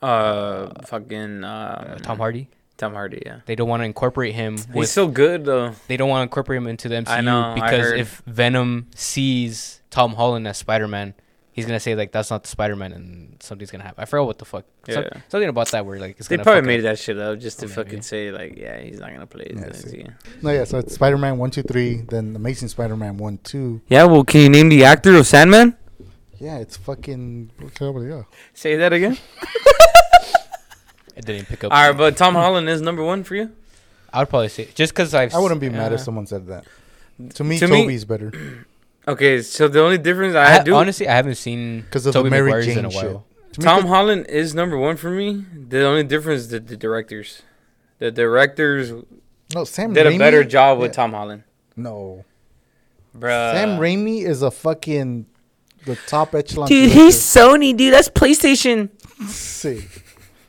[SPEAKER 2] Uh, fucking um,
[SPEAKER 4] Uh, Tom Hardy.
[SPEAKER 2] Tom Hardy. Yeah.
[SPEAKER 4] They don't want to incorporate him
[SPEAKER 2] He's
[SPEAKER 4] with.
[SPEAKER 2] so good though.
[SPEAKER 4] they don't want to incorporate him into the MCU
[SPEAKER 2] I know, I
[SPEAKER 4] because
[SPEAKER 2] heard.
[SPEAKER 4] if Venom sees Tom Holland as Spider Man, he's gonna say like that's not the Spider Man, and something's gonna happen. I forgot what the fuck. Some-
[SPEAKER 2] Yeah.
[SPEAKER 4] something about that where like it's
[SPEAKER 2] They
[SPEAKER 4] gonna
[SPEAKER 2] probably made
[SPEAKER 4] up.
[SPEAKER 2] that shit up just to
[SPEAKER 4] Oh,
[SPEAKER 2] fucking say like, yeah, he's not gonna play it.
[SPEAKER 1] Yeah,
[SPEAKER 2] Yeah.
[SPEAKER 1] No, yeah. So it's Spider Man one, two, three. Then Amazing Spider Man one, two.
[SPEAKER 2] yeah. Well, can you name the actor of Sandman?
[SPEAKER 1] Yeah, it's fucking. Yeah.
[SPEAKER 2] Say that again.
[SPEAKER 4] It didn't pick up.
[SPEAKER 2] All right, but Tom Holland is number one for you.
[SPEAKER 4] I would probably say just because I've.
[SPEAKER 1] I wouldn't be mad if
[SPEAKER 4] uh,
[SPEAKER 1] someone said that. To me,
[SPEAKER 2] To me-
[SPEAKER 1] Tobey's better
[SPEAKER 2] Okay, so the only difference
[SPEAKER 4] I
[SPEAKER 2] I, do
[SPEAKER 4] honestly I haven't seen
[SPEAKER 1] because of
[SPEAKER 4] Tobey
[SPEAKER 1] the Mary Jane
[SPEAKER 4] in a while.
[SPEAKER 1] To me,
[SPEAKER 2] Holland is number one for me. The only difference is the, the directors. The directors
[SPEAKER 1] no, Sam
[SPEAKER 2] did a better job with
[SPEAKER 1] yeah.
[SPEAKER 2] Tom Holland,
[SPEAKER 1] No,
[SPEAKER 2] bruh.
[SPEAKER 1] Sam Raimi is a fucking the top echelon.
[SPEAKER 3] Dude,
[SPEAKER 1] director.
[SPEAKER 3] he's Sony, dude. That's PlayStation. (laughs)
[SPEAKER 1] See,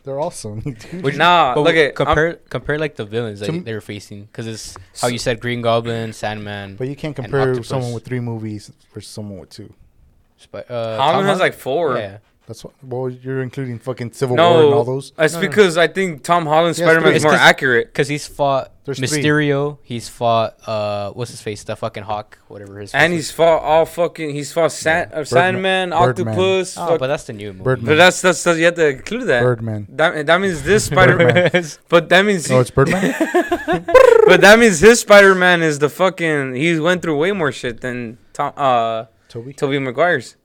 [SPEAKER 1] they're awesome. (laughs) Dude.
[SPEAKER 4] Which-
[SPEAKER 2] Nah,
[SPEAKER 4] But
[SPEAKER 2] look at
[SPEAKER 4] compare compare like the villains that they were facing because it's how you said Green Goblin, Sandman.
[SPEAKER 1] But you can't compare someone with three movies versus someone with two.
[SPEAKER 4] Spi- uh,
[SPEAKER 2] Holland
[SPEAKER 4] Tom
[SPEAKER 2] has like four.
[SPEAKER 4] Yeah,
[SPEAKER 1] That's what. Well, you're including fucking Civil War and all those.
[SPEAKER 2] that's
[SPEAKER 4] No, no, no.
[SPEAKER 2] because I think Tom Holland's
[SPEAKER 1] Yes,
[SPEAKER 2] Spider Man is more
[SPEAKER 4] It's 'cause-
[SPEAKER 2] accurate.
[SPEAKER 4] because he's fought
[SPEAKER 1] There's three.
[SPEAKER 4] Mysterio. He's fought uh, what's his face? The fucking Hawk, whatever his.
[SPEAKER 2] And he's
[SPEAKER 4] is.
[SPEAKER 2] fought all fucking. He's fought San, uh, Sandman,
[SPEAKER 1] Birdman.
[SPEAKER 2] Octopus.
[SPEAKER 4] Oh,
[SPEAKER 2] fuck-
[SPEAKER 4] but that's the new movie.
[SPEAKER 1] Birdman.
[SPEAKER 2] but that's, that's that's you have to include that.
[SPEAKER 1] Birdman.
[SPEAKER 2] That that means (laughs) this Spider Man. but that means
[SPEAKER 1] No, it's Birdman.
[SPEAKER 2] but that means (laughs) his Spider Man is the fucking. He went through way more shit than Tom uh
[SPEAKER 1] Toby.
[SPEAKER 2] Tobey Maguire's.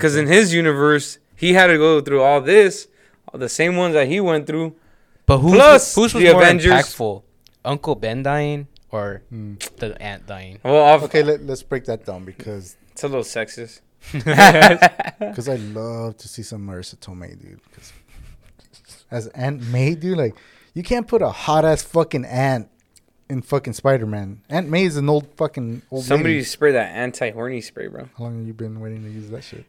[SPEAKER 2] Because in his universe, he had to go through all this, all the same ones that he went through.
[SPEAKER 4] But who's
[SPEAKER 2] Plus
[SPEAKER 4] who's was
[SPEAKER 2] the
[SPEAKER 4] more
[SPEAKER 2] Avengers.
[SPEAKER 4] impactful? Uncle Ben dying or
[SPEAKER 1] Hmm.
[SPEAKER 4] the aunt dying?
[SPEAKER 2] Well, off,
[SPEAKER 1] Okay, let, let's break that down because
[SPEAKER 2] it's a little sexist. (laughs)
[SPEAKER 1] because I love to see some Marisa Tomei, dude. 'Cause as Aunt May, dude, like you can't put a hot ass fucking aunt in fucking Spider Man. Aunt May is an old fucking old
[SPEAKER 2] Somebody
[SPEAKER 1] lady.
[SPEAKER 2] spray that anti horny spray, bro.
[SPEAKER 1] How long have you been waiting to use that shit?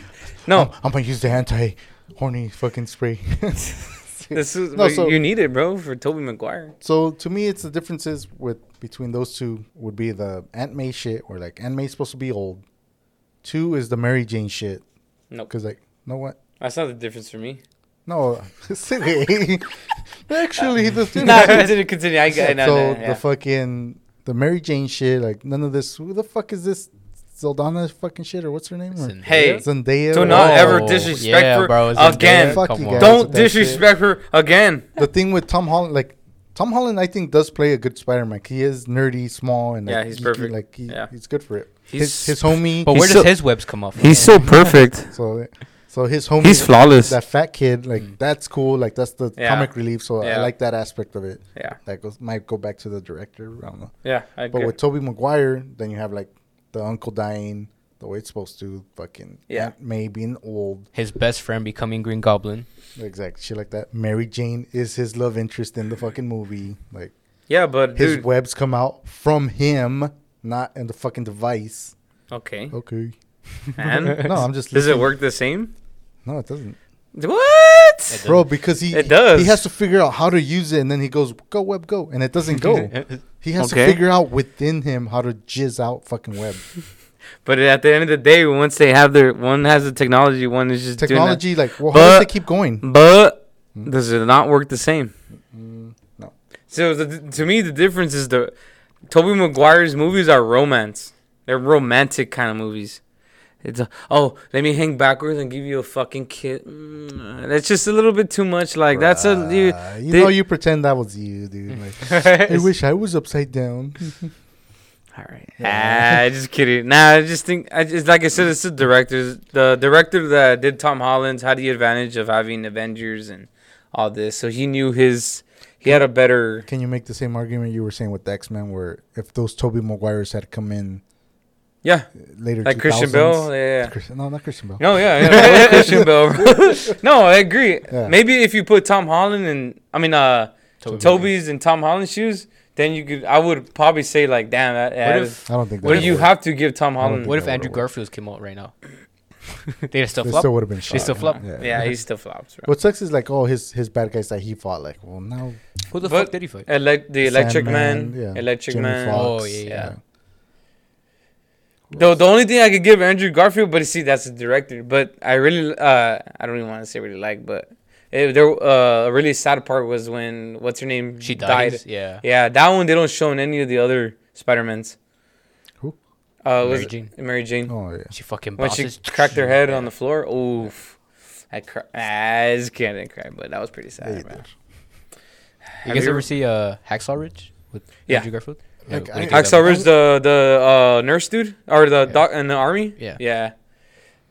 [SPEAKER 1] (laughs)
[SPEAKER 2] No,
[SPEAKER 1] I'm, I'm gonna use the anti horny fucking spray. (laughs)
[SPEAKER 2] this is
[SPEAKER 1] No, so-
[SPEAKER 2] you need it, bro, for Tobey Maguire.
[SPEAKER 1] So to me, it's the differences with between those two would be the Aunt May shit, where like Aunt May's supposed to be old. Two is the Mary Jane shit,
[SPEAKER 2] Nope,
[SPEAKER 1] because like, know what?
[SPEAKER 2] that's not the difference for me.
[SPEAKER 1] No, (laughs) silly. Actually, the thing.
[SPEAKER 2] didn't continue. I, I know.
[SPEAKER 1] so
[SPEAKER 2] that, yeah.
[SPEAKER 1] the fucking the Mary Jane shit, like none of this. Who the fuck is this? Zeldana fucking shit, or what's her name? Or
[SPEAKER 4] Zendaya?
[SPEAKER 2] Hey,
[SPEAKER 1] Zendaya.
[SPEAKER 2] do
[SPEAKER 1] or-
[SPEAKER 2] not ever
[SPEAKER 4] Oh,
[SPEAKER 2] disrespect
[SPEAKER 4] yeah,
[SPEAKER 2] her
[SPEAKER 4] bro,
[SPEAKER 2] again.
[SPEAKER 1] Fuck you guys.
[SPEAKER 2] Don't
[SPEAKER 1] with that shit.
[SPEAKER 2] disrespect her again.
[SPEAKER 1] The thing with Tom Holland, like Tom Holland, I think, does play a good Spider-Man. He is nerdy, small, and
[SPEAKER 2] Yeah,
[SPEAKER 1] like,
[SPEAKER 2] he's
[SPEAKER 1] geeky,
[SPEAKER 2] perfect.
[SPEAKER 1] Like he,
[SPEAKER 2] Yeah.
[SPEAKER 1] he's good for it.
[SPEAKER 2] He's
[SPEAKER 1] his his homie.
[SPEAKER 4] But
[SPEAKER 2] He's
[SPEAKER 4] where
[SPEAKER 2] so-
[SPEAKER 4] does his webs come off?
[SPEAKER 2] He's so perfect.
[SPEAKER 1] so so his homie.
[SPEAKER 2] He's flawless.
[SPEAKER 1] That fat kid, like
[SPEAKER 4] Mm.
[SPEAKER 1] that's cool. Like that's the
[SPEAKER 2] Yeah.
[SPEAKER 1] comic relief. So I like that aspect of it.
[SPEAKER 2] Yeah,
[SPEAKER 1] That goes might go back to the director. I don't know.
[SPEAKER 2] yeah. I
[SPEAKER 1] But
[SPEAKER 2] agree.
[SPEAKER 1] with Tobey Maguire, then you have like the uncle dying the way it's supposed to. Fucking
[SPEAKER 2] Yeah.
[SPEAKER 1] Aunt May being old.
[SPEAKER 4] His best friend becoming Green Goblin.
[SPEAKER 1] Exactly, shit like that. Mary Jane is his love interest in the fucking movie. Like
[SPEAKER 2] yeah, but
[SPEAKER 1] his
[SPEAKER 2] dude.
[SPEAKER 1] webs come out from him, not in the fucking device.
[SPEAKER 2] okay.
[SPEAKER 1] Okay.
[SPEAKER 2] And (laughs)
[SPEAKER 1] No, I'm just.
[SPEAKER 2] does it work the same?
[SPEAKER 1] No, it doesn't,
[SPEAKER 2] What?
[SPEAKER 1] bro. Because he
[SPEAKER 2] It does.
[SPEAKER 1] He has to figure out how to use it, and then he goes, "Go web, go," and it doesn't go. he has
[SPEAKER 2] Okay.
[SPEAKER 1] to figure out within him how to jizz out fucking web (laughs)
[SPEAKER 2] But at the end of the day, once they have their one has the technology, one is just
[SPEAKER 1] technology. Like, well, how
[SPEAKER 2] But-
[SPEAKER 1] does it keep going?
[SPEAKER 2] Doing that. But
[SPEAKER 1] Hmm?
[SPEAKER 2] does it not work the same?
[SPEAKER 1] Mm, no.
[SPEAKER 2] So the, to me, the difference is the Tobey Maguire's movies are romance. They're romantic kind of movies. It's a, oh, let me hang backwards and give you a fucking kiss. Mm, that's just a little bit too much. Like that's a you.
[SPEAKER 1] Bruh, you
[SPEAKER 2] they-
[SPEAKER 1] know, you pretend that was you, dude. Like, (laughs) I wish I was upside down. (laughs)
[SPEAKER 2] All right. Ah, just kidding. Nah, I just think I just like I said, it's the directors. The director that did Tom Holland's had the advantage of having Avengers and all this, so he knew his. He had a better.
[SPEAKER 1] Can you make the same argument you were saying with X Men, where if those Tobey Maguires had come in
[SPEAKER 2] Yeah,
[SPEAKER 1] later,
[SPEAKER 2] like Christian
[SPEAKER 1] 2000s
[SPEAKER 2] Bell. Yeah. yeah.
[SPEAKER 1] Christian- no, not Christian Bell.
[SPEAKER 2] No, yeah, yeah. I Christian Bell. (laughs) no, I agree.
[SPEAKER 1] Yeah.
[SPEAKER 2] Maybe if you put Tom Holland and I mean uh
[SPEAKER 4] Tobey
[SPEAKER 2] Tobey's and Tom Holland's shoes, then you could. I would probably say like, damn, that.
[SPEAKER 4] What if-
[SPEAKER 1] I don't think.
[SPEAKER 2] what
[SPEAKER 1] that
[SPEAKER 2] do you
[SPEAKER 1] would
[SPEAKER 2] have to give Tom Holland?
[SPEAKER 4] What if Andrew
[SPEAKER 1] would've.
[SPEAKER 4] Garfield's came out right now? (laughs) They still flop.
[SPEAKER 1] still would have been.
[SPEAKER 4] They
[SPEAKER 1] shot,
[SPEAKER 4] still
[SPEAKER 1] yeah.
[SPEAKER 4] flop?
[SPEAKER 1] Yeah.
[SPEAKER 2] Yeah, he still flops. Bro.
[SPEAKER 1] What sucks is like, oh, his his bad guys that he fought. Like, well, now
[SPEAKER 4] Who the
[SPEAKER 2] But-
[SPEAKER 4] fuck did he fight?
[SPEAKER 2] Elec- the Electric
[SPEAKER 1] Sandman,
[SPEAKER 2] Man,
[SPEAKER 1] yeah.
[SPEAKER 2] Electric
[SPEAKER 1] Jamie
[SPEAKER 2] Man.
[SPEAKER 1] Foxx,
[SPEAKER 4] Oh, yeah, yeah.
[SPEAKER 2] The the only thing I could give Andrew Garfield, but see that's the director. But I really uh I don't even want to say really like, but it, there uh a really sad part was when what's her name
[SPEAKER 4] She died. Yeah.
[SPEAKER 2] Yeah, that one they don't show in any of the other Spider Mans.
[SPEAKER 1] Who?
[SPEAKER 2] Uh,
[SPEAKER 4] Mary
[SPEAKER 2] was
[SPEAKER 4] Jane.
[SPEAKER 2] Mary Jane.
[SPEAKER 1] Oh yeah.
[SPEAKER 4] She fucking
[SPEAKER 2] when she cracked her head on the floor. Oof. I cry. I just can't cry, but that was pretty sad.
[SPEAKER 1] you
[SPEAKER 2] man.
[SPEAKER 4] You guys ever
[SPEAKER 2] ever-
[SPEAKER 4] see uh Hacksaw Ridge with
[SPEAKER 2] Yeah.
[SPEAKER 4] Andrew Garfield?
[SPEAKER 1] Like,
[SPEAKER 4] what do you
[SPEAKER 1] I-
[SPEAKER 4] think of
[SPEAKER 2] Hacksaw the the uh, nurse dude or the
[SPEAKER 4] Yeah.
[SPEAKER 2] doc in the army.
[SPEAKER 4] Yeah.
[SPEAKER 2] Yeah,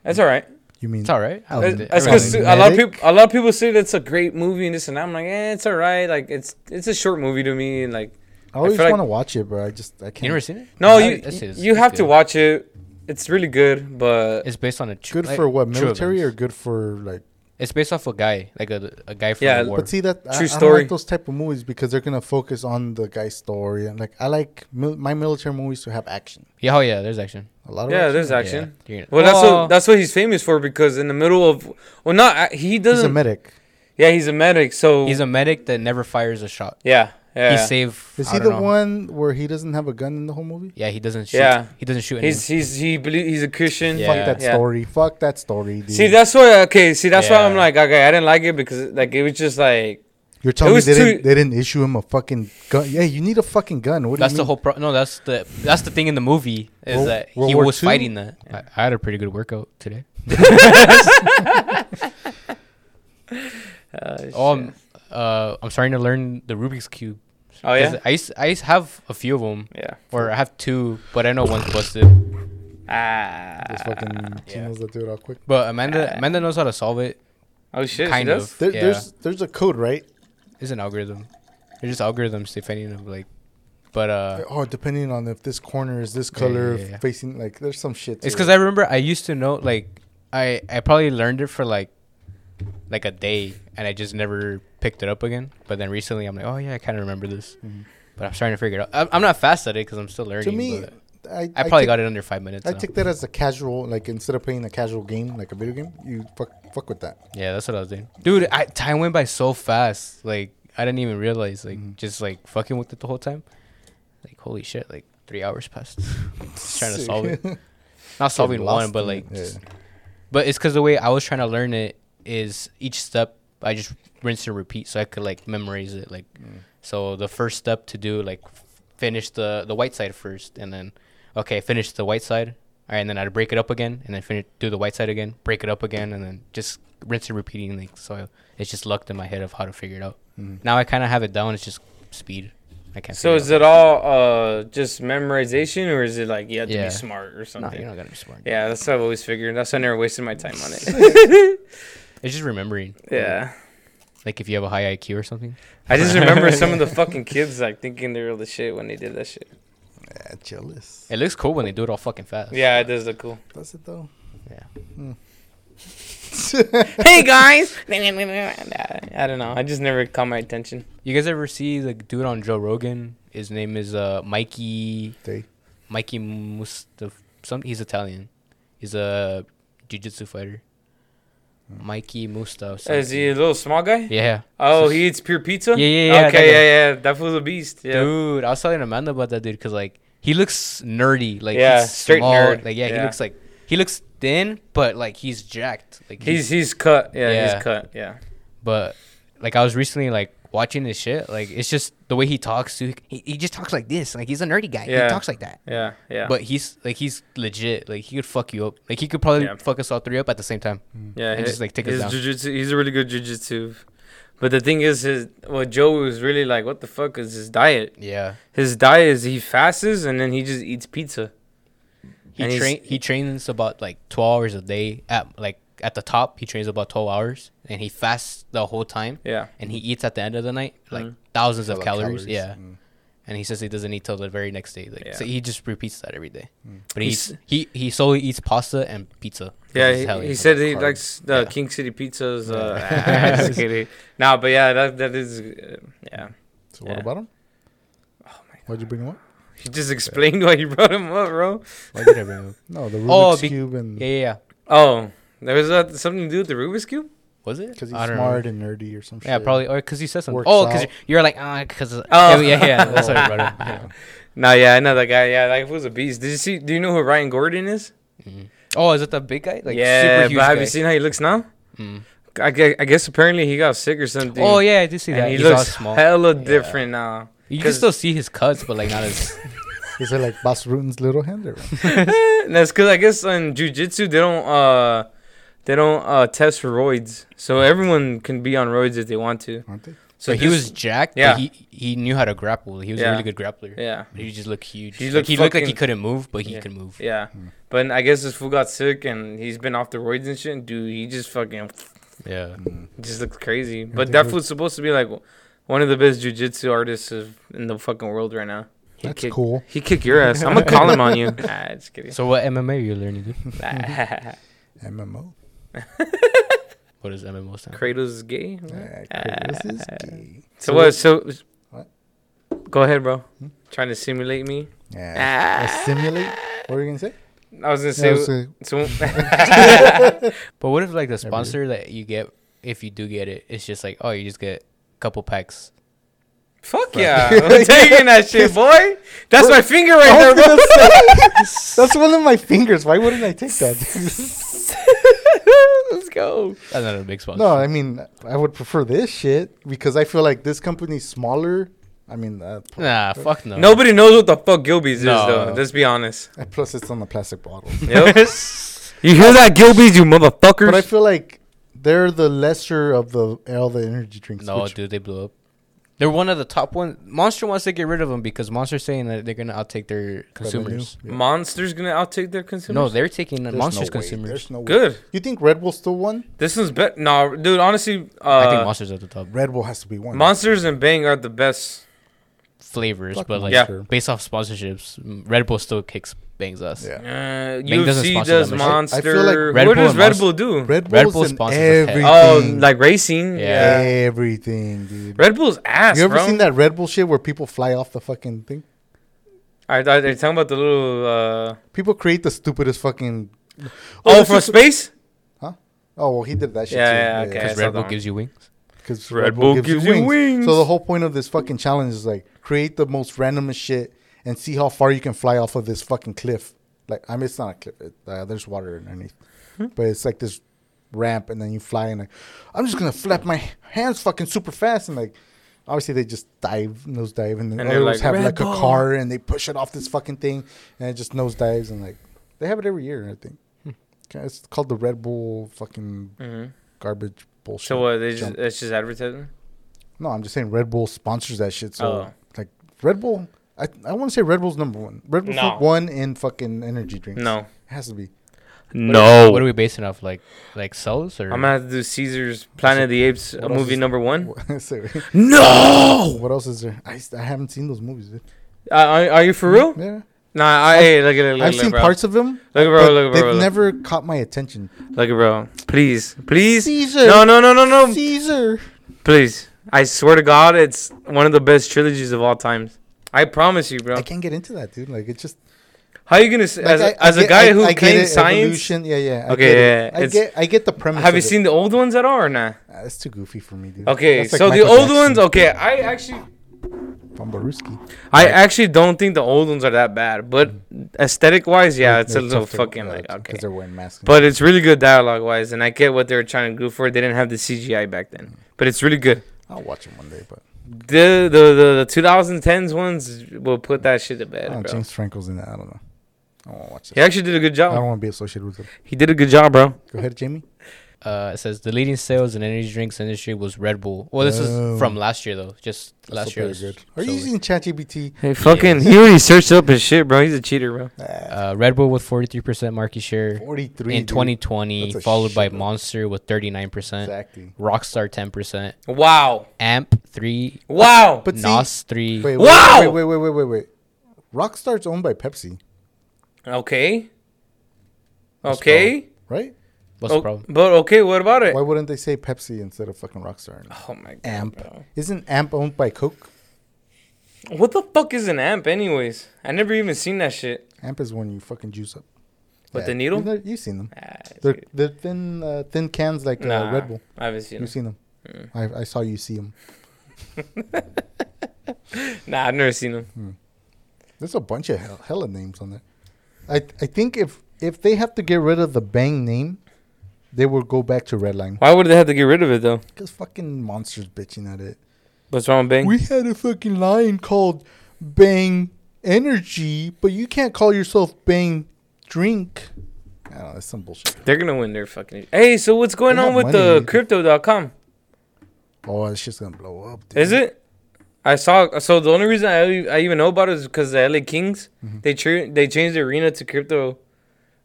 [SPEAKER 2] that's all right.
[SPEAKER 1] You mean
[SPEAKER 4] It's all right. I liked it.
[SPEAKER 2] That's because a lot of people a lot of people say that's a great movie and this and that. I'm like, eh, it's all right. Like it's it's a short movie to me. And like,
[SPEAKER 1] I always
[SPEAKER 2] like-
[SPEAKER 1] want to watch it, but I just I can't.
[SPEAKER 4] You never seen it?
[SPEAKER 2] no, you
[SPEAKER 4] that's it, it's-
[SPEAKER 2] you
[SPEAKER 4] it's
[SPEAKER 2] have to watch it. It's really good, but
[SPEAKER 4] It's based on a tr-
[SPEAKER 1] good for what
[SPEAKER 4] true
[SPEAKER 1] military or good for like
[SPEAKER 4] It's based off a guy, like a a guy from
[SPEAKER 2] Yeah,
[SPEAKER 4] the war.
[SPEAKER 1] But see that I,
[SPEAKER 2] True
[SPEAKER 1] I don't
[SPEAKER 2] story.
[SPEAKER 1] like those type of movies because they're gonna focus on the guy's story and like I like mil- my military movies to have action.
[SPEAKER 4] yeah, oh yeah, there's action.
[SPEAKER 1] A lot of
[SPEAKER 2] yeah,
[SPEAKER 1] action.
[SPEAKER 2] there's action.
[SPEAKER 4] you're gonna-
[SPEAKER 2] Well, that's
[SPEAKER 4] Well,
[SPEAKER 2] what that's what he's famous for because in the middle of well, not uh, he
[SPEAKER 1] He's a
[SPEAKER 2] doesn't.
[SPEAKER 1] medic.
[SPEAKER 2] yeah, he's a medic. So
[SPEAKER 4] he's a medic that never fires a shot.
[SPEAKER 2] yeah, yeah.
[SPEAKER 4] He saved.
[SPEAKER 1] Is
[SPEAKER 4] I
[SPEAKER 1] he the
[SPEAKER 4] know.
[SPEAKER 1] one where he doesn't have a gun in the whole movie?
[SPEAKER 4] Yeah, he doesn't shoot.
[SPEAKER 2] Yeah.
[SPEAKER 4] he doesn't shoot.
[SPEAKER 2] he's he's he believe he's a Christian.
[SPEAKER 4] Yeah.
[SPEAKER 1] Fuck that
[SPEAKER 2] Yeah.
[SPEAKER 1] story. Fuck that story, dude.
[SPEAKER 2] See, that's why. Okay, see, that's why I'm
[SPEAKER 4] Yeah.
[SPEAKER 2] like, okay, I didn't like it because like it was just like
[SPEAKER 1] You're telling me
[SPEAKER 2] was
[SPEAKER 1] they
[SPEAKER 2] too-
[SPEAKER 1] didn't, they didn't issue him a fucking gun? Yeah, you need a fucking gun. What do
[SPEAKER 4] That's
[SPEAKER 1] you
[SPEAKER 4] the
[SPEAKER 1] mean?
[SPEAKER 4] whole. Pro- no, that's the that's the thing in the movie is
[SPEAKER 1] World-
[SPEAKER 4] that
[SPEAKER 1] World
[SPEAKER 4] he
[SPEAKER 1] War
[SPEAKER 4] was
[SPEAKER 1] II?
[SPEAKER 4] fighting that. I, I had a pretty good workout today.
[SPEAKER 2] uh, (laughs) (laughs)
[SPEAKER 4] Oh, um, uh, I'm starting to learn the Rubik's cube.
[SPEAKER 2] Oh
[SPEAKER 4] 'Cause
[SPEAKER 2] yeah,
[SPEAKER 4] I used, I used to have a few of them,
[SPEAKER 2] yeah.
[SPEAKER 4] or I have two, but I know one's busted.
[SPEAKER 2] Ah,
[SPEAKER 1] Those fucking
[SPEAKER 4] yeah.
[SPEAKER 1] chinos that do it all quick.
[SPEAKER 4] But Amanda, Amanda knows how to solve it.
[SPEAKER 2] oh shit,
[SPEAKER 4] kind of.
[SPEAKER 1] There,
[SPEAKER 4] Yeah.
[SPEAKER 1] There's there's a code, right?
[SPEAKER 4] It's an algorithm. They're just algorithms depending on like, but uh,
[SPEAKER 1] oh, depending on if this corner is this color
[SPEAKER 4] yeah, yeah.
[SPEAKER 1] facing, like there's some shit. to
[SPEAKER 4] it's
[SPEAKER 1] it.
[SPEAKER 4] because I remember I used to know like, I I probably learned it for like, like a day, and I just never picked it up again. But then recently I'm like, oh yeah, I kind of remember this.
[SPEAKER 1] Mhm.
[SPEAKER 4] But I'm starting to figure it out. I'm, I'm not fast at it because I'm still learning.
[SPEAKER 1] to me, I,
[SPEAKER 4] I probably
[SPEAKER 1] take,
[SPEAKER 4] got it under five minutes.
[SPEAKER 1] I
[SPEAKER 4] now.
[SPEAKER 1] take that as a casual, like instead of playing a casual game, like a video game, you fuck fuck with that.
[SPEAKER 4] Yeah, that's what I was doing. Dude, I, time went by so fast. Like, I didn't even realize. Like,
[SPEAKER 1] Mhm.
[SPEAKER 4] just like fucking with it the whole time. Like, holy shit, like three hours passed. (laughs) just trying to solve it. Not solving one, but like,
[SPEAKER 1] yeah.
[SPEAKER 4] just- but it's because the way I was trying to learn it is each step I just rinse and repeat so I could like memorize it. Like,
[SPEAKER 1] Mm.
[SPEAKER 4] so the first step to do, like, f- finish the, the white side first, and then, okay, finish the white side. All right, and then I'd break it up again, and then finish do the white side again, break it up again, and then just rinse and repeating. Like, so it's just lucked in my head of how to figure it out.
[SPEAKER 1] Mm.
[SPEAKER 4] Now I kind of have it down. It's just speed. I can't.
[SPEAKER 2] So is
[SPEAKER 4] out.
[SPEAKER 2] it all uh just memorization or is it like you have to be smart or
[SPEAKER 4] No,
[SPEAKER 2] something?
[SPEAKER 4] you're not gonna be smart.
[SPEAKER 2] yeah, that's what I've always figured. That's why I never wasted my time on it. (laughs) (laughs)
[SPEAKER 4] It's just remembering.
[SPEAKER 2] yeah.
[SPEAKER 4] Like if you have a high IQ or something.
[SPEAKER 2] I just remember some of the (laughs) fucking kids like thinking they were the shit when they did that shit.
[SPEAKER 1] Yeah, jealous.
[SPEAKER 4] It looks cool when they do it all fucking fast.
[SPEAKER 2] Yeah, it does look cool.
[SPEAKER 1] Does it though?
[SPEAKER 4] Yeah. (laughs) (laughs)
[SPEAKER 2] hey guys, I don't know. I just never caught my attention.
[SPEAKER 4] You guys ever see the dude on Joe Rogan? His name is uh Mikey
[SPEAKER 1] They.
[SPEAKER 4] Mikey Mustaf. Some he's Italian. He's a jiu-jitsu fighter. Mikey Mustaf.
[SPEAKER 2] Is he a little small guy?
[SPEAKER 4] Yeah.
[SPEAKER 2] Oh, he eats pure pizza.
[SPEAKER 4] Yeah, yeah, yeah, that
[SPEAKER 2] Okay,
[SPEAKER 4] guy.
[SPEAKER 2] yeah, yeah. That fool's a beast. Yeah.
[SPEAKER 4] Dude, I was telling Amanda about that dude because like he looks nerdy. Like
[SPEAKER 2] Yeah,
[SPEAKER 4] he's
[SPEAKER 2] straight
[SPEAKER 4] small.
[SPEAKER 2] nerd.
[SPEAKER 4] Like yeah, he
[SPEAKER 2] Yeah.
[SPEAKER 4] looks like he looks thin, but like he's jacked. Like
[SPEAKER 2] He's he's cut. Yeah,
[SPEAKER 4] Yeah.
[SPEAKER 2] he's cut. Yeah.
[SPEAKER 4] but like I was recently like watching this shit. Like it's just the way he talks. To, he he just talks like this. Like he's a nerdy guy.
[SPEAKER 2] Yeah.
[SPEAKER 4] He talks like that.
[SPEAKER 2] Yeah, yeah.
[SPEAKER 4] But he's like he's legit. Like he could fuck you up. Like he could probably
[SPEAKER 2] Yeah.
[SPEAKER 4] fuck us all three up at the same time. Mm.
[SPEAKER 2] yeah,
[SPEAKER 4] and
[SPEAKER 2] his,
[SPEAKER 4] just, like, take us
[SPEAKER 2] his
[SPEAKER 4] down.
[SPEAKER 2] jujitsu. He's a really good jujitsu. But the thing is, his what Joe was really like, what the fuck is his diet?
[SPEAKER 4] Yeah.
[SPEAKER 2] His diet is he fasts and then he just eats pizza.
[SPEAKER 4] He train he trains about like twelve hours a day at like at the top he trains about twelve hours and he fasts the whole time
[SPEAKER 2] Yeah.
[SPEAKER 4] and he eats at the end of the night like
[SPEAKER 2] Mhm.
[SPEAKER 4] thousands of
[SPEAKER 1] Hella
[SPEAKER 4] calories. Yeah.
[SPEAKER 1] Mm.
[SPEAKER 4] And he says he doesn't eat till the very next day. Like
[SPEAKER 2] Yeah.
[SPEAKER 4] so he just repeats that every day.
[SPEAKER 1] Mm.
[SPEAKER 4] But
[SPEAKER 2] He's-
[SPEAKER 4] he's he he solely eats pasta and pizza.
[SPEAKER 2] Yeah,
[SPEAKER 4] He's
[SPEAKER 2] he, he said he
[SPEAKER 1] carbs.
[SPEAKER 2] likes the
[SPEAKER 4] Yeah.
[SPEAKER 2] King City pizzas. Uh,
[SPEAKER 4] Yeah. (laughs) (laughs)
[SPEAKER 2] Nah, but yeah, that that is uh, yeah.
[SPEAKER 1] So what about him?
[SPEAKER 2] Oh my
[SPEAKER 1] Why'd you bring him up?
[SPEAKER 2] He just explained why you brought him up, bro.
[SPEAKER 4] Why did I bring him?
[SPEAKER 1] No, the (laughs) Rubik's
[SPEAKER 4] Oh, be-
[SPEAKER 1] cube and
[SPEAKER 4] Yeah, yeah, yeah.
[SPEAKER 2] Oh, there was uh, something to do with the Rubik's cube.
[SPEAKER 4] Was it?
[SPEAKER 1] because he's
[SPEAKER 4] I don't
[SPEAKER 1] smart
[SPEAKER 4] know.
[SPEAKER 1] and nerdy or some shit.
[SPEAKER 4] Yeah, probably or because he said something.
[SPEAKER 1] Works
[SPEAKER 4] Oh, because
[SPEAKER 1] out.
[SPEAKER 4] you're like ah, because
[SPEAKER 2] Oh.
[SPEAKER 4] oh yeah, yeah. That's what I brought up. Yeah.
[SPEAKER 2] Nah, yeah, I know that guy. Yeah, that was a beast. Did you see? Do you know who Ryan Gordon is?
[SPEAKER 4] Mhm. Oh, is it the big guy? Like
[SPEAKER 2] yeah,
[SPEAKER 4] super huge
[SPEAKER 2] but have
[SPEAKER 4] guy.
[SPEAKER 2] you seen how he looks now?
[SPEAKER 4] Mm.
[SPEAKER 2] I guess, I guess apparently he got sick or something.
[SPEAKER 4] Oh yeah, I did see
[SPEAKER 2] and
[SPEAKER 4] that.
[SPEAKER 2] he
[SPEAKER 4] He's
[SPEAKER 2] looks
[SPEAKER 4] small.
[SPEAKER 2] hella
[SPEAKER 4] Yeah.
[SPEAKER 2] different now.
[SPEAKER 4] You can still see his cuts, but like not as. (laughs) (laughs)
[SPEAKER 1] Is it like Bas Rutten's little hand? Or (laughs)
[SPEAKER 2] That's because I guess in jujitsu they don't uh they don't uh test for roids, so everyone can be on roids if they want to.
[SPEAKER 1] aren't they?
[SPEAKER 2] So
[SPEAKER 4] So he
[SPEAKER 2] this-
[SPEAKER 4] was jacked.
[SPEAKER 2] Yeah.
[SPEAKER 4] But he he knew how to grapple. He was
[SPEAKER 2] Yeah.
[SPEAKER 4] a really good grappler.
[SPEAKER 2] yeah.
[SPEAKER 4] But he just looked huge.
[SPEAKER 2] He
[SPEAKER 4] He,
[SPEAKER 2] looked
[SPEAKER 4] like, he looked like he couldn't move, but he
[SPEAKER 2] Yeah.
[SPEAKER 4] could move.
[SPEAKER 2] Yeah,
[SPEAKER 1] Hmm.
[SPEAKER 2] but I guess this fool got sick and he's been off the roids and shit. And dude, he just fucking
[SPEAKER 4] Yeah.
[SPEAKER 1] Mm.
[SPEAKER 2] just looks crazy.
[SPEAKER 1] I
[SPEAKER 2] But that fool's supposed to be like one of the best jujitsu artists of, in the fucking world right now. He
[SPEAKER 1] That's
[SPEAKER 2] kick,
[SPEAKER 1] cool.
[SPEAKER 2] He kick your ass. I'm gonna call him on you. (laughs) Ah, just kidding.
[SPEAKER 4] So what MMA are you learning. (laughs)
[SPEAKER 1] MMO. (laughs)
[SPEAKER 4] What is MMO stand?
[SPEAKER 2] Kratos is gay.
[SPEAKER 1] Yeah, Kratos is gay.
[SPEAKER 2] So what? So
[SPEAKER 1] What?
[SPEAKER 2] Go ahead, bro.
[SPEAKER 1] Hmm?
[SPEAKER 2] Trying to simulate me.
[SPEAKER 1] Yeah.
[SPEAKER 2] Ah.
[SPEAKER 1] Assimilate. What were you gonna say?
[SPEAKER 2] I was gonna
[SPEAKER 1] Yeah,
[SPEAKER 2] say.
[SPEAKER 1] so-
[SPEAKER 2] so, (laughs) (laughs)
[SPEAKER 4] But what if like the
[SPEAKER 1] Never
[SPEAKER 4] sponsor that you get, if you do get it, it's just like oh you just get a couple packs.
[SPEAKER 2] Fuck yeah! (laughs) I'm taking that shit, boy. That's my finger right there, bro. (laughs)
[SPEAKER 1] That's one of my fingers. Why wouldn't I take that? (laughs)
[SPEAKER 2] Let's go.
[SPEAKER 4] That's not a big sponsor.
[SPEAKER 1] no, I mean I would prefer this shit because I feel like this company's smaller. I mean, uh,
[SPEAKER 4] Nah, fuck no.
[SPEAKER 2] Nobody knows what the fuck Gilby's
[SPEAKER 4] No.
[SPEAKER 2] is, though. Let's be honest.
[SPEAKER 1] and plus it's on the plastic bottle.
[SPEAKER 2] Yep. you hear that, Gilby's, you motherfuckers?
[SPEAKER 1] But I feel like they're the lesser of the all the energy drinks.
[SPEAKER 4] No,
[SPEAKER 1] which-
[SPEAKER 4] dude, they blew up. They're one of the top ones. Monster wants to get rid of them because Monster's saying that they're gonna outtake their consumers.
[SPEAKER 1] Yeah.
[SPEAKER 2] Monster's gonna outtake their consumers.
[SPEAKER 4] No, they're taking
[SPEAKER 1] There's
[SPEAKER 4] Monster's
[SPEAKER 1] no way.
[SPEAKER 4] consumers.
[SPEAKER 1] There's no way.
[SPEAKER 2] good.
[SPEAKER 1] You think Red Bull still won?
[SPEAKER 2] This one's bet. No, dude. Honestly, uh,
[SPEAKER 4] I think Monster's at the top.
[SPEAKER 1] Red Bull has to be one.
[SPEAKER 2] Monsters and Bang are the best.
[SPEAKER 4] Flavors,
[SPEAKER 1] Fuck
[SPEAKER 4] but like
[SPEAKER 2] Yeah.
[SPEAKER 4] based off sponsorships, Red Bull still kicks bangs us.
[SPEAKER 1] Yeah.
[SPEAKER 2] Uh,
[SPEAKER 4] Bang doesn't
[SPEAKER 2] UFC does
[SPEAKER 4] that.
[SPEAKER 2] Monster.
[SPEAKER 1] I feel like
[SPEAKER 4] Red
[SPEAKER 2] what
[SPEAKER 4] Bull
[SPEAKER 2] does Red Bull do?
[SPEAKER 1] Red
[SPEAKER 4] Red
[SPEAKER 1] Bull's
[SPEAKER 4] Bull sponsors
[SPEAKER 1] everything.
[SPEAKER 2] Oh, like racing.
[SPEAKER 4] Yeah.
[SPEAKER 2] Yeah.
[SPEAKER 1] everything, dude.
[SPEAKER 2] Red Bull's ass,
[SPEAKER 1] you ever
[SPEAKER 2] bro.
[SPEAKER 1] seen that Red Bull shit where people fly off the fucking thing?
[SPEAKER 2] I thought they're talking about the little. Uh,
[SPEAKER 1] People create the stupidest fucking.
[SPEAKER 2] oh,
[SPEAKER 1] this
[SPEAKER 2] from
[SPEAKER 1] is-
[SPEAKER 2] space. Huh?
[SPEAKER 1] Oh well, he did that shit
[SPEAKER 2] Yeah,
[SPEAKER 1] too.
[SPEAKER 2] yeah, okay.
[SPEAKER 4] Because
[SPEAKER 2] I saw
[SPEAKER 4] Red Bull gives you wings.
[SPEAKER 1] Because
[SPEAKER 2] Red Bull gives you wings.
[SPEAKER 1] So the whole point of this fucking challenge is like create the most randomest shit and see how far you can fly off of this fucking cliff. Like I mean, it's not a cliff. It, uh, there's water underneath,
[SPEAKER 2] Hmm.
[SPEAKER 1] but it's like this ramp, and then you fly and like I'm just gonna flap my hands fucking super fast and like. Obviously, they just dive, nose dive, and then
[SPEAKER 2] And
[SPEAKER 1] others
[SPEAKER 2] like,
[SPEAKER 1] have
[SPEAKER 2] "Red
[SPEAKER 1] like
[SPEAKER 2] Bull."
[SPEAKER 1] a car and they push it off this fucking thing, and it just nose dives and like they have it every year. I think
[SPEAKER 2] Hmm.
[SPEAKER 1] It's called the Red Bull fucking
[SPEAKER 2] hmm
[SPEAKER 1] garbage bullshit.
[SPEAKER 2] So what? They just
[SPEAKER 1] jump.
[SPEAKER 2] it's just advertising.
[SPEAKER 1] No, I'm just saying Red Bull sponsors that shit. So
[SPEAKER 2] Oh.
[SPEAKER 1] like Red Bull, I I want to say Red Bull's number one. Red Bull's
[SPEAKER 2] No.
[SPEAKER 1] like one in fucking energy drinks.
[SPEAKER 2] No.
[SPEAKER 1] it has to be.
[SPEAKER 2] No.
[SPEAKER 4] What are we basing off? Like like cells or?
[SPEAKER 2] I'm gonna have to do Caesar's Planet of the Apes uh,
[SPEAKER 1] what
[SPEAKER 2] movie
[SPEAKER 1] is-
[SPEAKER 2] number one. (laughs)
[SPEAKER 1] Sorry. (laughs)
[SPEAKER 2] No.
[SPEAKER 1] what else is there? I, I haven't seen those movies. Dude.
[SPEAKER 2] Uh, are, are you for real?
[SPEAKER 1] Yeah,
[SPEAKER 2] Nah. I, hey, look at it. Look,
[SPEAKER 1] I've
[SPEAKER 2] look,
[SPEAKER 1] seen
[SPEAKER 2] bro.
[SPEAKER 1] parts of them.
[SPEAKER 2] Look, bro. Look, bro.
[SPEAKER 1] they've
[SPEAKER 2] Look,
[SPEAKER 1] never caught my attention.
[SPEAKER 2] look, bro. Please, please.
[SPEAKER 1] Caesar.
[SPEAKER 2] No, no, no, no, no.
[SPEAKER 1] Caesar.
[SPEAKER 2] Please. I swear to God, it's one of the best trilogies of all times. I promise you, bro.
[SPEAKER 1] I can't get into that, dude. Like it's just
[SPEAKER 2] How you gonna say,
[SPEAKER 1] like,
[SPEAKER 2] as,
[SPEAKER 1] I-
[SPEAKER 2] a
[SPEAKER 1] I
[SPEAKER 2] as a
[SPEAKER 1] get-
[SPEAKER 2] guy
[SPEAKER 1] I-
[SPEAKER 2] who claims science?
[SPEAKER 1] evolution. Yeah, yeah. I
[SPEAKER 2] Okay,
[SPEAKER 1] get it. I get I get the premise.
[SPEAKER 2] Have you seen the old ones at all or not?
[SPEAKER 1] Ah, That's too goofy for me, dude.
[SPEAKER 2] Okay,
[SPEAKER 1] like
[SPEAKER 2] so the old
[SPEAKER 1] Jackson.
[SPEAKER 2] ones. Okay, I actually,
[SPEAKER 1] Bombaruski.
[SPEAKER 2] I actually don't think the old ones are that bad, but aesthetic wise, yeah,
[SPEAKER 1] They're-
[SPEAKER 2] it's a little fucking
[SPEAKER 1] yeah,
[SPEAKER 2] like
[SPEAKER 1] Because they're wearing masks.
[SPEAKER 2] But it's really good dialogue wise, and I get what they were trying to do for. They didn't have the CGI back then, but it's really good.
[SPEAKER 1] I'll watch them one day. But
[SPEAKER 2] The the the, the 2010s ones will put that shit to bed,
[SPEAKER 1] oh,
[SPEAKER 2] bro.
[SPEAKER 1] James Franco's in that. I don't know. I won't watch it.
[SPEAKER 2] He actually did a good job.
[SPEAKER 1] I don't want to be associated with it.
[SPEAKER 2] He did a good job, bro.
[SPEAKER 1] Go ahead, Jamie.
[SPEAKER 4] Uh, it says the leading sales in energy drinks industry was Red Bull. Well, this
[SPEAKER 1] Oh.
[SPEAKER 4] is from last year though. Just
[SPEAKER 1] That's
[SPEAKER 4] last year.
[SPEAKER 1] good. Are you using ChatGPT?
[SPEAKER 2] Hey, fucking, he already searched up his shit, bro. He's a cheater, bro.
[SPEAKER 4] Uh, Red Bull with 43% market share
[SPEAKER 1] Forty-three
[SPEAKER 4] in
[SPEAKER 1] dude.
[SPEAKER 4] 2020,
[SPEAKER 1] That's a
[SPEAKER 4] followed by
[SPEAKER 1] shitload.
[SPEAKER 4] Monster with 39%,
[SPEAKER 1] Exactly.
[SPEAKER 4] Rockstar 10%,
[SPEAKER 2] Wow,
[SPEAKER 4] Amp 3,
[SPEAKER 2] wow.
[SPEAKER 1] But see,
[SPEAKER 4] Nos 3.
[SPEAKER 1] wait, wait,
[SPEAKER 2] Wow!
[SPEAKER 1] Wait, wait, wait, wait, wait, wait. Rockstar's owned by Pepsi,
[SPEAKER 2] Okay. Okay.
[SPEAKER 1] right?
[SPEAKER 4] What's
[SPEAKER 2] Oh,
[SPEAKER 4] the problem?
[SPEAKER 2] But okay, what about it?
[SPEAKER 1] Why wouldn't they say Pepsi instead of fucking Rockstar?
[SPEAKER 2] Oh my god.
[SPEAKER 1] Amp.
[SPEAKER 2] bro.
[SPEAKER 1] Isn't Amp owned by Coke?
[SPEAKER 2] What the fuck is an amp, anyways? I never even seen that shit.
[SPEAKER 1] Amp is when you fucking juice up.
[SPEAKER 2] With the needle?
[SPEAKER 1] You know, you've seen them.
[SPEAKER 2] Ah,
[SPEAKER 1] They're, they're thin, uh, thin cans like uh, Red Bull.
[SPEAKER 2] I haven't seen them.
[SPEAKER 1] You've seen them.
[SPEAKER 2] Mm.
[SPEAKER 1] I, I saw you see them.
[SPEAKER 2] them. (laughs) Nah, I've never seen them.
[SPEAKER 1] There's a bunch of hell, hella names on there. I I think if if they have to get rid of the Bang name, they will go back to Redline.
[SPEAKER 2] Why would they have to get rid of it though?
[SPEAKER 1] Because fucking monsters bitching at it.
[SPEAKER 2] What's wrong Bang?
[SPEAKER 1] We had a fucking line called Bang Energy, but you can't call yourself Bang Drink. I don't know, that's some bullshit.
[SPEAKER 2] They're gonna win their fucking. Hey, so what's going
[SPEAKER 1] They
[SPEAKER 2] on with
[SPEAKER 1] money.
[SPEAKER 2] the crypto.com?
[SPEAKER 1] Oh, that shit's gonna blow up. Dude.
[SPEAKER 2] Is it? I saw. So the only reason I, I even know about it is because the LA Kings
[SPEAKER 1] Mhm.
[SPEAKER 2] they tra- they changed the arena to crypto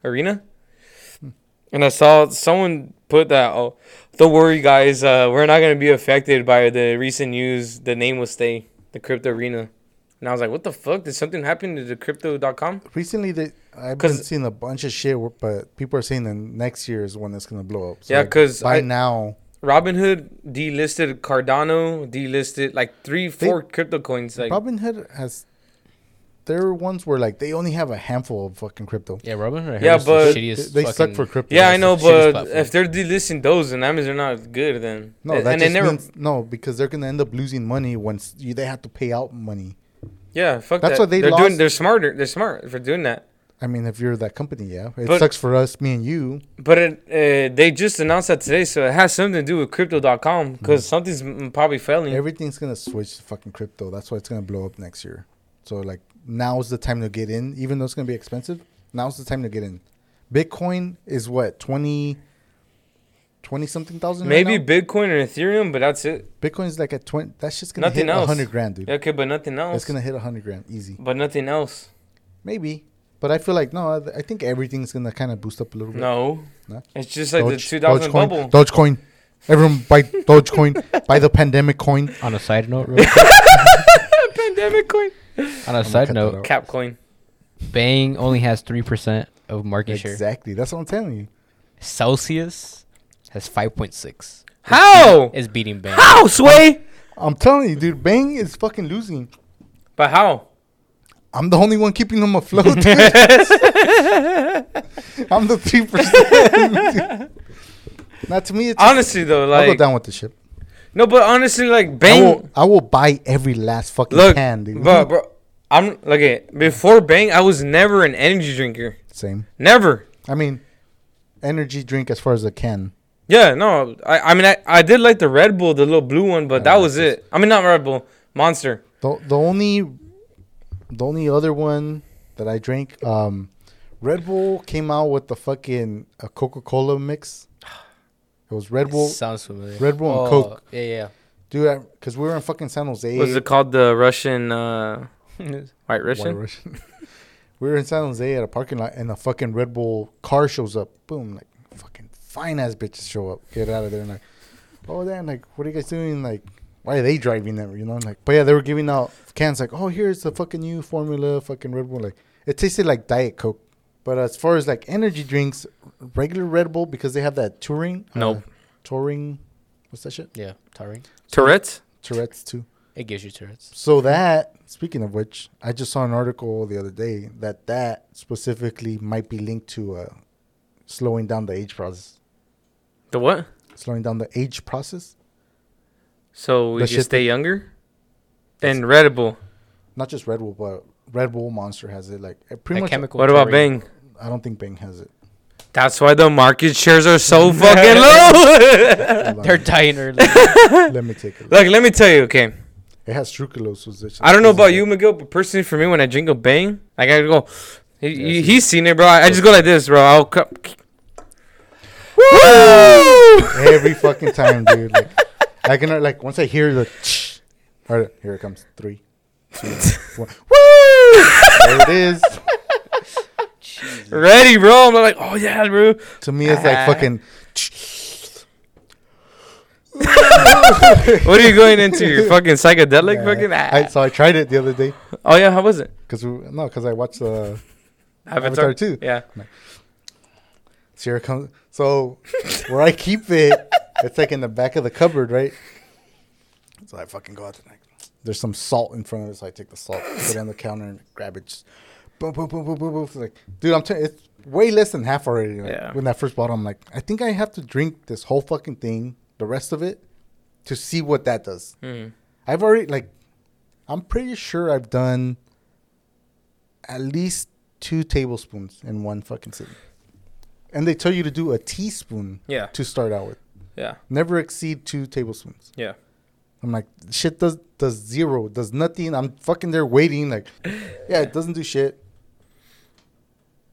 [SPEAKER 2] arena. And I saw someone put that. Oh, don't worry, guys. Uh, we're not gonna be affected by the recent news. The name will stay the crypto arena. And I was like, what the fuck? Did something happen to the crypto.com?
[SPEAKER 1] Recently, they I've been seeing a bunch of shit, but people are saying that next year is when it's gonna blow up.
[SPEAKER 2] Yeah,
[SPEAKER 1] like,
[SPEAKER 2] 'cause
[SPEAKER 1] by
[SPEAKER 2] I-
[SPEAKER 1] now,
[SPEAKER 2] Robinhood delisted Cardano, delisted like three, four crypto coins. Like,
[SPEAKER 1] Robinhood has their ones where like they only have a handful of fucking crypto.
[SPEAKER 4] Yeah, Robinhood.
[SPEAKER 2] Yeah,
[SPEAKER 4] has the
[SPEAKER 2] but-
[SPEAKER 4] shittiest
[SPEAKER 1] they suck for crypto.
[SPEAKER 2] yeah, I know, but
[SPEAKER 4] platform.
[SPEAKER 2] if they're delisting those, then that means they're not good. Then
[SPEAKER 1] No,
[SPEAKER 2] and,
[SPEAKER 1] that
[SPEAKER 2] and
[SPEAKER 1] just
[SPEAKER 2] they never.
[SPEAKER 1] means no because they're gonna end up losing money once you, they have to pay out money.
[SPEAKER 2] Yeah, fuck
[SPEAKER 1] That's
[SPEAKER 2] that.
[SPEAKER 1] why they
[SPEAKER 2] are
[SPEAKER 1] lost-
[SPEAKER 2] doing. They're smarter. They're smart for doing that.
[SPEAKER 1] I mean, if you're that company, yeah, it
[SPEAKER 2] But-
[SPEAKER 1] sucks for us, me and you.
[SPEAKER 2] But it, uh, they just announced that today, so it has something to do with crypto.com because something's mm, probably failing.
[SPEAKER 1] Everything's gonna switch to fucking crypto. That's why it's gonna blow up next year. So like now's the time to get in, even though it's gonna be expensive. Now's the time to get in. Bitcoin is what 20, 20 something thousand. right
[SPEAKER 2] Maybe
[SPEAKER 1] now?
[SPEAKER 2] Bitcoin or Ethereum, but that's it.
[SPEAKER 1] Bitcoin's like at twenty. That's just gonna
[SPEAKER 2] Nothing
[SPEAKER 1] hit
[SPEAKER 2] else.
[SPEAKER 1] hundred grand, dude.
[SPEAKER 2] Okay, but nothing else.
[SPEAKER 1] It's gonna hit hundred grand easy.
[SPEAKER 2] But nothing else.
[SPEAKER 1] Maybe, but I feel like no. I- I think everything's gonna kind of boost up a little bit.
[SPEAKER 2] No.
[SPEAKER 1] No?
[SPEAKER 2] It's just like
[SPEAKER 1] Doge-
[SPEAKER 2] the 2000
[SPEAKER 1] Dogecoin,
[SPEAKER 2] bubble.
[SPEAKER 1] Dogecoin. Everyone buy Dogecoin. (laughs) buy the pandemic coin.
[SPEAKER 4] On a side note, (laughs) real quick,
[SPEAKER 2] Pandemic coin.
[SPEAKER 4] On a
[SPEAKER 1] gonna
[SPEAKER 4] side note,
[SPEAKER 2] Capcoin.
[SPEAKER 4] Bang only has three percent of market share.
[SPEAKER 1] Exactly. That's what I'm telling you.
[SPEAKER 4] Celsius has five point six.
[SPEAKER 2] How?
[SPEAKER 4] Is beating Bang.
[SPEAKER 2] How, Sway?
[SPEAKER 1] I'm telling you, dude. Bang is fucking losing.
[SPEAKER 2] But how?
[SPEAKER 1] I'm the only one keeping them afloat. (laughs) I'm the three percent. (laughs) Not to me. It's
[SPEAKER 2] Honestly, though, like.
[SPEAKER 1] I'll go down with the ship.
[SPEAKER 2] No, but honestly, like,
[SPEAKER 1] I
[SPEAKER 2] Bang.
[SPEAKER 1] will, I will buy every last fucking
[SPEAKER 2] Look,
[SPEAKER 1] can, dude.
[SPEAKER 2] bro, (laughs) bro. I'm, like, eh, before Bang, I was never an energy drinker.
[SPEAKER 1] Same.
[SPEAKER 2] Never.
[SPEAKER 1] I mean, energy drink as far as a can.
[SPEAKER 2] Yeah, no. I, I mean, I, I did like the Red Bull, the little blue one, but that was
[SPEAKER 1] that's-
[SPEAKER 2] it. I mean, not Red Bull, Monster.
[SPEAKER 1] The the only the only other one that I drank, um, Red Bull came out with the fucking a Coca Cola mix. It was Red Bull,
[SPEAKER 4] Sounds familiar.
[SPEAKER 1] Red Bull and
[SPEAKER 4] Oh,
[SPEAKER 1] Coke.
[SPEAKER 4] Yeah, yeah.
[SPEAKER 1] dude. Because we were in fucking San Jose.
[SPEAKER 2] Was it called the Russian uh, White (laughs)
[SPEAKER 1] White
[SPEAKER 2] Russian?
[SPEAKER 1] Russian. (laughs) we were in San Jose at a parking lot, and a fucking Red Bull car shows up. Boom, like fucking fine ass bitches show up. Get out of there, and like, oh damn, like what are you guys doing? Like, why are they driving them? You know, like, but yeah, they were giving out cans like, oh, here's the fucking new formula, fucking Red Bull. Like, it tasted like Diet Coke. But as far as like energy drinks, regular Red Bull because they have that taurine.
[SPEAKER 2] Nope.
[SPEAKER 1] Uh, taurine. What's that shit?
[SPEAKER 4] Yeah, Taurine.
[SPEAKER 2] Tourette's?
[SPEAKER 1] Tourette's too.
[SPEAKER 4] It gives you Tourette's.
[SPEAKER 1] So that, speaking of which, I just saw an article the other day that that specifically might be linked to uh, slowing down the age process.
[SPEAKER 2] The what?
[SPEAKER 1] Slowing down the age process,
[SPEAKER 2] So we
[SPEAKER 1] The
[SPEAKER 2] just
[SPEAKER 1] shit
[SPEAKER 2] stay younger? And Red Bull.
[SPEAKER 1] not just Red Bull, but Red Bull Monster has it. Like uh, pretty much.
[SPEAKER 4] chemical.
[SPEAKER 2] What about
[SPEAKER 4] Taurine.
[SPEAKER 2] Bang?
[SPEAKER 1] I don't think Bang has it.
[SPEAKER 2] That's why the market shares are so (laughs) fucking low. (laughs)
[SPEAKER 4] They're dying early. (laughs)
[SPEAKER 1] Let me take a look.
[SPEAKER 2] Look, let me tell you, okay.
[SPEAKER 1] It has sucralose. so it's-
[SPEAKER 2] I don't know about you, Miguel, but personally for me, when I drink a Bang, like I go, he,
[SPEAKER 1] Yeah,
[SPEAKER 2] he's seen it, bro. I, I just go like this, bro. I'll cut.
[SPEAKER 1] Every fucking time, dude. Like, I can like once I hear the. All right, here it comes. Three, two, one. Woo! There it is.
[SPEAKER 2] Ready, bro. I'm like, oh yeah, bro.
[SPEAKER 1] To me, it's like fucking.
[SPEAKER 2] What are you going into? Your fucking psychedelic,
[SPEAKER 1] Yeah.
[SPEAKER 2] fucking.
[SPEAKER 1] I,
[SPEAKER 2] Ah.
[SPEAKER 1] so I tried it the other day
[SPEAKER 2] oh yeah, how was it?
[SPEAKER 1] because no, because I watched uh,
[SPEAKER 2] Avatar,
[SPEAKER 1] Avatar 2.
[SPEAKER 2] Yeah.
[SPEAKER 1] So here it comes. So where I keep it, it's like in the back of the cupboard, right? So I fucking go out there. There's some salt in front of it, so I take the salt, put it on the counter, and grab it. Just boom, boom, boom, boom, boom, boom. It's like, dude, I'm telling. It's way less than half already. Like,
[SPEAKER 2] Yeah.
[SPEAKER 1] When that first bottle, I'm like, I think I have to drink this whole fucking thing, the rest of it, to see what that does.
[SPEAKER 2] Mm.
[SPEAKER 1] I've already like, I'm pretty sure I've done at least two tablespoons in one fucking sitting. And they tell you to do a teaspoon
[SPEAKER 2] Yeah.
[SPEAKER 1] to start out with.
[SPEAKER 2] Yeah.
[SPEAKER 1] Never exceed two tablespoons.
[SPEAKER 2] Yeah.
[SPEAKER 1] I'm like, shit does does zero, does nothing. I'm fucking there waiting. Like, (laughs) yeah, it doesn't do shit.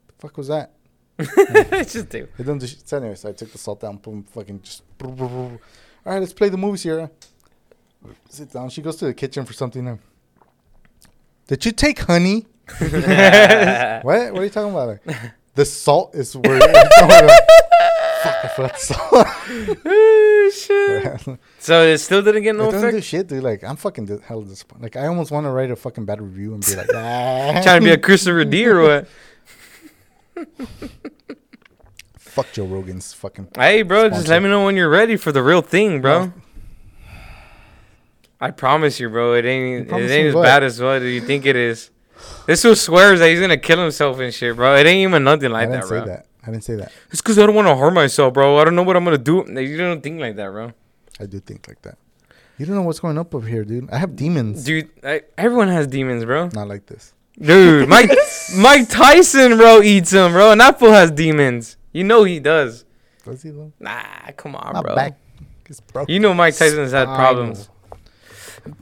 [SPEAKER 1] The fuck was that?
[SPEAKER 2] it's (laughs) just dude.
[SPEAKER 1] It doesn't do shit. So anyway, so I took the salt down, boom, fucking just. All right, let's play the movie, Sierra. Sit down. She goes to the kitchen for something. Now. Did you take honey? (laughs) what? What are you talking about? Like, the salt is where. (laughs) Fuck, I forgot the salt.
[SPEAKER 2] Oh, shit. So it still didn't get no
[SPEAKER 1] doesn't do shit, dude. Like, I'm fucking di- hell disappointed. Like, I almost want to write a fucking bad review and be like, (laughs) ah.
[SPEAKER 2] Trying to be a Christopher D or what? (laughs)
[SPEAKER 1] Fuck Joe Rogan's fucking.
[SPEAKER 2] Hey, bro, just let me know when you're ready for the real thing, bro. I promise you, bro. It ain't. It ain't as
[SPEAKER 1] what?
[SPEAKER 2] bad as what you think it is. This one swears that he's gonna kill himself and shit, bro. It ain't even nothing
[SPEAKER 1] I
[SPEAKER 2] like
[SPEAKER 1] didn't
[SPEAKER 2] that,
[SPEAKER 1] say
[SPEAKER 2] bro.
[SPEAKER 1] that. I didn't say that.
[SPEAKER 2] It's because I don't want to harm myself, bro. I don't know what I'm gonna do. Like, You don't think like that, bro.
[SPEAKER 1] I do think like that. You don't know what's going up over here, dude. I have demons.
[SPEAKER 2] Dude, I, everyone has demons, bro.
[SPEAKER 1] Not like this.
[SPEAKER 2] Dude, (laughs) Mike Mike Tyson, bro, eats them, bro. And that fool has demons. You know he does.
[SPEAKER 1] Does he though?
[SPEAKER 2] Nah, come on,
[SPEAKER 1] My
[SPEAKER 2] bro.
[SPEAKER 1] back is broken.
[SPEAKER 2] You know Mike Tyson's had
[SPEAKER 1] Spinal.
[SPEAKER 2] problems.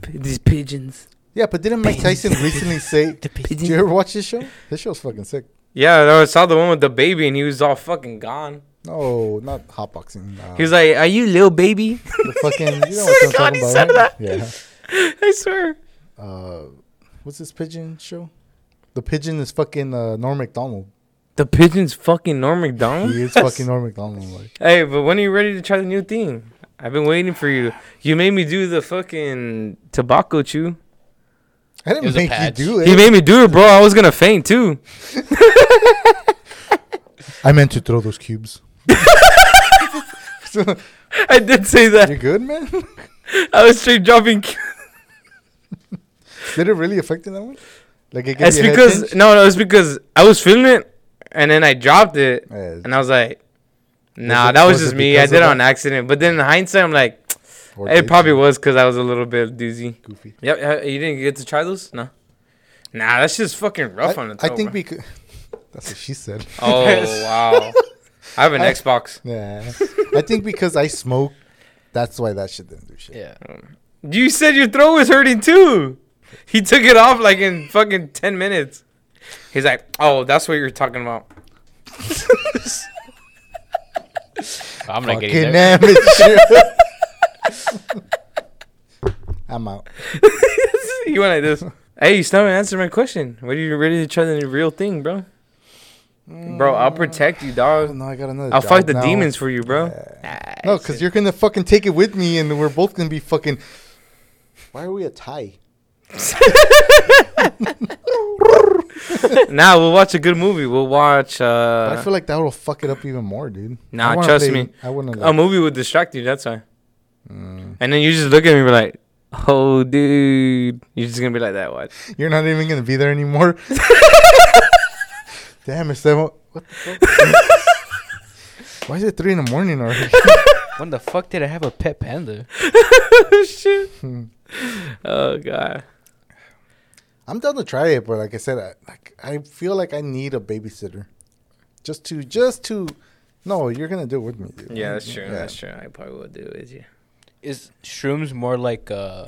[SPEAKER 2] These pigeons.
[SPEAKER 1] Yeah, but didn't Mike Tyson recently say? (laughs) Did you ever watch this show? This show's fucking sick.
[SPEAKER 2] Yeah, I saw the one with the baby, and he was all fucking gone.
[SPEAKER 1] No, not hotboxing. Uh,
[SPEAKER 2] He was like, "Are you little baby?"
[SPEAKER 1] the fucking. You (laughs) know what
[SPEAKER 2] God, he
[SPEAKER 1] about?
[SPEAKER 2] said
[SPEAKER 1] right? Yeah. (laughs)
[SPEAKER 2] I swear.
[SPEAKER 1] Uh, what's this pigeon show? The pigeon is fucking uh, Norm Macdonald.
[SPEAKER 2] The pigeon's fucking Norm Macdonald.
[SPEAKER 1] He is (laughs) fucking Norm Macdonald. Like,
[SPEAKER 2] Hey, but when are you ready to try the new thing? I've been waiting for you. You made me do the fucking tobacco chew.
[SPEAKER 1] I didn't
[SPEAKER 4] was a
[SPEAKER 1] make you
[SPEAKER 4] patch.
[SPEAKER 1] do
[SPEAKER 2] He made me do it, bro. I was gonna faint too. (laughs)
[SPEAKER 1] I meant to throw those cubes.
[SPEAKER 2] so, (laughs) I did say that.
[SPEAKER 1] You good, man? (laughs)
[SPEAKER 2] I was straight dropping.
[SPEAKER 1] Did it really affect you that way? Like it
[SPEAKER 2] It's
[SPEAKER 1] you a head
[SPEAKER 2] because no, no, it's because I was feeling it, and then I dropped it,
[SPEAKER 1] Yeah,
[SPEAKER 2] and I was like, "Nah,
[SPEAKER 1] it-
[SPEAKER 2] that was,
[SPEAKER 1] was
[SPEAKER 2] just me. I did it on accident." But then in hindsight, I'm like,
[SPEAKER 1] or
[SPEAKER 2] it probably
[SPEAKER 1] you?
[SPEAKER 2] was because I was a little bit doozy.
[SPEAKER 1] goofy.
[SPEAKER 2] Yep, uh, you didn't get to try those? No. Nah, that's just fucking rough
[SPEAKER 1] I,
[SPEAKER 2] on the
[SPEAKER 1] I think
[SPEAKER 2] bro.
[SPEAKER 1] could. (laughs) that's what she said. (laughs)
[SPEAKER 2] Oh wow, I have an (laughs)
[SPEAKER 1] I-
[SPEAKER 2] Xbox.
[SPEAKER 1] Yeah, I think because I smoke, that's why that shit didn't do shit.
[SPEAKER 4] Yeah.
[SPEAKER 2] You said your throat was hurting too. He took it off like in fucking ten minutes. He's like, "Oh, that's what you're talking about."
[SPEAKER 4] I'm not
[SPEAKER 1] Fucking
[SPEAKER 4] getting there.
[SPEAKER 1] Amateur. (laughs) I'm out. (laughs)
[SPEAKER 2] you went like this. Hey, you still haven't answered my question. What are you ready to try the real thing, bro? Bro, I'll protect you,
[SPEAKER 1] Oh,
[SPEAKER 2] dog.
[SPEAKER 1] no, I got another.
[SPEAKER 2] I'll fight the
[SPEAKER 1] now.
[SPEAKER 2] demons for you, bro.
[SPEAKER 1] Yeah. No, because you're gonna fucking take it with me, and we're both gonna be fucking. Why are we a tie? (laughs)
[SPEAKER 2] now we'll watch a good movie. We'll watch uh,
[SPEAKER 1] I feel like that will fuck it up even more, dude.
[SPEAKER 2] Nah, trust
[SPEAKER 1] play-
[SPEAKER 2] me.
[SPEAKER 1] I wouldn't.
[SPEAKER 2] a movie would distract you. That's why.
[SPEAKER 1] Mm.
[SPEAKER 2] And then you just look at me and be like, "Oh, dude," you're just gonna be like that. What?
[SPEAKER 1] You're not even gonna be there anymore. (laughs) Damn, it's seven. What the fuck? Why is it three in the morning already? (laughs)
[SPEAKER 4] When the fuck did I have a pet panda? (laughs)
[SPEAKER 2] Shit. Oh god.
[SPEAKER 1] I'm down to try it, but like I said, I, like I feel like I need a babysitter, just to just to. No, you're gonna do it with me, dude.
[SPEAKER 2] Yeah, that's true.
[SPEAKER 1] Yeah.
[SPEAKER 2] That's true. I probably will do it with you.
[SPEAKER 4] Is shrooms more like uh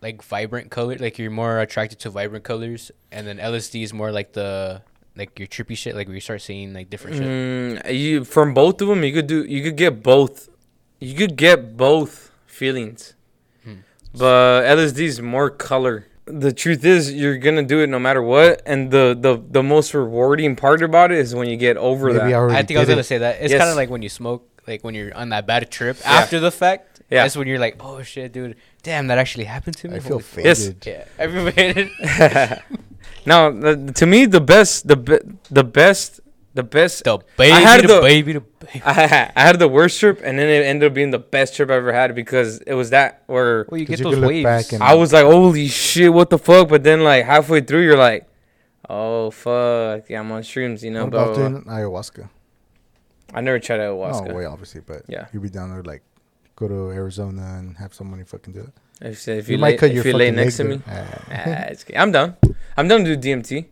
[SPEAKER 4] like vibrant color? Like you're more attracted to vibrant colors, and then LSD is more like the like your trippy shit, like where you start seeing like different shit.
[SPEAKER 2] Mm, you from both of them, you could do. You could get both. You could get both feelings,
[SPEAKER 4] Hmm.
[SPEAKER 2] but LSD is more color. The truth is, you're gonna do it no matter what, and the the the most rewarding part about it is when you get over
[SPEAKER 1] Maybe
[SPEAKER 2] that.
[SPEAKER 1] I
[SPEAKER 4] I think I was gonna
[SPEAKER 1] it.
[SPEAKER 4] say that. It's
[SPEAKER 2] Yes.
[SPEAKER 4] kind of like when you smoke, like when you're on that bad trip
[SPEAKER 2] Yeah.
[SPEAKER 4] after the fact.
[SPEAKER 2] Yeah.
[SPEAKER 4] That's when you're like, oh shit, dude, damn, that actually happened to me.
[SPEAKER 1] I feel
[SPEAKER 4] Holy fuck.
[SPEAKER 1] faded.
[SPEAKER 2] Yes.
[SPEAKER 4] Yeah, everybody. (laughs) (laughs)
[SPEAKER 2] now, the, to me, the best, the be, the best, the best.
[SPEAKER 4] the baby,
[SPEAKER 2] had
[SPEAKER 4] the,
[SPEAKER 2] the-
[SPEAKER 4] baby, the baby. (laughs)
[SPEAKER 2] I, I had the worst trip, and then it ended up being the best trip I ever had because it was that where
[SPEAKER 4] Well, you
[SPEAKER 1] 'Cause
[SPEAKER 4] get
[SPEAKER 1] you
[SPEAKER 4] those waves.
[SPEAKER 1] back and-
[SPEAKER 2] I was like, holy shit, what the fuck? But then, like, halfway through, you're like, oh, fuck. Yeah, I'm on shrooms, you know?
[SPEAKER 1] What
[SPEAKER 2] Blah,
[SPEAKER 1] about
[SPEAKER 2] blah, blah.
[SPEAKER 1] doing ayahuasca?
[SPEAKER 2] I never tried ayahuasca.
[SPEAKER 1] No way, obviously, but
[SPEAKER 2] Yeah.
[SPEAKER 1] you'd be down there like go to Arizona and have somebody fucking do it.
[SPEAKER 2] If, if
[SPEAKER 1] You
[SPEAKER 2] you,
[SPEAKER 1] might cut
[SPEAKER 2] if
[SPEAKER 1] your
[SPEAKER 2] you lay
[SPEAKER 1] fucking
[SPEAKER 2] next to me,
[SPEAKER 1] there. Ah.
[SPEAKER 2] it's okay. I'm done. I'm done to do DMT.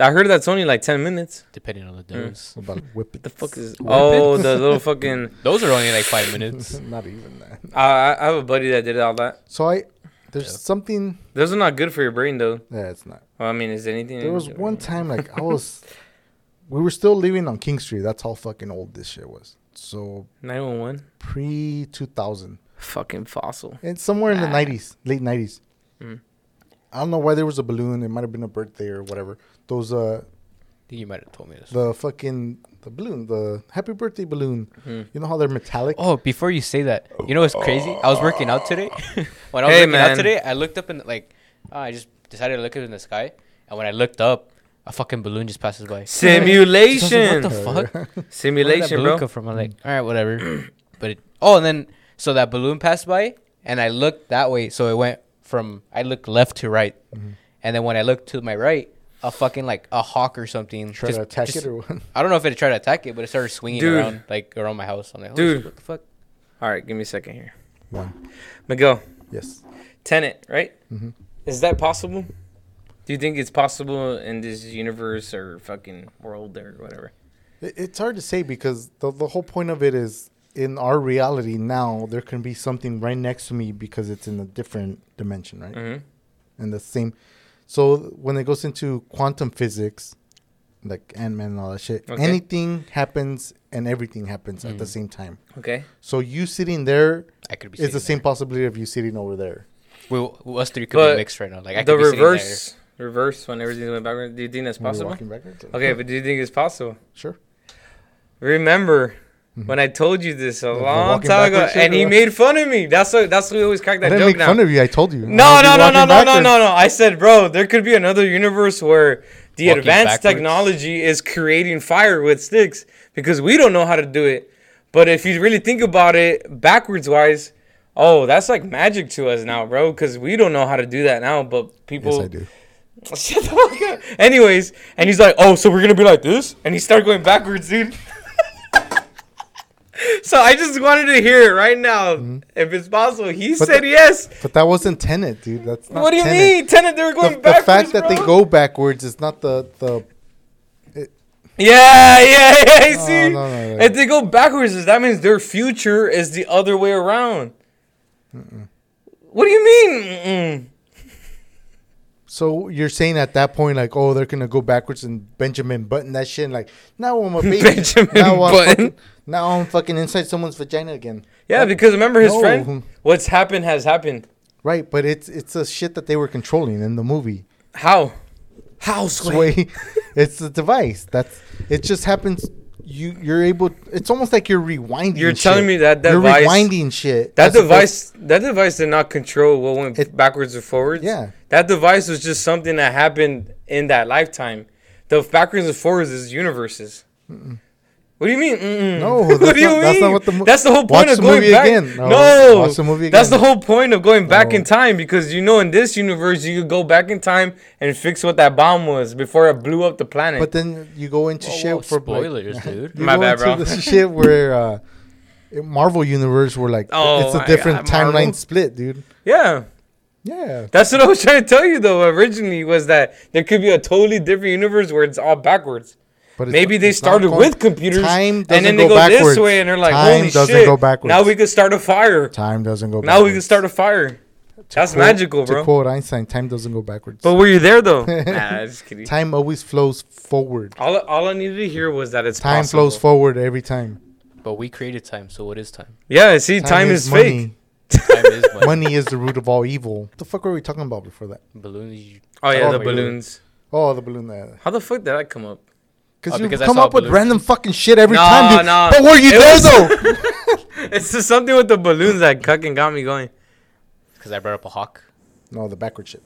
[SPEAKER 2] I heard that's only like 10 minutes.
[SPEAKER 4] Depending on the
[SPEAKER 2] Mm.
[SPEAKER 4] dose.
[SPEAKER 1] What about whip
[SPEAKER 2] the fuck is.
[SPEAKER 4] Whip
[SPEAKER 2] Oh, the little fucking. (laughs)
[SPEAKER 4] Those are only like five minutes. (laughs)
[SPEAKER 1] Not even that.
[SPEAKER 2] I, I have a buddy that did all that.
[SPEAKER 1] So I, there's
[SPEAKER 4] Yeah.
[SPEAKER 1] something.
[SPEAKER 2] Those are not good for your brain, though.
[SPEAKER 1] Yeah, it's not.
[SPEAKER 2] Well, I mean, is anything.
[SPEAKER 1] There was one time like I was, we were still living on King Street. That's how fucking old this shit was. So
[SPEAKER 2] 911?
[SPEAKER 1] pre two thousand,
[SPEAKER 2] Fucking fossil.
[SPEAKER 1] and somewhere in the
[SPEAKER 2] Ah.
[SPEAKER 1] nineties, late nineties.
[SPEAKER 2] Mm.
[SPEAKER 1] I don't know why there was a balloon. It might have been a birthday or whatever. Those uh,
[SPEAKER 4] you might have told me this.
[SPEAKER 1] the fucking the balloon, the happy birthday balloon.
[SPEAKER 2] Mm.
[SPEAKER 1] You know how they're metallic?
[SPEAKER 4] Oh, before you say that, you know what's crazy? I was working out today. (laughs) when I was
[SPEAKER 2] Hey,
[SPEAKER 4] working
[SPEAKER 2] man.
[SPEAKER 4] out today, I looked up and like, oh, I just decided to look up in the sky, and when I looked up, a fucking balloon just passes by. (laughs)
[SPEAKER 2] Simulation.
[SPEAKER 4] What the fuck? (laughs) Where did that
[SPEAKER 2] Simulation, bro.
[SPEAKER 4] come from? I'm like, all right, whatever. (clears throat) but it, oh, and then so that balloon passed by, and I looked that way, so it went from I looked left to right,
[SPEAKER 1] Mhm.
[SPEAKER 4] and then when I looked to my right, a fucking like a hawk or something.
[SPEAKER 1] Try
[SPEAKER 4] just-
[SPEAKER 1] to attack
[SPEAKER 4] just-
[SPEAKER 1] it or what?
[SPEAKER 4] I don't know if it tried to attack it, but it started swinging
[SPEAKER 2] Dude.
[SPEAKER 4] around like around my house. I'm like,
[SPEAKER 2] Dude.
[SPEAKER 4] Dude, what the fuck?
[SPEAKER 2] All right, give me a second here.
[SPEAKER 1] One.
[SPEAKER 2] Miguel,
[SPEAKER 1] Yes.
[SPEAKER 2] Tenet, right?
[SPEAKER 1] hmm
[SPEAKER 2] Is that possible? Do you think it's possible in this universe or fucking world or whatever?
[SPEAKER 1] It's hard to say because the the whole point of it is in our reality now there can be something right next to me because it's in a different dimension, right?
[SPEAKER 2] Mm-hmm.
[SPEAKER 1] And the same. So when it goes into quantum physics, like Ant Man and all that shit,
[SPEAKER 2] Okay.
[SPEAKER 1] anything happens and everything happens at the
[SPEAKER 4] Mhm.
[SPEAKER 1] same time.
[SPEAKER 2] Okay.
[SPEAKER 1] So you sitting there
[SPEAKER 4] I could be.
[SPEAKER 1] is the
[SPEAKER 4] sitting
[SPEAKER 1] same possibility of you sitting over there.
[SPEAKER 4] there. We, us three could
[SPEAKER 2] But
[SPEAKER 4] be mixed right now. Like I
[SPEAKER 2] the
[SPEAKER 4] could be sitting there.
[SPEAKER 2] reverse, reverse when everything's going backwards. Do you think that's possible?
[SPEAKER 1] backwards.
[SPEAKER 2] Okay, but do you think it's possible?
[SPEAKER 1] Sure.
[SPEAKER 2] Remember
[SPEAKER 1] Mhm.
[SPEAKER 2] when I told you this a
[SPEAKER 1] The
[SPEAKER 2] long time ago, and he
[SPEAKER 1] what?
[SPEAKER 2] made fun of me. That's what. That's what we always crack that
[SPEAKER 1] I
[SPEAKER 2] that
[SPEAKER 1] didn't
[SPEAKER 2] joke
[SPEAKER 1] make
[SPEAKER 2] now.
[SPEAKER 1] fun of you. I told you.
[SPEAKER 2] No, no, no, no, no, no, no, no. I said, bro, there could be another universe where the
[SPEAKER 4] Walking
[SPEAKER 2] advanced
[SPEAKER 4] backwards.
[SPEAKER 2] technology is creating fire with sticks because we don't know how to do it. But if you really think about it backwards wise, oh, that's like magic to us now, bro, because we don't know how to do that now. But people,
[SPEAKER 1] Yes, I do. (laughs)
[SPEAKER 2] Shut the fuck up. Anyways, and he's like, "Oh, so we're gonna be like this?" And he started going backwards, dude. (laughs) so I just wanted to hear it right now, if it's possible. He
[SPEAKER 1] Mm-hmm. But
[SPEAKER 2] said
[SPEAKER 1] the-
[SPEAKER 2] yes.
[SPEAKER 1] But that wasn't Tenet, dude. That's not
[SPEAKER 2] What do you
[SPEAKER 1] Tenet.
[SPEAKER 2] mean, Tenet? They were going
[SPEAKER 1] the
[SPEAKER 2] backwards.
[SPEAKER 1] The fact that they go backwards is not the the.
[SPEAKER 2] Yeah, yeah, yeah. See,
[SPEAKER 1] no, no, no.
[SPEAKER 2] if they go backwards, that means their future is the other way around. What do you mean? Mm-mm.
[SPEAKER 1] So you're saying at that point, like, oh, they're gonna go backwards and Benjamin Button that shit, like, now I'm a (laughs) baby.
[SPEAKER 2] Benjamin
[SPEAKER 1] now I'm
[SPEAKER 2] Button.
[SPEAKER 1] fucking, now I'm fucking inside someone's vagina again.
[SPEAKER 2] Yeah, because remember his
[SPEAKER 1] No.
[SPEAKER 2] friend. What's happened has happened.
[SPEAKER 1] Right, but it's it's a shit that they were controlling in the movie.
[SPEAKER 2] How? How, Sway?
[SPEAKER 1] Sway, (laughs) it's a device. That's it. Just happens. You you're able. It's almost like you're rewinding.
[SPEAKER 2] You're
[SPEAKER 1] shit.
[SPEAKER 2] telling me that that
[SPEAKER 1] you're
[SPEAKER 2] device-
[SPEAKER 1] rewinding shit.
[SPEAKER 2] That device, that device did not control what went
[SPEAKER 1] It-
[SPEAKER 2] backwards or forwards.
[SPEAKER 1] Yeah.
[SPEAKER 2] That device was just something that happened in that lifetime. The backwards and forwards is universes. What do you mean? Mm-mm.
[SPEAKER 1] No, (laughs)
[SPEAKER 2] what
[SPEAKER 1] that's
[SPEAKER 2] do you
[SPEAKER 1] not-
[SPEAKER 2] mean?
[SPEAKER 1] that's not what the mo-
[SPEAKER 2] that's the whole
[SPEAKER 1] Watch
[SPEAKER 2] point of
[SPEAKER 1] the
[SPEAKER 2] going
[SPEAKER 1] movie
[SPEAKER 2] back.
[SPEAKER 1] again. No,
[SPEAKER 2] No,
[SPEAKER 1] watch the movie again.
[SPEAKER 2] that's the whole point of going back
[SPEAKER 1] No.
[SPEAKER 2] in time because you know in this universe you could go back in time and fix what that bomb was before it blew up the planet.
[SPEAKER 1] But then you go into
[SPEAKER 4] Whoa,
[SPEAKER 1] shit
[SPEAKER 4] whoa,
[SPEAKER 1] for like-
[SPEAKER 4] spoilers, (laughs) dude.
[SPEAKER 1] You
[SPEAKER 2] My
[SPEAKER 1] go
[SPEAKER 2] bad,
[SPEAKER 1] into
[SPEAKER 2] bro.
[SPEAKER 1] The shit where (laughs) uh, Marvel universe were like
[SPEAKER 2] Oh
[SPEAKER 1] it's a different
[SPEAKER 2] God, Marvel.
[SPEAKER 1] timeline split, dude.
[SPEAKER 2] yeah.
[SPEAKER 1] Yeah.
[SPEAKER 2] That's what I was trying to tell you though. Originally, was that there could be a totally different universe where it's all backwards.
[SPEAKER 1] But it's
[SPEAKER 2] Maybe they
[SPEAKER 1] it's
[SPEAKER 2] started
[SPEAKER 1] going-
[SPEAKER 2] with computers,
[SPEAKER 1] Time
[SPEAKER 2] and then they
[SPEAKER 1] go
[SPEAKER 2] go this way, and they're like,
[SPEAKER 1] Time
[SPEAKER 2] "Holy
[SPEAKER 1] doesn't
[SPEAKER 2] shit!"
[SPEAKER 1] go backwards.
[SPEAKER 2] Now we could start a fire.
[SPEAKER 1] Time doesn't go. Backwards.
[SPEAKER 2] Now we can start a fire. That's
[SPEAKER 1] Quote-
[SPEAKER 2] magical,
[SPEAKER 1] To quote Einstein, time doesn't go backwards.
[SPEAKER 2] But were you there though? (laughs) nah, just kidding.
[SPEAKER 1] time always flows forward.
[SPEAKER 2] All, all I needed to hear was that it's
[SPEAKER 1] Time
[SPEAKER 2] possible.
[SPEAKER 1] flows forward every time.
[SPEAKER 4] But we created time, so what is time?
[SPEAKER 2] Yeah, see, time, is, fake.
[SPEAKER 1] money. (laughs)
[SPEAKER 4] Time is money.
[SPEAKER 1] money is the root of all evil. What the fuck were we talking about before that?
[SPEAKER 4] Balloons. you-
[SPEAKER 2] Oh yeah,
[SPEAKER 1] Oh,
[SPEAKER 2] the
[SPEAKER 1] the
[SPEAKER 2] balloons.
[SPEAKER 1] Oh, the balloon there.
[SPEAKER 2] How the fuck did that come up?
[SPEAKER 1] Because
[SPEAKER 4] Oh,
[SPEAKER 1] you come up with
[SPEAKER 4] balloons.
[SPEAKER 1] random fucking shit every
[SPEAKER 2] No,
[SPEAKER 1] time, dude.
[SPEAKER 2] no.
[SPEAKER 1] But were you
[SPEAKER 2] It
[SPEAKER 1] there
[SPEAKER 2] was-
[SPEAKER 1] though? (laughs)
[SPEAKER 2] It's just something with the balloons that fucking got me going.
[SPEAKER 4] Because I brought up a hawk.
[SPEAKER 1] no, the backward shit.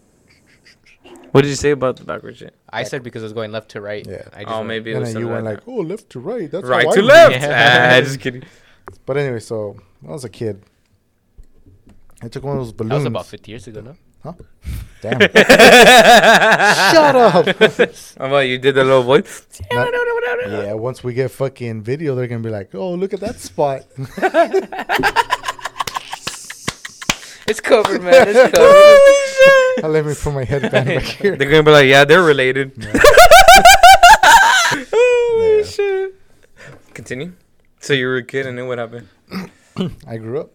[SPEAKER 2] What did you say about the backward shit?
[SPEAKER 4] I said because it was going left to right.
[SPEAKER 1] Yeah.
[SPEAKER 4] I just
[SPEAKER 2] Oh,
[SPEAKER 4] went-
[SPEAKER 2] maybe it
[SPEAKER 1] And
[SPEAKER 2] was
[SPEAKER 1] then you went
[SPEAKER 2] like
[SPEAKER 1] like, oh, left to right. That's
[SPEAKER 2] right
[SPEAKER 1] how I
[SPEAKER 2] to left.
[SPEAKER 4] Yeah. (laughs)
[SPEAKER 2] ah, (laughs) just kidding.
[SPEAKER 1] But anyway, so when I was a kid, I took one of those
[SPEAKER 4] That
[SPEAKER 1] balloons.
[SPEAKER 4] was about 50 years ago, no? (laughs)
[SPEAKER 1] Damn. Shut up. (laughs)
[SPEAKER 2] How about you did the little voice? (laughs)
[SPEAKER 1] Not- yeah, once we get fucking video, they're gonna be like, "Oh, look at that spot."
[SPEAKER 4] It's covered, man. It's covered.
[SPEAKER 1] I let me put my headband back here.
[SPEAKER 2] They're gonna be like, yeah, they're related. Holy
[SPEAKER 1] Yeah.
[SPEAKER 2] shit. Continue. So you were a kid, and then what happened? (clears throat)
[SPEAKER 1] I grew up.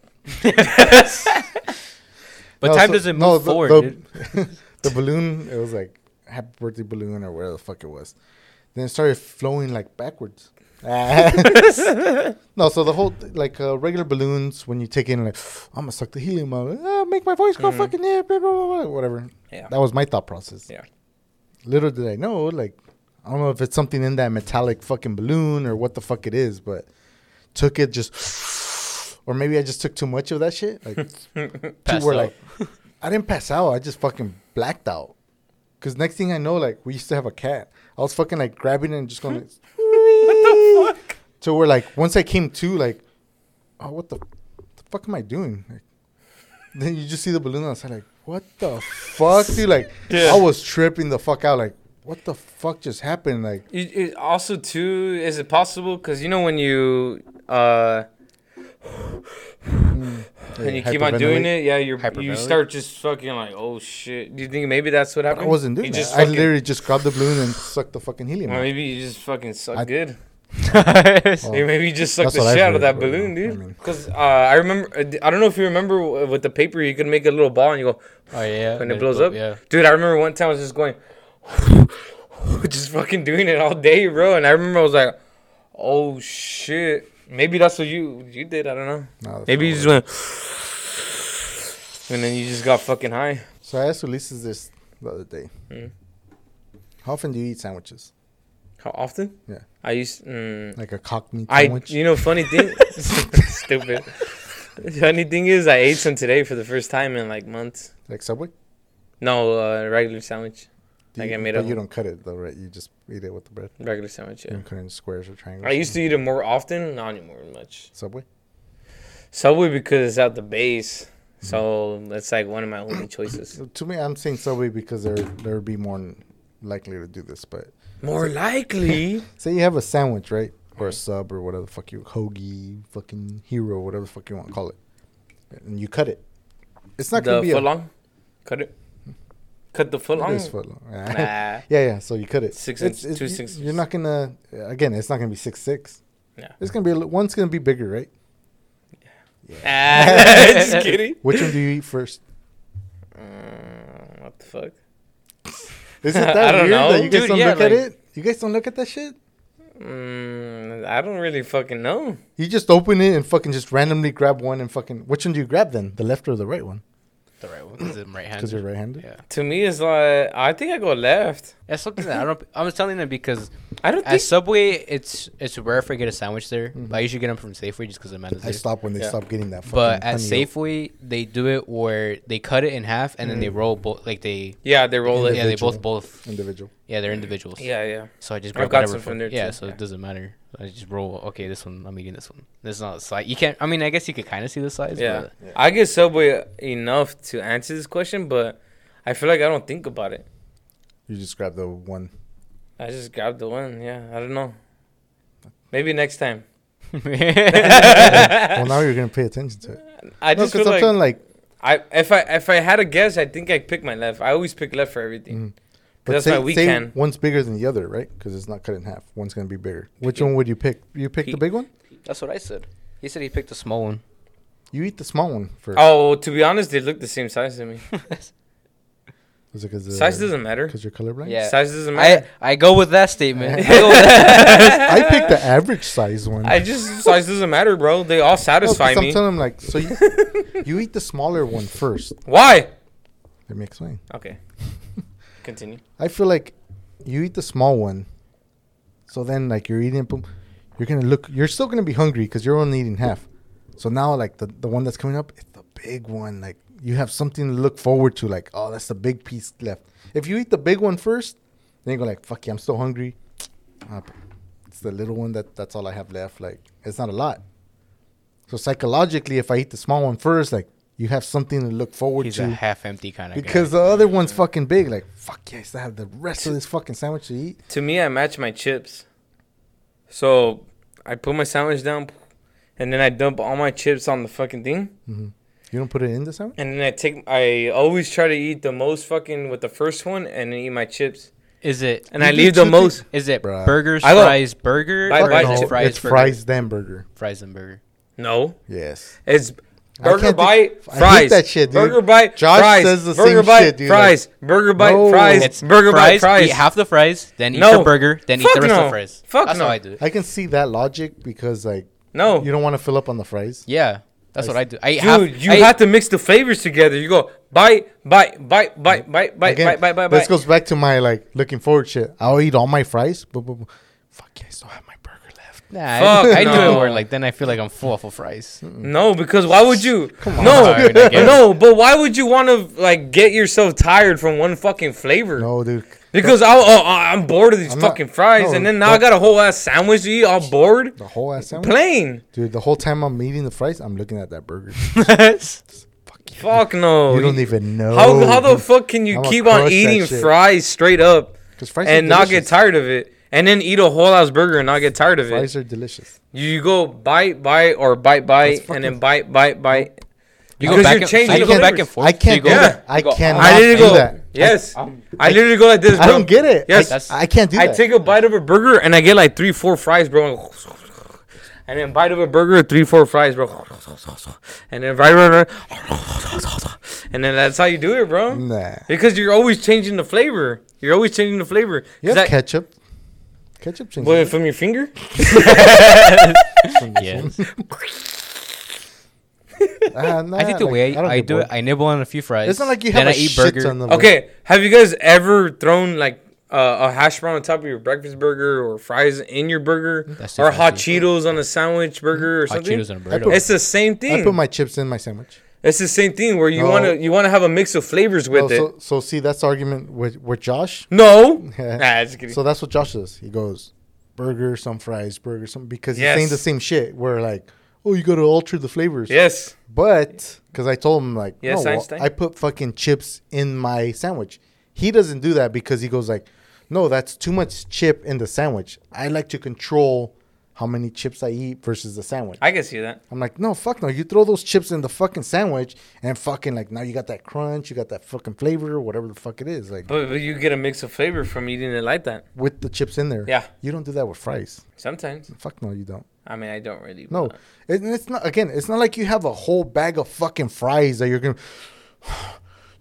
[SPEAKER 4] But
[SPEAKER 1] No,
[SPEAKER 4] time
[SPEAKER 1] so-
[SPEAKER 4] doesn't move
[SPEAKER 1] the-
[SPEAKER 4] forward,
[SPEAKER 1] the-
[SPEAKER 4] dude. (laughs)
[SPEAKER 1] the balloon, it was like happy birthday balloon or whatever the fuck it was. Then it started flowing like backwards. (laughs) no, so the whole like uh, regular balloons when you take in like I'm gonna suck the helium out, ah, make my voice go
[SPEAKER 2] Mhm.
[SPEAKER 1] fucking yeah, blah, blah, blah, blah, whatever.
[SPEAKER 2] Yeah.
[SPEAKER 1] That was my thought process.
[SPEAKER 2] Yeah.
[SPEAKER 1] Little did I know, like I don't know if it's something in that metallic fucking balloon or what the fuck it is, but took it just, or maybe I just took too much of that shit. Like to (laughs)
[SPEAKER 4] Passed
[SPEAKER 1] where
[SPEAKER 4] out.
[SPEAKER 1] like I didn't pass out. I just fucking blacked out. Cause next thing I know, like we used to have a cat. I was fucking like grabbing it and just going. Like, (laughs)
[SPEAKER 2] what the fuck?
[SPEAKER 1] So we're like once I came to, like, oh, what the, the fuck am I doing? Like, then you just see the balloon outside, like, what the fuck, dude? Like,
[SPEAKER 2] Yeah.
[SPEAKER 1] I was tripping the fuck out. Like, what the fuck just happened? Like,
[SPEAKER 2] You, it also too, is it possible? Because you know when you uh and you keep on doing it, yeah, you're you start just fucking like, oh shit. Do you think maybe that's what happened?
[SPEAKER 1] I wasn't
[SPEAKER 2] You
[SPEAKER 1] doing
[SPEAKER 2] just
[SPEAKER 1] that. I literally just grabbed the balloon and sucked the fucking helium.
[SPEAKER 2] Or maybe you just fucking suck
[SPEAKER 1] I-
[SPEAKER 2] good.
[SPEAKER 1] Well, (laughs)
[SPEAKER 2] Maybe maybe you just sucked the
[SPEAKER 1] what I've
[SPEAKER 2] shit out of
[SPEAKER 1] heard,
[SPEAKER 2] that
[SPEAKER 1] but,
[SPEAKER 2] balloon,
[SPEAKER 1] uh, I
[SPEAKER 2] dude.
[SPEAKER 1] mean-
[SPEAKER 2] Because uh, I remember, uh, I don't know if you remember with the paper, you could make a little ball and you go,
[SPEAKER 4] Oh, yeah.
[SPEAKER 2] when
[SPEAKER 4] let
[SPEAKER 2] it blows
[SPEAKER 4] blow-
[SPEAKER 2] up.
[SPEAKER 4] Yeah.
[SPEAKER 2] Dude, I remember one time I was just going, (laughs) just fucking doing it all day, bro. And I remember I was like, oh shit. Maybe that's what you you did. I don't know.
[SPEAKER 1] No,
[SPEAKER 2] Maybe you just went, and then you just got fucking high.
[SPEAKER 1] So I asked Ulises this the other day.
[SPEAKER 2] Mm.
[SPEAKER 1] How often do you eat sandwiches?
[SPEAKER 2] How often?
[SPEAKER 1] Yeah.
[SPEAKER 2] I used. Mm,
[SPEAKER 1] Like a cock meat
[SPEAKER 2] I.
[SPEAKER 1] sandwich?
[SPEAKER 2] You know, funny thing. (laughs) (laughs) stupid. Funny thing is, I ate some today for the first time in like months.
[SPEAKER 1] like Subway?
[SPEAKER 2] No, uh, regular sandwich.
[SPEAKER 1] Do
[SPEAKER 2] I made
[SPEAKER 1] but you don't cut it though, right? You just eat it with the bread.
[SPEAKER 2] Regular sandwich.
[SPEAKER 1] You
[SPEAKER 2] Yeah.
[SPEAKER 1] don't cut it in squares or triangles.
[SPEAKER 2] I used to eat it more often. Not anymore much.
[SPEAKER 1] Subway.
[SPEAKER 2] Subway because it's at the base,
[SPEAKER 1] Mm-hmm.
[SPEAKER 2] so that's like one of my only choices. (clears throat)
[SPEAKER 1] To me, I'm saying Subway because they're they would be more likely to do this. But
[SPEAKER 2] More likely. (laughs)
[SPEAKER 1] say you have a sandwich, right, or a sub or whatever the fuck you hoagie, fucking hero, whatever the fuck you want to call it, and you cut it. It's not
[SPEAKER 2] the
[SPEAKER 1] gonna be a
[SPEAKER 2] long. Cut it. Cut the foot long.
[SPEAKER 1] is foot long. (laughs)
[SPEAKER 2] Nah.
[SPEAKER 1] yeah, yeah. So you cut it.
[SPEAKER 2] Six
[SPEAKER 1] It's-
[SPEAKER 2] inch-
[SPEAKER 1] it's-
[SPEAKER 2] two sixes.
[SPEAKER 1] You're not gonna. Again, it's not gonna be six six.
[SPEAKER 2] Yeah.
[SPEAKER 1] It's gonna be a, one's gonna be bigger, right?
[SPEAKER 2] Ah, (laughs) just (laughs) kidding.
[SPEAKER 1] Which one do you eat first?
[SPEAKER 2] Uh, what the fuck?
[SPEAKER 1] Is it
[SPEAKER 2] I
[SPEAKER 1] that
[SPEAKER 2] don't
[SPEAKER 1] weird
[SPEAKER 2] know.
[SPEAKER 1] that you guys
[SPEAKER 4] Dude,
[SPEAKER 1] don't
[SPEAKER 4] yeah,
[SPEAKER 1] look at it? You guys don't look at that shit?
[SPEAKER 2] Mm, I don't really fucking know.
[SPEAKER 1] You just open it and fucking just randomly grab one and fucking. Which one do you grab then? The left or the right one?
[SPEAKER 4] The right one because I'm (clears throat) right handed.
[SPEAKER 1] Because you're right-handed.
[SPEAKER 4] Yeah.
[SPEAKER 2] To me, it's like I think I go left.
[SPEAKER 4] That's something that I don't. (laughs) I was telling them because
[SPEAKER 2] I don't
[SPEAKER 4] at
[SPEAKER 2] think.
[SPEAKER 4] Subway, it's it's rare if I get a sandwich there.
[SPEAKER 1] Mhm.
[SPEAKER 4] But I usually get them from Safeway just because the man is
[SPEAKER 1] I
[SPEAKER 4] there.
[SPEAKER 1] stopped when they
[SPEAKER 2] Yeah.
[SPEAKER 1] stopped getting that. Fucking
[SPEAKER 4] But at
[SPEAKER 1] honey oat.
[SPEAKER 4] Safeway, they do it where they cut it in half and then they
[SPEAKER 1] Mhm.
[SPEAKER 4] roll both. Like they,
[SPEAKER 2] Yeah, they roll it.
[SPEAKER 4] yeah, they
[SPEAKER 1] Individual.
[SPEAKER 4] both both.
[SPEAKER 1] individual.
[SPEAKER 4] Yeah, they're individuals.
[SPEAKER 2] Yeah, yeah.
[SPEAKER 4] So I just
[SPEAKER 2] I've
[SPEAKER 4] grab
[SPEAKER 2] got
[SPEAKER 4] whatever
[SPEAKER 2] some from there
[SPEAKER 4] Yeah,
[SPEAKER 2] too,
[SPEAKER 4] so
[SPEAKER 2] yeah.
[SPEAKER 4] it doesn't matter. I just roll. Okay, this one I'm eating. This one. This is not so you can't. I mean, I guess you could kind of see the size.
[SPEAKER 2] Yeah.
[SPEAKER 4] But
[SPEAKER 1] Yeah.
[SPEAKER 2] I get Subway enough to answer this question, but I feel like I don't think about it.
[SPEAKER 1] You just grab the one.
[SPEAKER 2] I just grabbed the one. Yeah, I don't know. Maybe next time. (laughs)
[SPEAKER 1] well, now you're gonna pay attention to it.
[SPEAKER 2] I just
[SPEAKER 1] because
[SPEAKER 2] feel like
[SPEAKER 1] like.
[SPEAKER 2] I if I if I had a guess, I think I'd pick my left. I always pick left for everything. Mm.
[SPEAKER 1] Mhm.
[SPEAKER 2] That's
[SPEAKER 1] say,
[SPEAKER 2] my weak
[SPEAKER 1] say
[SPEAKER 2] hand.
[SPEAKER 1] One's bigger than the other, right? Because it's not cut in half. One's gonna be bigger. Which one would you pick? You pick the big one.
[SPEAKER 4] that's what I said. He said he picked a small one.
[SPEAKER 1] You eat the small one first.
[SPEAKER 2] Oh, to be honest, they look the same size to me. (laughs)
[SPEAKER 1] Is it because
[SPEAKER 2] Size doesn't matter.
[SPEAKER 1] Because you're colorblind.
[SPEAKER 4] Yeah.
[SPEAKER 2] Size doesn't
[SPEAKER 4] I
[SPEAKER 2] matter.
[SPEAKER 4] I go with that statement. (laughs) I go with that. (laughs)
[SPEAKER 1] I picked the average size one.
[SPEAKER 2] I just size doesn't matter, bro. They all
[SPEAKER 1] No, 'cause
[SPEAKER 2] satisfy me.
[SPEAKER 1] Sometimes I'm telling him like, so you, you eat the smaller one first.
[SPEAKER 2] Why?
[SPEAKER 1] Let me explain.
[SPEAKER 2] Okay. Continue.
[SPEAKER 1] I feel like you eat the small one, so then like you're eating, boom, you're gonna look. You're still gonna be hungry because you're only eating half. So now like the the one that's coming up, it's the big one. Like you have something to look forward to. Like oh, that's the big piece left. If you eat the big one first, then you go like fuck yeah, I'm still hungry. Ah, It's the little one that that's all I have left. Like it's not a lot. So psychologically, if I eat the small one first, like you have something to look forward
[SPEAKER 4] He's
[SPEAKER 1] to
[SPEAKER 4] a half empty kind of
[SPEAKER 1] because the other one's fucking big. Like fuck yes, I have the rest of this fucking sandwich to eat.
[SPEAKER 2] To me, I match my chips. So I put my sandwich down, and then I dump all my chips on the fucking thing,
[SPEAKER 1] hmm You don't put it in the sandwich.
[SPEAKER 2] and then I take. I always try to eat the most fucking with the first one, and then eat my chips,
[SPEAKER 4] Is it?
[SPEAKER 2] and I leave the
[SPEAKER 1] two
[SPEAKER 2] most.
[SPEAKER 4] Is it
[SPEAKER 1] Bruh.
[SPEAKER 4] burgers,
[SPEAKER 2] I go-
[SPEAKER 4] fries, burger,
[SPEAKER 2] Bye,
[SPEAKER 4] or
[SPEAKER 2] bye,
[SPEAKER 4] is it fries,
[SPEAKER 1] it's
[SPEAKER 4] burger?
[SPEAKER 1] fries then burger.
[SPEAKER 4] fries and burger?
[SPEAKER 2] No,
[SPEAKER 1] Yes.
[SPEAKER 2] it's
[SPEAKER 1] I
[SPEAKER 2] burger
[SPEAKER 1] can't do-
[SPEAKER 2] bite
[SPEAKER 1] I hate
[SPEAKER 2] fries.
[SPEAKER 1] that shit, dude.
[SPEAKER 2] Burger bite
[SPEAKER 1] Josh
[SPEAKER 2] fries.
[SPEAKER 1] says the
[SPEAKER 2] burger
[SPEAKER 1] same
[SPEAKER 2] bite
[SPEAKER 1] shit, dude,
[SPEAKER 2] fries. burger bite
[SPEAKER 1] No.
[SPEAKER 2] fries.
[SPEAKER 4] It's
[SPEAKER 2] burger
[SPEAKER 4] fries,
[SPEAKER 2] bite fries.
[SPEAKER 4] Eat half the fries, then eat
[SPEAKER 2] No.
[SPEAKER 4] the burger, then eat
[SPEAKER 2] Fuck
[SPEAKER 4] the rest
[SPEAKER 2] no.
[SPEAKER 4] of the fries.
[SPEAKER 2] Fuck
[SPEAKER 4] That's
[SPEAKER 2] no.
[SPEAKER 4] how I do.
[SPEAKER 1] I can see that logic because like
[SPEAKER 2] no,
[SPEAKER 1] you don't want to fill up on the fries.
[SPEAKER 4] Yeah, that's
[SPEAKER 1] I
[SPEAKER 4] what I do. I
[SPEAKER 2] Dude,
[SPEAKER 4] have,
[SPEAKER 2] you
[SPEAKER 4] I,
[SPEAKER 2] have to mix the flavors together. You go bite, bite, bite, bite, mm. bite, bite,
[SPEAKER 1] Again,
[SPEAKER 2] bite, bite, bite,
[SPEAKER 1] This
[SPEAKER 2] bite.
[SPEAKER 1] goes back to my like looking forward shit. I'll eat all my fries. Fuck yeah, I still have my burger left.
[SPEAKER 4] Nah,
[SPEAKER 2] Fuck
[SPEAKER 4] I, I do
[SPEAKER 2] no.
[SPEAKER 4] it where like then I feel like I'm full of fries.
[SPEAKER 2] No, because why would you?
[SPEAKER 1] on.
[SPEAKER 2] No,
[SPEAKER 4] Alright, I get it.
[SPEAKER 2] no, but why would you want to like get yourself tired from one fucking flavor?
[SPEAKER 1] No, dude.
[SPEAKER 2] Because I, oh, I'm bored of these
[SPEAKER 1] I'm not-
[SPEAKER 2] fucking fries,
[SPEAKER 1] no,
[SPEAKER 2] and then now I got a whole ass sandwich to eat, all bored.
[SPEAKER 1] The whole ass sandwich.
[SPEAKER 2] Plain.
[SPEAKER 1] Dude, the whole time I'm eating the fries, I'm looking at that burger. (laughs) Fuck you.
[SPEAKER 2] Fuck no.
[SPEAKER 1] You don't even know.
[SPEAKER 2] How how the fuck can you
[SPEAKER 1] I'ma
[SPEAKER 2] keep on eating fries straight up
[SPEAKER 1] Because fries
[SPEAKER 2] and not get tired of it, and then eat a whole ass burger and not get tired of it?
[SPEAKER 1] Fries are delicious.
[SPEAKER 2] You go bite, bite, or bite, bite, and then bite, bite, bite.
[SPEAKER 4] You go back and,
[SPEAKER 2] changing
[SPEAKER 4] you go back and forth.
[SPEAKER 1] I
[SPEAKER 4] So you
[SPEAKER 1] can't
[SPEAKER 4] go,
[SPEAKER 2] Yeah.
[SPEAKER 1] I can't.
[SPEAKER 2] I literally
[SPEAKER 1] do
[SPEAKER 2] go.
[SPEAKER 1] that.
[SPEAKER 2] Yes,
[SPEAKER 4] Um,
[SPEAKER 2] I literally go like this, bro.
[SPEAKER 1] I don't get it.
[SPEAKER 2] Yes.
[SPEAKER 1] I, I can't do that.
[SPEAKER 2] I
[SPEAKER 1] that.
[SPEAKER 2] take a bite of a burger and I get like three, four fries, bro. And then bite of a burger, three, four fries, bro. And then right, right, right. And then that's how you do it, bro.
[SPEAKER 1] Nah.
[SPEAKER 2] Because you're always changing the flavor. You're always changing the flavor.
[SPEAKER 1] You
[SPEAKER 2] 'Cause
[SPEAKER 1] have
[SPEAKER 2] that-
[SPEAKER 1] ketchup. Ketchup changes.
[SPEAKER 2] What, from your finger? (laughs)
[SPEAKER 4] yes.
[SPEAKER 1] Ah, nah,
[SPEAKER 4] I think the
[SPEAKER 1] like,
[SPEAKER 4] way
[SPEAKER 1] don't
[SPEAKER 4] I, do
[SPEAKER 1] bored.
[SPEAKER 4] it, I nibble on a few fries.
[SPEAKER 1] It's not like you
[SPEAKER 4] then
[SPEAKER 1] have
[SPEAKER 4] I
[SPEAKER 1] a
[SPEAKER 4] eat
[SPEAKER 1] shit
[SPEAKER 4] burger.
[SPEAKER 1] ton of
[SPEAKER 2] Okay, have you guys ever thrown like uh, a hash brown on top of your breakfast burger or fries in your burger
[SPEAKER 4] That's
[SPEAKER 2] or hot. Cheetos on a sandwich burger or something.
[SPEAKER 4] hot
[SPEAKER 2] something?
[SPEAKER 4] Cheetos on a burrito.
[SPEAKER 1] put-
[SPEAKER 2] It's the same thing.
[SPEAKER 1] I put my chips in my sandwich.
[SPEAKER 2] It's the same thing where you
[SPEAKER 1] No.
[SPEAKER 2] want to you want to have a mix of flavors with
[SPEAKER 1] Oh,
[SPEAKER 2] it.
[SPEAKER 1] so, so see, that's the argument with, with Josh.
[SPEAKER 2] no, (laughs) nah.
[SPEAKER 1] So that's what Josh does. He goes, burger, some fries, burger, some because he's
[SPEAKER 2] Yes.
[SPEAKER 1] saying the same shit. Where like, oh, you got to alter the flavors.
[SPEAKER 2] yes,
[SPEAKER 1] But because I told him like,
[SPEAKER 2] Yes,
[SPEAKER 1] no,
[SPEAKER 2] Einstein?
[SPEAKER 1] I put fucking chips in my sandwich. He doesn't do that because he goes like, no, that's too much chip in the sandwich. I like to control how many chips I eat versus the sandwich.
[SPEAKER 2] I can see that.
[SPEAKER 1] I'm like, no, fuck no. You throw those chips in the fucking sandwich and fucking like now you got that crunch, you got that fucking flavor, whatever the fuck it is, like
[SPEAKER 2] But, but you get a mix of flavor from eating it like that.
[SPEAKER 1] with the chips in there.
[SPEAKER 2] Yeah.
[SPEAKER 1] You don't do that with fries.
[SPEAKER 2] Sometimes.
[SPEAKER 1] Fuck no, you don't.
[SPEAKER 2] I mean, I don't really.
[SPEAKER 1] No, it, it's not. Again, it's not like you have a whole bag of fucking fries that you're gonna.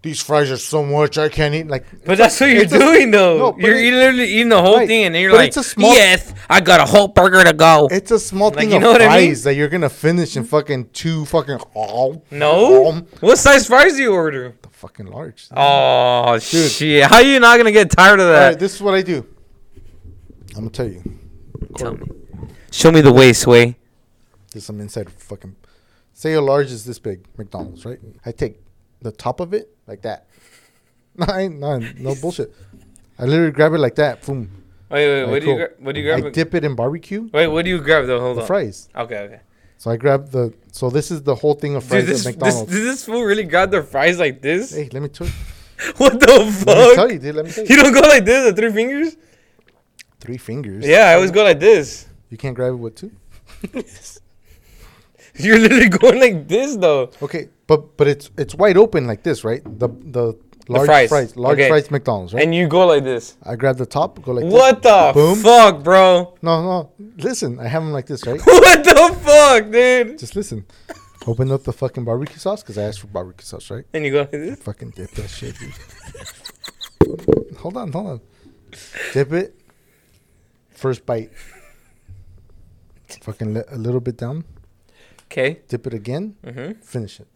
[SPEAKER 1] These fries are so much I can't eat. Like,
[SPEAKER 2] But that's what you're
[SPEAKER 1] It's a-
[SPEAKER 2] doing though.
[SPEAKER 1] No,
[SPEAKER 2] you're
[SPEAKER 1] it-
[SPEAKER 2] eating, literally eating the whole
[SPEAKER 1] Right.
[SPEAKER 2] thing, and then you're like,
[SPEAKER 1] it's a small-
[SPEAKER 2] "Yes, I got a whole burger to go."
[SPEAKER 1] it's a small
[SPEAKER 2] Like,
[SPEAKER 1] thing
[SPEAKER 2] you
[SPEAKER 1] of
[SPEAKER 2] know I
[SPEAKER 1] fries
[SPEAKER 2] mean?
[SPEAKER 1] that you're gonna finish in fucking two fucking. Oh,
[SPEAKER 2] no, what size fries do you order?
[SPEAKER 1] the fucking large.
[SPEAKER 2] Oh shit! How are you not gonna get tired of that?
[SPEAKER 1] right, this is what I do. I'm gonna tell you.
[SPEAKER 2] Tell me. Show me the way, Sway.
[SPEAKER 1] There's some inside fucking. Say a large is this big, McDonald's, right? I take the top of it like that. (laughs) I ain't- no, (laughs) bullshit. I literally grab it like that. Boom.
[SPEAKER 2] Wait, wait, what do you
[SPEAKER 1] cool.
[SPEAKER 2] gra- what do you grab?
[SPEAKER 1] I dip it in barbecue.
[SPEAKER 2] Wait, what do you grab though? Hold
[SPEAKER 1] The
[SPEAKER 2] on.
[SPEAKER 1] fries.
[SPEAKER 2] Okay, okay.
[SPEAKER 1] So I grab the. So this is the whole thing of fries
[SPEAKER 2] Dude, this,
[SPEAKER 1] at
[SPEAKER 2] this
[SPEAKER 1] McDonald's.
[SPEAKER 2] did this fool really grab the fries like this?
[SPEAKER 1] hey, let me tell you. (laughs)
[SPEAKER 2] What the fuck?
[SPEAKER 1] Let me tell you, dude. Let me tell
[SPEAKER 2] You
[SPEAKER 1] you.
[SPEAKER 2] don't go like this with three fingers?
[SPEAKER 1] Three fingers.
[SPEAKER 2] Yeah, I always go like this.
[SPEAKER 1] You can't grab it with two. (laughs)
[SPEAKER 2] You're literally going like this though.
[SPEAKER 1] Okay, but but it's it's wide open like this, right? The the large
[SPEAKER 2] fries.
[SPEAKER 1] fries, large
[SPEAKER 2] Okay.
[SPEAKER 1] fries McDonald's, right?
[SPEAKER 2] And you go like this.
[SPEAKER 1] I grab the top, go like this.
[SPEAKER 2] What the
[SPEAKER 1] Boom.
[SPEAKER 2] fuck, bro?
[SPEAKER 1] No, no. Listen, I have them like this, right? (laughs)
[SPEAKER 2] What the fuck, dude?
[SPEAKER 1] Just listen. Open up the fucking barbecue sauce because I asked for barbecue sauce, right?
[SPEAKER 2] And you go like this.
[SPEAKER 1] Fucking dip that shit, dude. hold on, hold on. Dip it. First bite. Fucking let a little bit down.
[SPEAKER 2] Okay.
[SPEAKER 1] Dip it again.
[SPEAKER 2] Mm-hmm.
[SPEAKER 1] Finish it.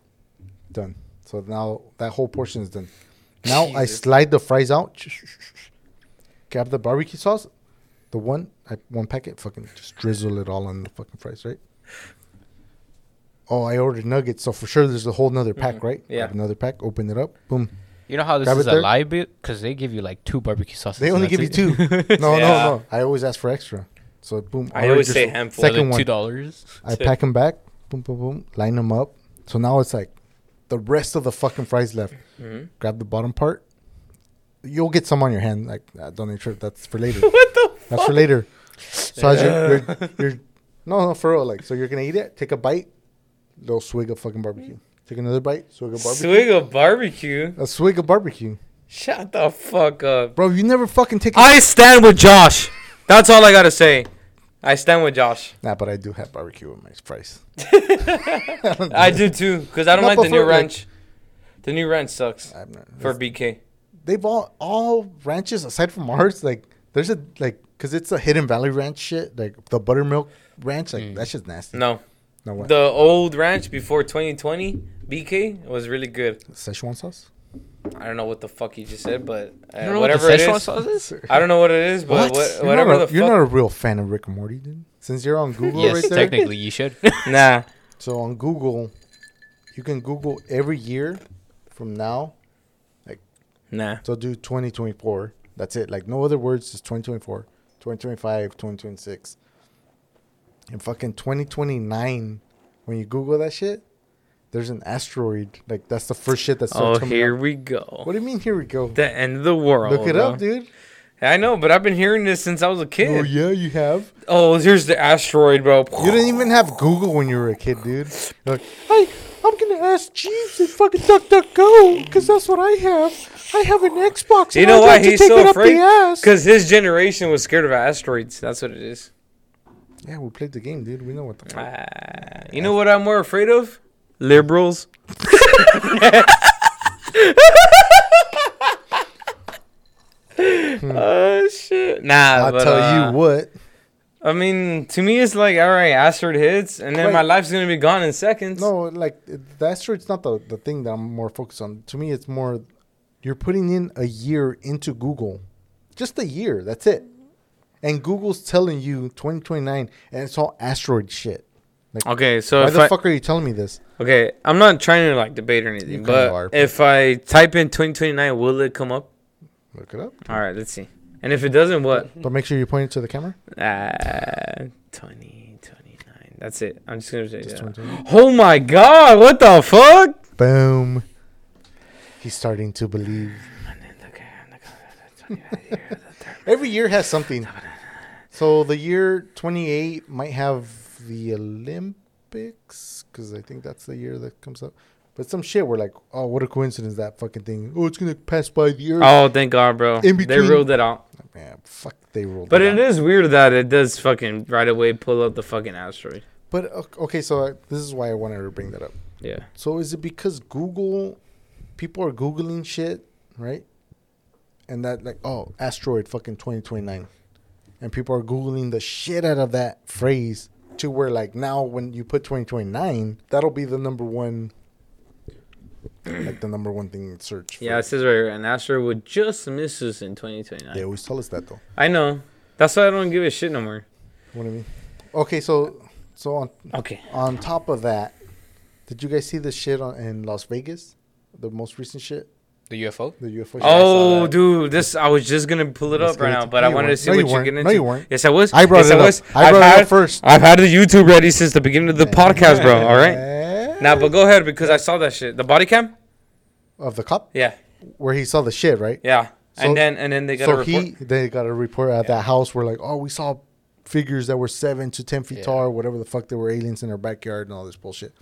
[SPEAKER 1] Done. So now that whole portion is done. Now I slide the fries out. Grab the barbecue sauce. The one, I, one packet. Fucking just drizzle it all on the fucking fries, right? Oh, I ordered nuggets, so for sure there's a whole nother pack,
[SPEAKER 2] Mhm.
[SPEAKER 1] right?
[SPEAKER 2] Yeah.
[SPEAKER 1] Grab another pack. Open it up. Boom.
[SPEAKER 4] You know how this
[SPEAKER 1] Grab
[SPEAKER 4] is a
[SPEAKER 1] there.
[SPEAKER 4] lie bit? Because they give you like two barbecue sauces.
[SPEAKER 1] They only
[SPEAKER 4] that's
[SPEAKER 1] give you two. (laughs) No,
[SPEAKER 2] Yeah.
[SPEAKER 1] no, no. I always ask for extra. So boom.
[SPEAKER 2] I always say
[SPEAKER 1] a
[SPEAKER 2] handful.
[SPEAKER 4] Like
[SPEAKER 1] Second
[SPEAKER 4] two
[SPEAKER 1] one.
[SPEAKER 4] dollars.
[SPEAKER 1] I pack them back. Boom, boom, boom. Line them up. So now it's like the rest of the fucking fries left.
[SPEAKER 2] Mm-hmm.
[SPEAKER 1] Grab the bottom part. You'll get some on your hand. Like uh, don't even sure that's for later. (laughs)
[SPEAKER 2] What the fuck?
[SPEAKER 1] That's for later. So as you're, you're, (laughs) you're, no, no, for real. Like, so you're gonna eat it. Take a bite. Little swig of fucking barbecue. Take another bite. Swig of barbecue.
[SPEAKER 2] Swig of barbecue.
[SPEAKER 1] A swig of barbecue,
[SPEAKER 2] Shut the fuck up.
[SPEAKER 1] bro. You never fucking take.
[SPEAKER 2] I stand with Josh. That's all I gotta say. I stand with Josh.
[SPEAKER 1] Nah, but I do have barbecue with my fries. (laughs)
[SPEAKER 2] I do too, because I don't
[SPEAKER 1] Not
[SPEAKER 2] like the new
[SPEAKER 1] before, like-
[SPEAKER 2] ranch. The new ranch sucks
[SPEAKER 1] I'm not,
[SPEAKER 2] for BK.
[SPEAKER 1] they've all all ranches aside from ours. Like, there's a like, cause it's a Hidden Valley Ranch shit. Like the buttermilk ranch. Like
[SPEAKER 4] Mm.
[SPEAKER 1] that's just nasty.
[SPEAKER 2] No,
[SPEAKER 1] No what?
[SPEAKER 2] the old ranch before 2020 BK was really good.
[SPEAKER 1] Szechuan sauce.
[SPEAKER 2] I don't know what the fuck you just said, but uh,
[SPEAKER 4] know
[SPEAKER 2] whatever
[SPEAKER 4] what the
[SPEAKER 2] it
[SPEAKER 4] sauce is? (laughs)
[SPEAKER 2] I don't know what it is, but
[SPEAKER 4] What?
[SPEAKER 2] what,
[SPEAKER 1] You're
[SPEAKER 2] whatever
[SPEAKER 1] not a,
[SPEAKER 2] the
[SPEAKER 1] You're not a real fan of Rick and Morty, dude. Since you're on Google
[SPEAKER 4] yes,
[SPEAKER 1] right there.
[SPEAKER 4] technically you should. (laughs)
[SPEAKER 2] nah,
[SPEAKER 1] So on Google, you can Google every year from now.
[SPEAKER 2] Like nah.
[SPEAKER 1] So do 2024. That's it. Like no other words. Just 2024, 2025, 2026. And fucking 2029, when you Google that shit, there's an asteroid. Like that's the first shit that starts
[SPEAKER 2] Oh, here
[SPEAKER 1] up.
[SPEAKER 2] we go.
[SPEAKER 1] What do you mean? Here we go.
[SPEAKER 2] The end of the world.
[SPEAKER 1] Look it
[SPEAKER 2] bro.
[SPEAKER 1] up, dude.
[SPEAKER 2] I know, but I've been hearing this since I was a kid.
[SPEAKER 1] Oh yeah, you have.
[SPEAKER 2] Oh, here's the asteroid, bro.
[SPEAKER 1] You didn't even have Google when you were a kid, dude. You're like, hey, I'm gonna ask Jeeves and fucking DuckDuckGo because that's what I have. I have an Xbox.
[SPEAKER 2] You know why
[SPEAKER 1] like
[SPEAKER 2] he's so afraid? Because his generation was scared of asteroids. That's what it is.
[SPEAKER 1] Yeah, we played the game, dude. We know what the fuck.
[SPEAKER 2] Ah, you know what I'm more afraid of? Liberals. Oh shit! Nah,
[SPEAKER 1] I'll
[SPEAKER 2] but,
[SPEAKER 1] tell
[SPEAKER 2] uh,
[SPEAKER 1] you what.
[SPEAKER 2] I mean, to me, it's like all right, asteroid hits, and then my life's gonna be gone in seconds.
[SPEAKER 1] No, like it- the asteroid's not the, the thing that I'm more focused on. To me, it's more you're putting in a year into Google, just a year. That's it. And Google's telling you 2029, and it's all asteroid shit.
[SPEAKER 2] Okay, so
[SPEAKER 1] Why the
[SPEAKER 2] I,
[SPEAKER 1] fuck are you telling me this?
[SPEAKER 2] okay, I'm not trying to like debate or anything,
[SPEAKER 1] kinda
[SPEAKER 2] but
[SPEAKER 1] are,
[SPEAKER 2] if I type in 2029, will it come up?
[SPEAKER 1] Look it up.
[SPEAKER 2] All right, let's see. And if it doesn't, what?
[SPEAKER 1] But make sure you point it to the camera.
[SPEAKER 2] Uh, 2029. That's it. I'm just gonna say
[SPEAKER 1] Just
[SPEAKER 2] that. Oh my god! What the fuck?
[SPEAKER 1] Boom. He's starting to believe. (laughs) Every year has something. So the year 28 might have the Olympics because I think that's the year that comes up. But some shit we're like, oh, what a coincidence that fucking thing. Oh, it's gonna pass by the Earth.
[SPEAKER 2] Oh, thank God, bro.
[SPEAKER 1] In
[SPEAKER 2] They ruled it out.
[SPEAKER 1] Man, fuck, they ruled.
[SPEAKER 2] But
[SPEAKER 1] it
[SPEAKER 2] it is weird that it does fucking right away pull up the fucking asteroid.
[SPEAKER 1] But okay, so I, this is why I wanted to bring that up.
[SPEAKER 2] Yeah.
[SPEAKER 1] So is it because Google people are googling shit, right? And that like, oh, asteroid fucking 2029. And people are googling the shit out of that phrase to where like now when you put 2029, that'll be the number one like the number one thing in search. for-
[SPEAKER 2] Yeah, it says right here, an asteroid would just miss us in 2029.
[SPEAKER 1] They always tell us that though.
[SPEAKER 2] I know. That's why I don't give a shit no more.
[SPEAKER 1] What do you mean? Okay, so so on
[SPEAKER 2] Okay.
[SPEAKER 1] on top of that, did you guys see the shit on, in Las Vegas? The most recent shit,
[SPEAKER 4] The UFO.
[SPEAKER 1] the UFO. shit?
[SPEAKER 2] Oh,
[SPEAKER 4] that.
[SPEAKER 2] dude, this I was just gonna pull it
[SPEAKER 1] Let's
[SPEAKER 2] up right
[SPEAKER 1] get
[SPEAKER 2] now, but
[SPEAKER 1] No,
[SPEAKER 2] I wanted to
[SPEAKER 1] weren't.
[SPEAKER 2] see
[SPEAKER 1] No,
[SPEAKER 2] what
[SPEAKER 1] you
[SPEAKER 2] you're
[SPEAKER 1] weren't.
[SPEAKER 2] getting
[SPEAKER 1] No, you weren't.
[SPEAKER 2] Yes, I was.
[SPEAKER 1] I brought
[SPEAKER 2] yes,
[SPEAKER 1] it up.
[SPEAKER 2] was.
[SPEAKER 1] I
[SPEAKER 2] I've
[SPEAKER 1] brought it
[SPEAKER 2] had,
[SPEAKER 1] up first.
[SPEAKER 2] I've had the YouTube ready since the beginning of the (laughs) podcast, bro. All right. Now, but go ahead because I saw that shit. The body cam.
[SPEAKER 1] Of the cop
[SPEAKER 2] Yeah,
[SPEAKER 1] where he saw the shit, right?
[SPEAKER 2] yeah.
[SPEAKER 1] So-
[SPEAKER 2] and then and then they got
[SPEAKER 1] so
[SPEAKER 2] a report.
[SPEAKER 1] he they got a report at that house where like, oh, we saw figures that were seven to ten feet
[SPEAKER 4] Yeah.
[SPEAKER 1] tall, or whatever the fuck they were aliens in their backyard and all this bullshit.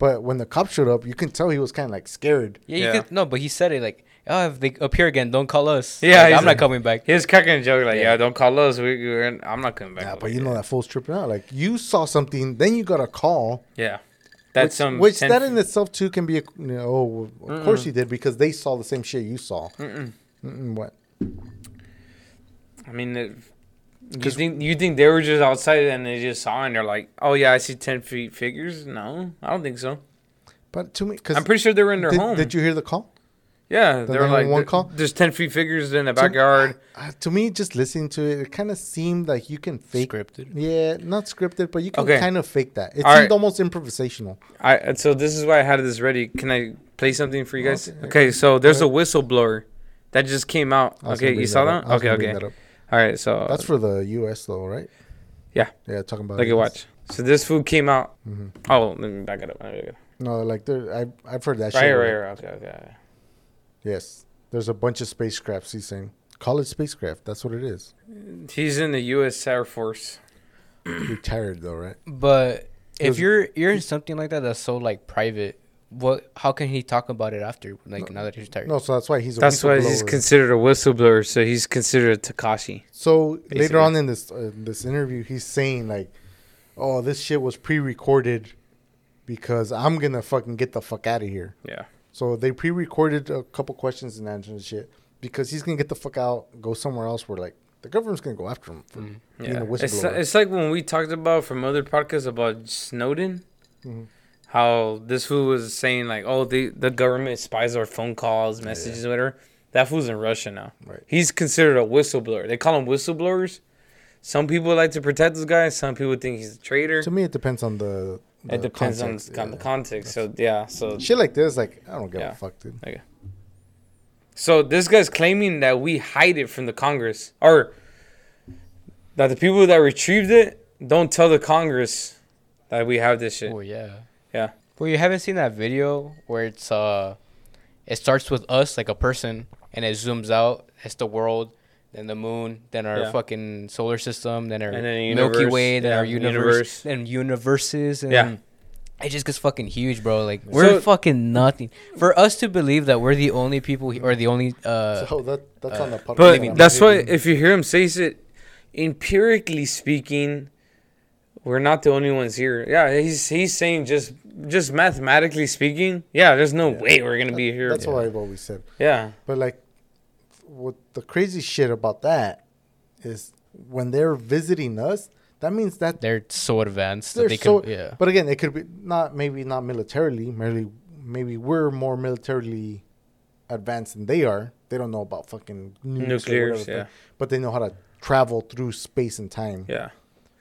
[SPEAKER 1] But when the cop showed up, you can tell he was kind of like scared.
[SPEAKER 4] Yeah, you
[SPEAKER 2] Yeah.
[SPEAKER 4] could no, but he said it like, oh, if they appear again, don't call us.
[SPEAKER 2] Yeah,
[SPEAKER 4] Like, I'm not coming back.
[SPEAKER 2] He was cracking a joke like,
[SPEAKER 4] Yeah.
[SPEAKER 2] "Yeah, don't call us. We, we're, I'm not coming back."
[SPEAKER 1] Yeah, but you know that fool's tripping out. Like you saw something, then you got a call.
[SPEAKER 2] Yeah, that's
[SPEAKER 1] which,
[SPEAKER 2] some.
[SPEAKER 1] which
[SPEAKER 2] 10
[SPEAKER 1] that in itself too can be a you know, oh, of course you did because they saw the same shit you saw.
[SPEAKER 2] Mm-mm.
[SPEAKER 1] Mm-mm, what?
[SPEAKER 2] I mean, it, you think you think they were just outside and they just saw and they're like, "Oh yeah, I see ten feet figures." No, I don't think so.
[SPEAKER 1] But to me, because
[SPEAKER 2] I'm pretty sure they were in their
[SPEAKER 1] did,
[SPEAKER 2] home.
[SPEAKER 1] did you hear the call?
[SPEAKER 2] yeah,
[SPEAKER 1] the
[SPEAKER 2] they were like,
[SPEAKER 1] 911
[SPEAKER 2] "There-
[SPEAKER 1] call?
[SPEAKER 2] "There's ten feet figures in the
[SPEAKER 1] To-
[SPEAKER 2] backyard."
[SPEAKER 1] Uh, to me, just listening to it, it kind of seemed like you can fake.
[SPEAKER 4] Scripted.
[SPEAKER 1] Yeah, not scripted, but you can
[SPEAKER 2] Okay.
[SPEAKER 1] kind of fake that. It
[SPEAKER 2] All
[SPEAKER 1] seemed
[SPEAKER 2] right.
[SPEAKER 1] almost improvisational.
[SPEAKER 2] I so this is why I had this ready. Can I play something for you guys?
[SPEAKER 1] Okay.
[SPEAKER 2] Okay, so there's a whistleblower that just came out. Okay, you saw that?
[SPEAKER 1] I
[SPEAKER 2] Okay, okay.
[SPEAKER 1] That up.
[SPEAKER 2] All right, so
[SPEAKER 1] That's for the U.S. though, right?
[SPEAKER 2] Yeah.
[SPEAKER 1] Yeah, talking about.
[SPEAKER 2] like
[SPEAKER 1] it.
[SPEAKER 2] it. Watch. So this food came out.
[SPEAKER 1] hmm
[SPEAKER 2] Oh, let me back it up. Back it up.
[SPEAKER 1] No, like there, I've I've heard that.
[SPEAKER 2] Right
[SPEAKER 1] shit
[SPEAKER 2] here, right
[SPEAKER 1] already.
[SPEAKER 2] Okay, okay.
[SPEAKER 1] Yes, there's a bunch of spacecrafts. He's saying college spacecraft. That's what it is.
[SPEAKER 2] He's in the U.S. Air Force.
[SPEAKER 1] Retired though, right?
[SPEAKER 4] But if
[SPEAKER 1] was-
[SPEAKER 4] you're you're in something like that that's so like private, what? How can he talk about it after? Like now that he's retired.
[SPEAKER 1] No, so that's why he's. A
[SPEAKER 2] That's why he's considered a whistleblower. So he's considered a Tekashi.
[SPEAKER 1] So later on in this uh, this interview, he's saying like, "Oh, this shit was pre-recorded because I'm gonna fucking get the fuck out of here."
[SPEAKER 2] Yeah.
[SPEAKER 1] So they pre-recorded a couple questions and answers and shit because he's gonna get the fuck out, go somewhere else where like the government's gonna go after him for being
[SPEAKER 2] Yeah.
[SPEAKER 1] a
[SPEAKER 2] It's,
[SPEAKER 1] whistleblower.
[SPEAKER 2] it's like when we talked about from other podcasts about Snowden.
[SPEAKER 1] Mhm.
[SPEAKER 2] How this fool was saying like, oh, the the government spies our phone calls, messages, whatever. That fool's in Russia now.
[SPEAKER 1] Right.
[SPEAKER 2] He's considered a whistleblower. They call him whistleblowers. Some people like to protect this guy. Some people think he's a traitor.
[SPEAKER 1] to me, it depends on the. the
[SPEAKER 2] It depends
[SPEAKER 1] context,
[SPEAKER 2] on con-
[SPEAKER 1] yeah.
[SPEAKER 2] the context. So yeah. So
[SPEAKER 1] Shit like this, like I don't give
[SPEAKER 2] Yeah.
[SPEAKER 1] a fuck, dude. Okay.
[SPEAKER 2] So this guy's claiming that we hide it from the Congress, or that the people that retrieved it don't tell the Congress that we have this shit.
[SPEAKER 4] Oh yeah.
[SPEAKER 2] Yeah.
[SPEAKER 4] Well, you haven't seen that video where it's uh, it starts with us like a person, and it zooms out. It's the world, then the moon, then our
[SPEAKER 2] Yeah.
[SPEAKER 4] fucking solar system, then our
[SPEAKER 2] then the
[SPEAKER 4] Milky Way, then
[SPEAKER 2] yeah,
[SPEAKER 4] our universe,
[SPEAKER 2] universe.
[SPEAKER 4] then universes, and
[SPEAKER 2] Yeah.
[SPEAKER 4] it just gets fucking huge, bro. Like we're
[SPEAKER 2] So-
[SPEAKER 4] fucking nothing. For us to believe that we're the only people he- or the only uh,
[SPEAKER 1] so that that's
[SPEAKER 4] uh,
[SPEAKER 1] on the podcast.
[SPEAKER 2] But
[SPEAKER 1] I'm
[SPEAKER 2] that's why, if you hear him say it, empirically speaking, we're not the only ones here. Yeah, he's he's saying just just mathematically speaking, yeah, there's no way we're gonna be here.
[SPEAKER 1] That's what I've always said.
[SPEAKER 2] Yeah,
[SPEAKER 1] But like, what the crazy shit about that is when they're visiting us, that means that
[SPEAKER 4] they're so advanced
[SPEAKER 1] they're
[SPEAKER 4] that they
[SPEAKER 1] so.
[SPEAKER 4] can yeah.
[SPEAKER 1] But again, it could be not maybe not militarily. Merely maybe we're more militarily advanced than they are. They don't know about fucking nuclear, or
[SPEAKER 2] nuclears.
[SPEAKER 1] whatever,
[SPEAKER 2] Yeah,
[SPEAKER 1] but they know how to travel through space and time.
[SPEAKER 2] yeah,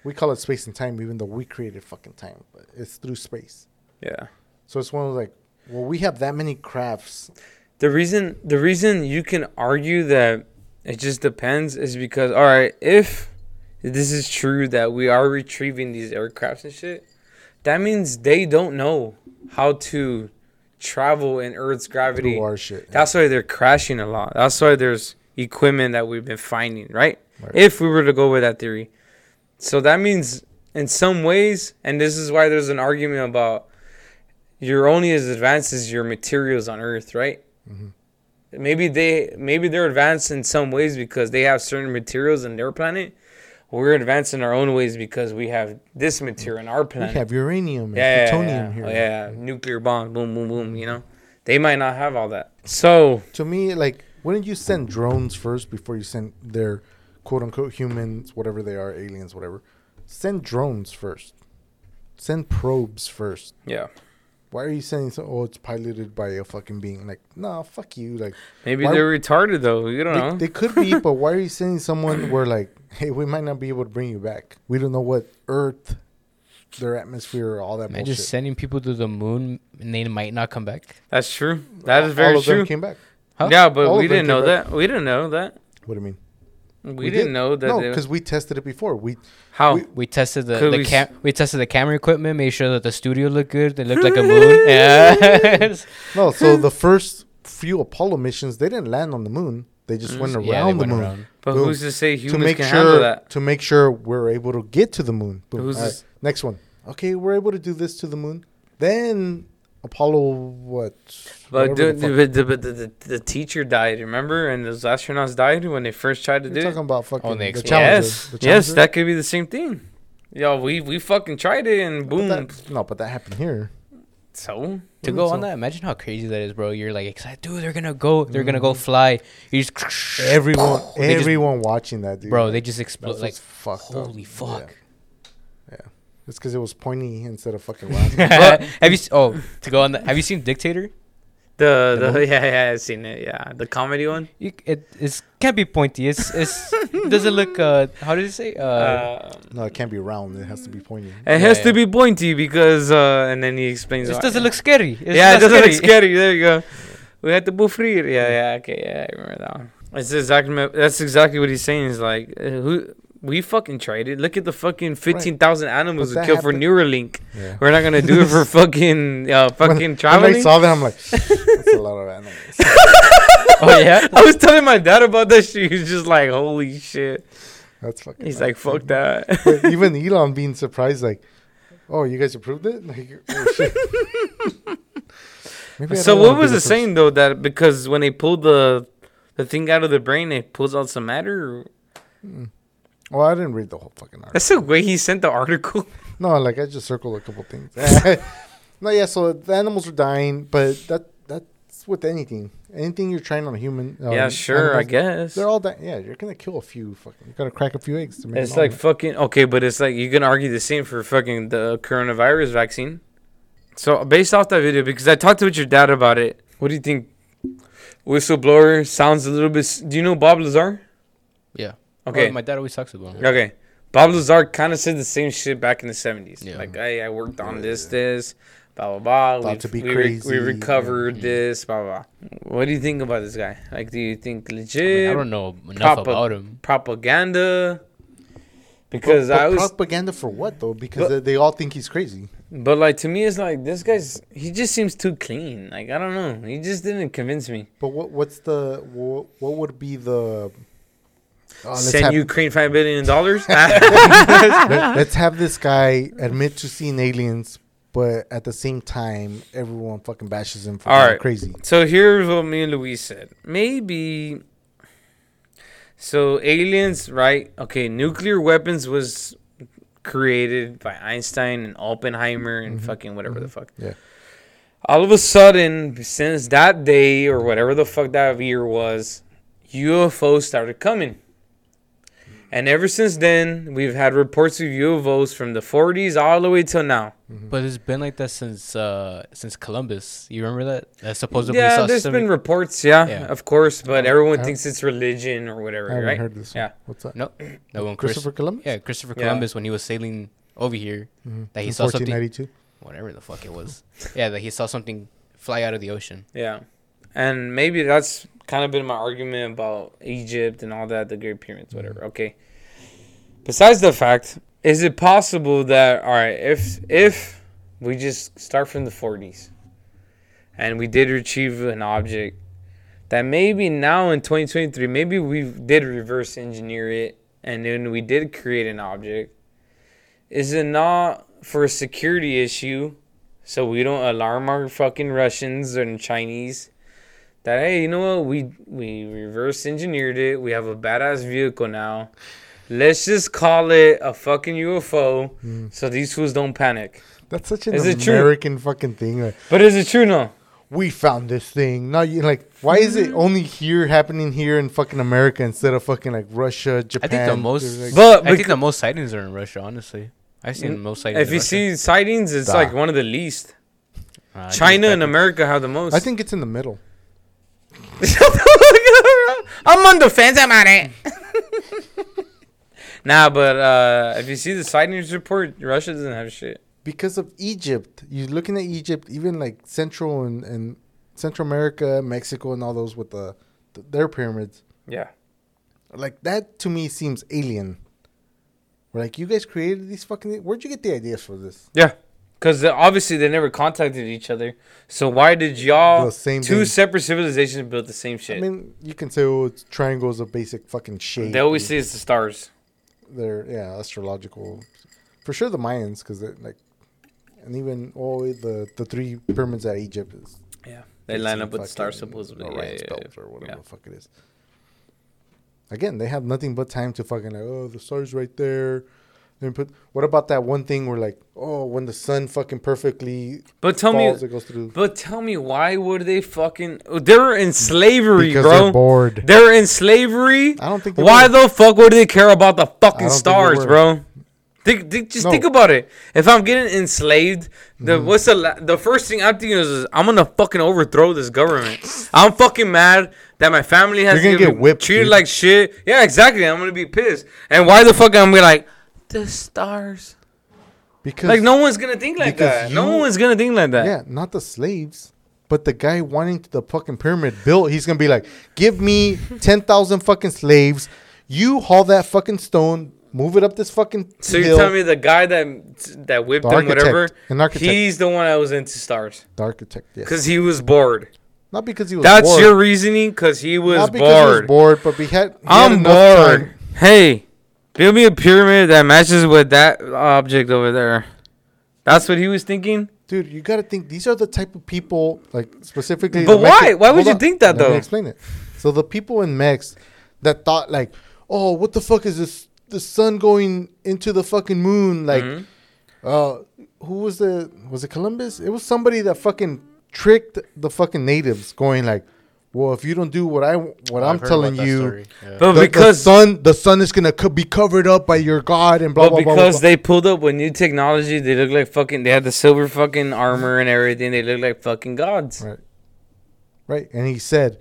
[SPEAKER 1] We call it space and time, even though we created fucking time, but it's through space.
[SPEAKER 2] Yeah.
[SPEAKER 1] So it's one of like, well, we have that many crafts.
[SPEAKER 2] The reason the reason you can argue that it just depends is because all right, if this is true that we are retrieving these aircrafts and shit, that means they don't know how to travel in Earth's gravity.
[SPEAKER 1] Through our shit.
[SPEAKER 2] That's why they're crashing a lot. That's why there's equipment that we've been finding, right?
[SPEAKER 1] Right.
[SPEAKER 2] If we were to go with that theory. So that means in some ways, and this is why there's an argument about you're only as advanced as your materials on Earth, right?
[SPEAKER 1] Mhm.
[SPEAKER 2] Maybe they maybe they're advanced in some ways because they have certain materials in their planet. We're advanced in our own ways because we have this material in our planet.
[SPEAKER 1] we have uranium and
[SPEAKER 2] yeah, yeah,
[SPEAKER 1] plutonium
[SPEAKER 2] yeah.
[SPEAKER 1] here.
[SPEAKER 2] Oh, yeah, nuclear bomb, boom, boom, boom. You know, They might not have all that. So
[SPEAKER 1] To me, like, wouldn't you send drones first before you send their quote unquote humans, whatever they are, aliens, whatever? Send drones first. Send probes first.
[SPEAKER 2] yeah,
[SPEAKER 1] Why are you sending so? Oh, it's piloted by a fucking being. Like, nah, fuck you. Like,
[SPEAKER 2] maybe
[SPEAKER 1] Why-
[SPEAKER 2] they're retarded though. You don't know.
[SPEAKER 1] they, they could be, but why are you sending someone where like, hey, we might not be able to bring you back. We don't know what Earth, their atmosphere, all that
[SPEAKER 4] Imagine
[SPEAKER 1] bullshit.
[SPEAKER 4] Just sending people to the moon and they might not come back.
[SPEAKER 2] That's true. That is
[SPEAKER 1] all
[SPEAKER 2] very
[SPEAKER 1] of them came back.
[SPEAKER 4] Huh?
[SPEAKER 2] Yeah, but
[SPEAKER 1] All
[SPEAKER 2] we didn't know
[SPEAKER 1] back.
[SPEAKER 2] that. We didn't know that.
[SPEAKER 1] What do you mean?
[SPEAKER 2] We,
[SPEAKER 1] We
[SPEAKER 2] didn't
[SPEAKER 1] did.
[SPEAKER 2] know that.
[SPEAKER 1] No, because we tested it before. We
[SPEAKER 2] how?
[SPEAKER 1] we-
[SPEAKER 4] We tested the, the
[SPEAKER 2] we
[SPEAKER 4] cam-
[SPEAKER 2] s-
[SPEAKER 4] we tested the camera equipment, made sure that the studio looked good. They looked like a moon. (laughs) Yeah.
[SPEAKER 1] no. So the first few Apollo missions, they didn't land on the moon. They just mm. went around
[SPEAKER 4] yeah, they
[SPEAKER 1] the
[SPEAKER 4] went
[SPEAKER 1] moon
[SPEAKER 4] around.
[SPEAKER 2] but
[SPEAKER 1] boom.
[SPEAKER 2] who's to say
[SPEAKER 1] to
[SPEAKER 2] humans
[SPEAKER 1] make
[SPEAKER 2] can handle that?
[SPEAKER 1] to make sure we're able to get to the moon. Boom.
[SPEAKER 2] Who's
[SPEAKER 1] All right,
[SPEAKER 2] this-
[SPEAKER 1] Next one. Okay, we're able to do this to the moon. Then Apollo what?
[SPEAKER 2] But,
[SPEAKER 1] Whatever
[SPEAKER 2] dude,
[SPEAKER 1] the
[SPEAKER 2] but the, but the, the, the teacher died. Remember, and those astronauts died when they first tried to
[SPEAKER 1] We're
[SPEAKER 2] do
[SPEAKER 1] talking
[SPEAKER 2] it.
[SPEAKER 1] about fucking
[SPEAKER 4] Oh, they
[SPEAKER 1] the
[SPEAKER 4] exploded.
[SPEAKER 2] Yes,
[SPEAKER 1] The
[SPEAKER 2] yes, that could be the same thing. Yo, we we fucking tried it and
[SPEAKER 1] But
[SPEAKER 2] boom.
[SPEAKER 1] that- no, but that happened here.
[SPEAKER 2] so
[SPEAKER 4] To
[SPEAKER 1] Mm,
[SPEAKER 4] go
[SPEAKER 1] so-
[SPEAKER 4] on that, imagine how crazy that is, bro. You're like excited, dude. They're gonna go. They're gonna
[SPEAKER 1] Mm.
[SPEAKER 4] go fly. You just
[SPEAKER 1] Everyone, (laughs)
[SPEAKER 4] They just-
[SPEAKER 1] everyone watching that, dude.
[SPEAKER 4] bro. They just
[SPEAKER 1] That's
[SPEAKER 4] explode. Like
[SPEAKER 1] what's fucked up.
[SPEAKER 4] holy fuck.
[SPEAKER 1] Yeah. yeah. It's because it was pointy instead of fucking round. (laughs)
[SPEAKER 4] have you? Oh, to go on that. Have you seen Dictator?
[SPEAKER 2] The
[SPEAKER 1] The
[SPEAKER 2] the (laughs) yeah yeah I've seen it. Yeah, the comedy one.
[SPEAKER 4] You, it it's, can't be pointy. It's it's it doesn't look. Uh, how did it say? Uh,
[SPEAKER 2] Uh,
[SPEAKER 1] no, it can't be round. It has to be pointy.
[SPEAKER 2] it has
[SPEAKER 4] yeah.
[SPEAKER 2] to be pointy because uh, and then he explains.
[SPEAKER 4] this
[SPEAKER 2] why.
[SPEAKER 4] doesn't look scary. It's
[SPEAKER 2] yeah, it doesn't look scary. There you go. (laughs) We had to bufrir. Yeah, yeah, okay, yeah, I remember that one. That's exactly that's exactly what he's saying. Is like uh, who we fucking tried it. Look at the fucking fifteen thousand animals we killed for Neuralink.
[SPEAKER 1] Yeah.
[SPEAKER 2] We're not gonna do it for (laughs) fucking uh, fucking
[SPEAKER 1] When I saw that, I'm like, (laughs) that's a lot of animals. (laughs)
[SPEAKER 4] Oh yeah.
[SPEAKER 2] I was telling my dad about that shit. He was just like, "Holy shit!"
[SPEAKER 1] That's fucking.
[SPEAKER 2] He's like, "Fuck that."
[SPEAKER 1] But even Elon being surprised, like, oh, you guys approved it? Like, oh,
[SPEAKER 2] so what was
[SPEAKER 1] the
[SPEAKER 2] it saying though? That because when they pulled the the thing out of the brain, it pulls out some matter. Or?
[SPEAKER 1] first- Well, I didn't read the whole fucking article.
[SPEAKER 2] That's the way he sent the article. (laughs)
[SPEAKER 1] No, like I just circled a couple things. (laughs) (laughs) no, yeah. So the animals are dying, but that that's with anything. Anything you're trying on a human. um,
[SPEAKER 2] yeah, sure, I guess.
[SPEAKER 1] They're all dying. Yeah, you're gonna kill a few. Fucking, you gotta crack a few eggs to make.
[SPEAKER 2] It's like fucking okay, but it's like you can argue the same for fucking the coronavirus vaccine. So based off that video, because I talked with your dad about it, what do you think? Whistleblower sounds a little bit. s- Do you know Bob Lazar?
[SPEAKER 4] Yeah.
[SPEAKER 2] Okay,
[SPEAKER 4] Oh, my dad always talks about it.
[SPEAKER 2] okay. Bob Lazar kind of said the same shit back in the seventies.
[SPEAKER 4] Yeah.
[SPEAKER 2] Like, I, I worked on this, this, blah blah blah.
[SPEAKER 1] Thought
[SPEAKER 2] We've-
[SPEAKER 1] to be
[SPEAKER 2] we,
[SPEAKER 1] crazy,
[SPEAKER 2] we
[SPEAKER 1] yeah.
[SPEAKER 2] recovered this, blah blah. blah. What do you think about this guy? Like, do you think
[SPEAKER 4] I, mean,
[SPEAKER 2] legit
[SPEAKER 4] I don't know enough
[SPEAKER 2] Propa-
[SPEAKER 4] about him.
[SPEAKER 2] propaganda? Because
[SPEAKER 1] But- but
[SPEAKER 2] I was
[SPEAKER 1] propaganda for what though? Because
[SPEAKER 2] But-
[SPEAKER 1] they, they all think he's crazy.
[SPEAKER 2] But like to me, it's like this guy's. He just seems too clean. Like I don't know. He just didn't convince me.
[SPEAKER 1] But what what's the what, what would be the? Oh,
[SPEAKER 2] Send
[SPEAKER 1] have,
[SPEAKER 2] Ukraine five billion dollars. (laughs)
[SPEAKER 1] let, us have this guy admit to seeing aliens, but at the same time, everyone fucking bashes him for
[SPEAKER 2] All
[SPEAKER 1] being crazy.
[SPEAKER 2] so here's what me and Luis said. Maybe. So aliens, right? Okay, nuclear weapons was created by Einstein and Oppenheimer and
[SPEAKER 1] Mhm,
[SPEAKER 2] fucking whatever the
[SPEAKER 1] mhm,
[SPEAKER 2] fuck.
[SPEAKER 1] yeah.
[SPEAKER 2] All of a sudden, since that day or whatever the fuck that year was, UFOs started coming. And ever since then, we've had reports of UFOs from the 40s all the way till now.
[SPEAKER 4] But it's been like that since uh since Columbus. You remember that? That supposedly
[SPEAKER 2] yeah,
[SPEAKER 4] saw
[SPEAKER 2] there's
[SPEAKER 4] some-
[SPEAKER 2] been reports, yeah,
[SPEAKER 4] Yeah.
[SPEAKER 2] of course, but
[SPEAKER 1] Oh,
[SPEAKER 2] everyone thinks it's religion or whatever.
[SPEAKER 1] I
[SPEAKER 2] whatever,
[SPEAKER 1] haven't
[SPEAKER 2] right?
[SPEAKER 1] heard this.
[SPEAKER 2] Yeah.
[SPEAKER 1] What's that?
[SPEAKER 4] No, no one. Chris,
[SPEAKER 1] Christopher Columbus.
[SPEAKER 4] yeah, Christopher
[SPEAKER 2] Yeah.
[SPEAKER 4] Columbus when he was sailing over here,
[SPEAKER 1] Mhm.
[SPEAKER 4] that he
[SPEAKER 1] In
[SPEAKER 4] saw something-
[SPEAKER 1] 1492.
[SPEAKER 4] whatever the fuck it was. (laughs) yeah, that he saw something fly out of the ocean.
[SPEAKER 2] Yeah. And maybe that's kind of been my argument about Egypt and all that, the Great Pyramids, whatever. Okay. Besides the fact, is it possible that all right, if if we just start from the 40s and we did retrieve an object that maybe now in 2023, maybe we did reverse engineer it and then we did create an object. Is it not for a security issue so we don't alarm our fucking Russians and Chinese that hey, you know what? We we reverse engineered it. We have a badass vehicle now. Let's just call it a fucking UFO
[SPEAKER 1] Mm.
[SPEAKER 2] so these fools don't panic.
[SPEAKER 1] That's such an
[SPEAKER 2] Is it true?
[SPEAKER 1] American fucking thing. Like,
[SPEAKER 2] But is it true no?
[SPEAKER 1] we found this thing. Now you like, why is it only here happening here in fucking America instead of fucking like Russia, Japan?
[SPEAKER 4] I
[SPEAKER 1] Japan?
[SPEAKER 4] think the most,
[SPEAKER 1] like-
[SPEAKER 2] But
[SPEAKER 4] I think the most sightings are in Russia. Honestly, I've seen
[SPEAKER 2] Mm,
[SPEAKER 4] most sightings.
[SPEAKER 2] If
[SPEAKER 4] in
[SPEAKER 2] you
[SPEAKER 4] Russia.
[SPEAKER 2] see sightings, it's
[SPEAKER 1] Nah.
[SPEAKER 2] like one of the least.
[SPEAKER 4] Uh,
[SPEAKER 2] China and America have the most.
[SPEAKER 1] I think it's in the middle. (laughs)
[SPEAKER 2] I'm on the fence about it. (laughs) nah, but uh, if you see the sightings report, Russia doesn't have shit.
[SPEAKER 1] because of Egypt. You're looking at Egypt, even like Central and, and Central America, Mexico, and all those with the, the their pyramids.
[SPEAKER 2] Yeah.
[SPEAKER 1] Like that to me seems alien. We're like, you guys created these fucking. Where'd you get the ideas for this?
[SPEAKER 2] Yeah. Because obviously they never contacted each other. So why did y'all,
[SPEAKER 1] The same
[SPEAKER 2] two
[SPEAKER 1] thing.
[SPEAKER 2] separate civilizations, build the same shit?
[SPEAKER 1] I mean, you can say, oh, it's triangles of basic fucking shape.
[SPEAKER 2] they always say it's the stars.
[SPEAKER 1] they're yeah astrological, for sure. The Mayans, because they're like, and even oh the the three pyramids at Egypt is
[SPEAKER 2] Yeah. They line up with the star supposedly. Yeah, yeah,
[SPEAKER 1] belt or whatever
[SPEAKER 2] yeah.
[SPEAKER 1] the fuck it is. Again, they have nothing but time to fucking like, oh, the star's right there. Then put. What about that one thing where like, oh, when the sun fucking perfectly
[SPEAKER 2] But tell me,
[SPEAKER 1] it goes through.
[SPEAKER 2] but tell me, why would they fucking? They're in slavery,
[SPEAKER 1] Because
[SPEAKER 2] bro.
[SPEAKER 1] they're bored.
[SPEAKER 2] They're in slavery.
[SPEAKER 1] I don't think.
[SPEAKER 2] Why
[SPEAKER 1] were.
[SPEAKER 2] the fuck would they care about the fucking stars, bro? Think, think, just
[SPEAKER 1] No.
[SPEAKER 2] think about it. If I'm getting enslaved, the
[SPEAKER 1] Mm-hmm.
[SPEAKER 2] what's the la- the first thing I'm thinking is, is I'm gonna fucking overthrow this government. I'm fucking mad that my family has
[SPEAKER 1] You're
[SPEAKER 2] to
[SPEAKER 1] gonna
[SPEAKER 2] get
[SPEAKER 1] get whipped,
[SPEAKER 2] treated
[SPEAKER 1] dude.
[SPEAKER 2] like shit. Yeah, exactly. I'm gonna be pissed. And why the fuck I'm gonna be like the stars?
[SPEAKER 1] Because
[SPEAKER 2] Like no one's gonna think like
[SPEAKER 1] because
[SPEAKER 2] that. no
[SPEAKER 1] you-
[SPEAKER 2] one's gonna think like that.
[SPEAKER 1] Yeah, not the slaves, but the guy wanting the fucking pyramid built. He's gonna be like, "Give me ten thousand fucking slaves. You haul that fucking stone, move it up this fucking
[SPEAKER 2] So
[SPEAKER 1] hill."
[SPEAKER 2] you're telling me the guy that that whipped
[SPEAKER 1] The
[SPEAKER 2] him,
[SPEAKER 1] architect,
[SPEAKER 2] whatever,
[SPEAKER 1] an architect.
[SPEAKER 2] he's the one that was into stars
[SPEAKER 1] the architect, yes.
[SPEAKER 2] because he was bored.
[SPEAKER 1] not because he was
[SPEAKER 2] That's
[SPEAKER 1] bored.
[SPEAKER 2] your reasoning because he was
[SPEAKER 1] not because
[SPEAKER 2] bored.
[SPEAKER 1] he was bored, but he had. He had
[SPEAKER 2] I'm
[SPEAKER 1] enough
[SPEAKER 2] bored.
[SPEAKER 1] time.
[SPEAKER 2] Hey, build me a pyramid that matches with that object over there. That's what he was thinking.
[SPEAKER 1] Dude, you got to think these are the type of people, like specifically.
[SPEAKER 2] But why? Why would you
[SPEAKER 1] on,
[SPEAKER 2] think that, though?
[SPEAKER 1] explain it. So the people in Mex that thought like, oh, what the fuck is this? The sun going into the fucking moon? Like,
[SPEAKER 2] Mhm.
[SPEAKER 1] uh, who was the? Was it Columbus? It was somebody that fucking tricked the fucking natives, going like, well, if you don't do what I what I'm telling you.
[SPEAKER 4] yeah.
[SPEAKER 2] But
[SPEAKER 1] The,
[SPEAKER 2] because
[SPEAKER 1] the sun, the sun is gonna co- be covered up by your god, and blah
[SPEAKER 2] but
[SPEAKER 1] blah blah.
[SPEAKER 2] because
[SPEAKER 1] blah,
[SPEAKER 2] they pulled up with new technology, they look like fucking. They had the silver fucking armor and everything. They look like fucking gods.
[SPEAKER 1] Right. Right. And he said,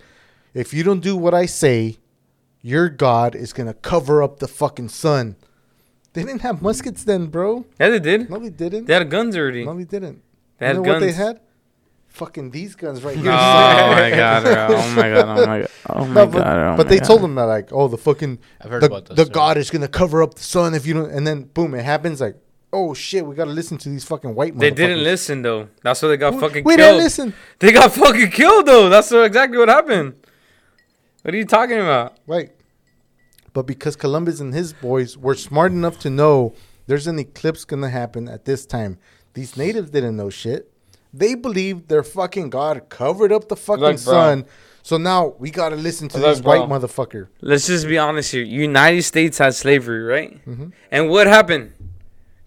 [SPEAKER 1] if you don't do what I say, your God is going to cover up the fucking sun. They didn't have muskets then, bro.
[SPEAKER 2] Yeah, they did.
[SPEAKER 1] No, they didn't.
[SPEAKER 2] They had guns already.
[SPEAKER 1] No, they didn't.
[SPEAKER 2] They had
[SPEAKER 1] you know what they had? Fucking these guns right (laughs)
[SPEAKER 2] Oh
[SPEAKER 1] here. (laughs)
[SPEAKER 2] Oh my god! Oh my god! Oh my god! Oh my
[SPEAKER 1] No, but,
[SPEAKER 2] god! Oh
[SPEAKER 1] but
[SPEAKER 2] my
[SPEAKER 1] they
[SPEAKER 2] god.
[SPEAKER 1] told them that like, oh, the fucking
[SPEAKER 4] I've heard
[SPEAKER 1] the,
[SPEAKER 4] about that
[SPEAKER 1] the. God is gonna cover up the sun if you don't. And then boom, it happens. Like, oh shit, we gotta listen to these fucking white.
[SPEAKER 2] They didn't listen though. That's why they got
[SPEAKER 1] We-
[SPEAKER 2] fucking
[SPEAKER 1] we
[SPEAKER 2] killed.
[SPEAKER 1] didn't listen.
[SPEAKER 2] They got fucking killed though. That's exactly what happened. What are you talking about?
[SPEAKER 1] Right. But because Columbus and his boys were smart enough to know there's an eclipse gonna happen at this time, these natives didn't know shit. They believe their fucking god covered up the fucking
[SPEAKER 2] Look, bro.
[SPEAKER 1] sun. So now we gotta listen to
[SPEAKER 2] Look,
[SPEAKER 1] this white motherfucker.
[SPEAKER 2] Let's just be honest here. United States had slavery, right?
[SPEAKER 1] Mhm.
[SPEAKER 2] And what happened?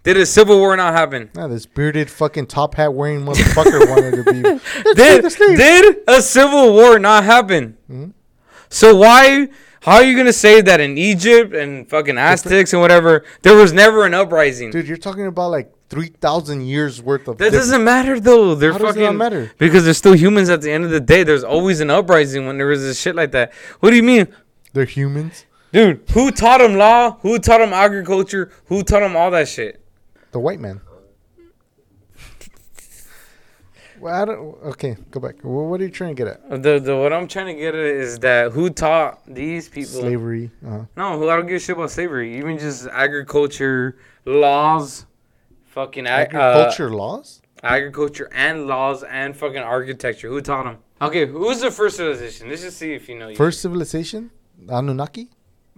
[SPEAKER 2] Did a civil war not happen?
[SPEAKER 1] Nah, this bearded fucking top hat wearing motherfucker (laughs) wanted to be.
[SPEAKER 2] did did a civil war not happen?
[SPEAKER 1] Mhm.
[SPEAKER 2] So why? How are you gonna say that in Egypt and fucking Aztecs and whatever there was never an uprising?
[SPEAKER 1] Dude, you're talking about like three thousand years worth of.
[SPEAKER 2] That
[SPEAKER 1] diff-
[SPEAKER 2] doesn't matter though. They're
[SPEAKER 1] How does
[SPEAKER 2] fucking
[SPEAKER 1] matter?
[SPEAKER 2] because they're still humans at the end of the day. There's always an uprising when there is a shit like that. What do you mean?
[SPEAKER 1] They're humans.
[SPEAKER 2] Dude, who taught them law? Who taught them agriculture? Who taught them all that shit?
[SPEAKER 1] The white man. Well, I don't. Okay, go back. Well, what are you trying to get at?
[SPEAKER 2] The, the what I'm trying to get at is that who taught these people?
[SPEAKER 1] Slavery. Uh-huh.
[SPEAKER 2] No, who I don't give a shit about slavery. Even just agriculture laws, fucking ag-
[SPEAKER 1] Agriculture laws.
[SPEAKER 2] uh, agriculture and laws and fucking architecture. Who taught them? Okay, who's the first civilization? Let's just see if you know. you.
[SPEAKER 1] First civilization, Anunnaki.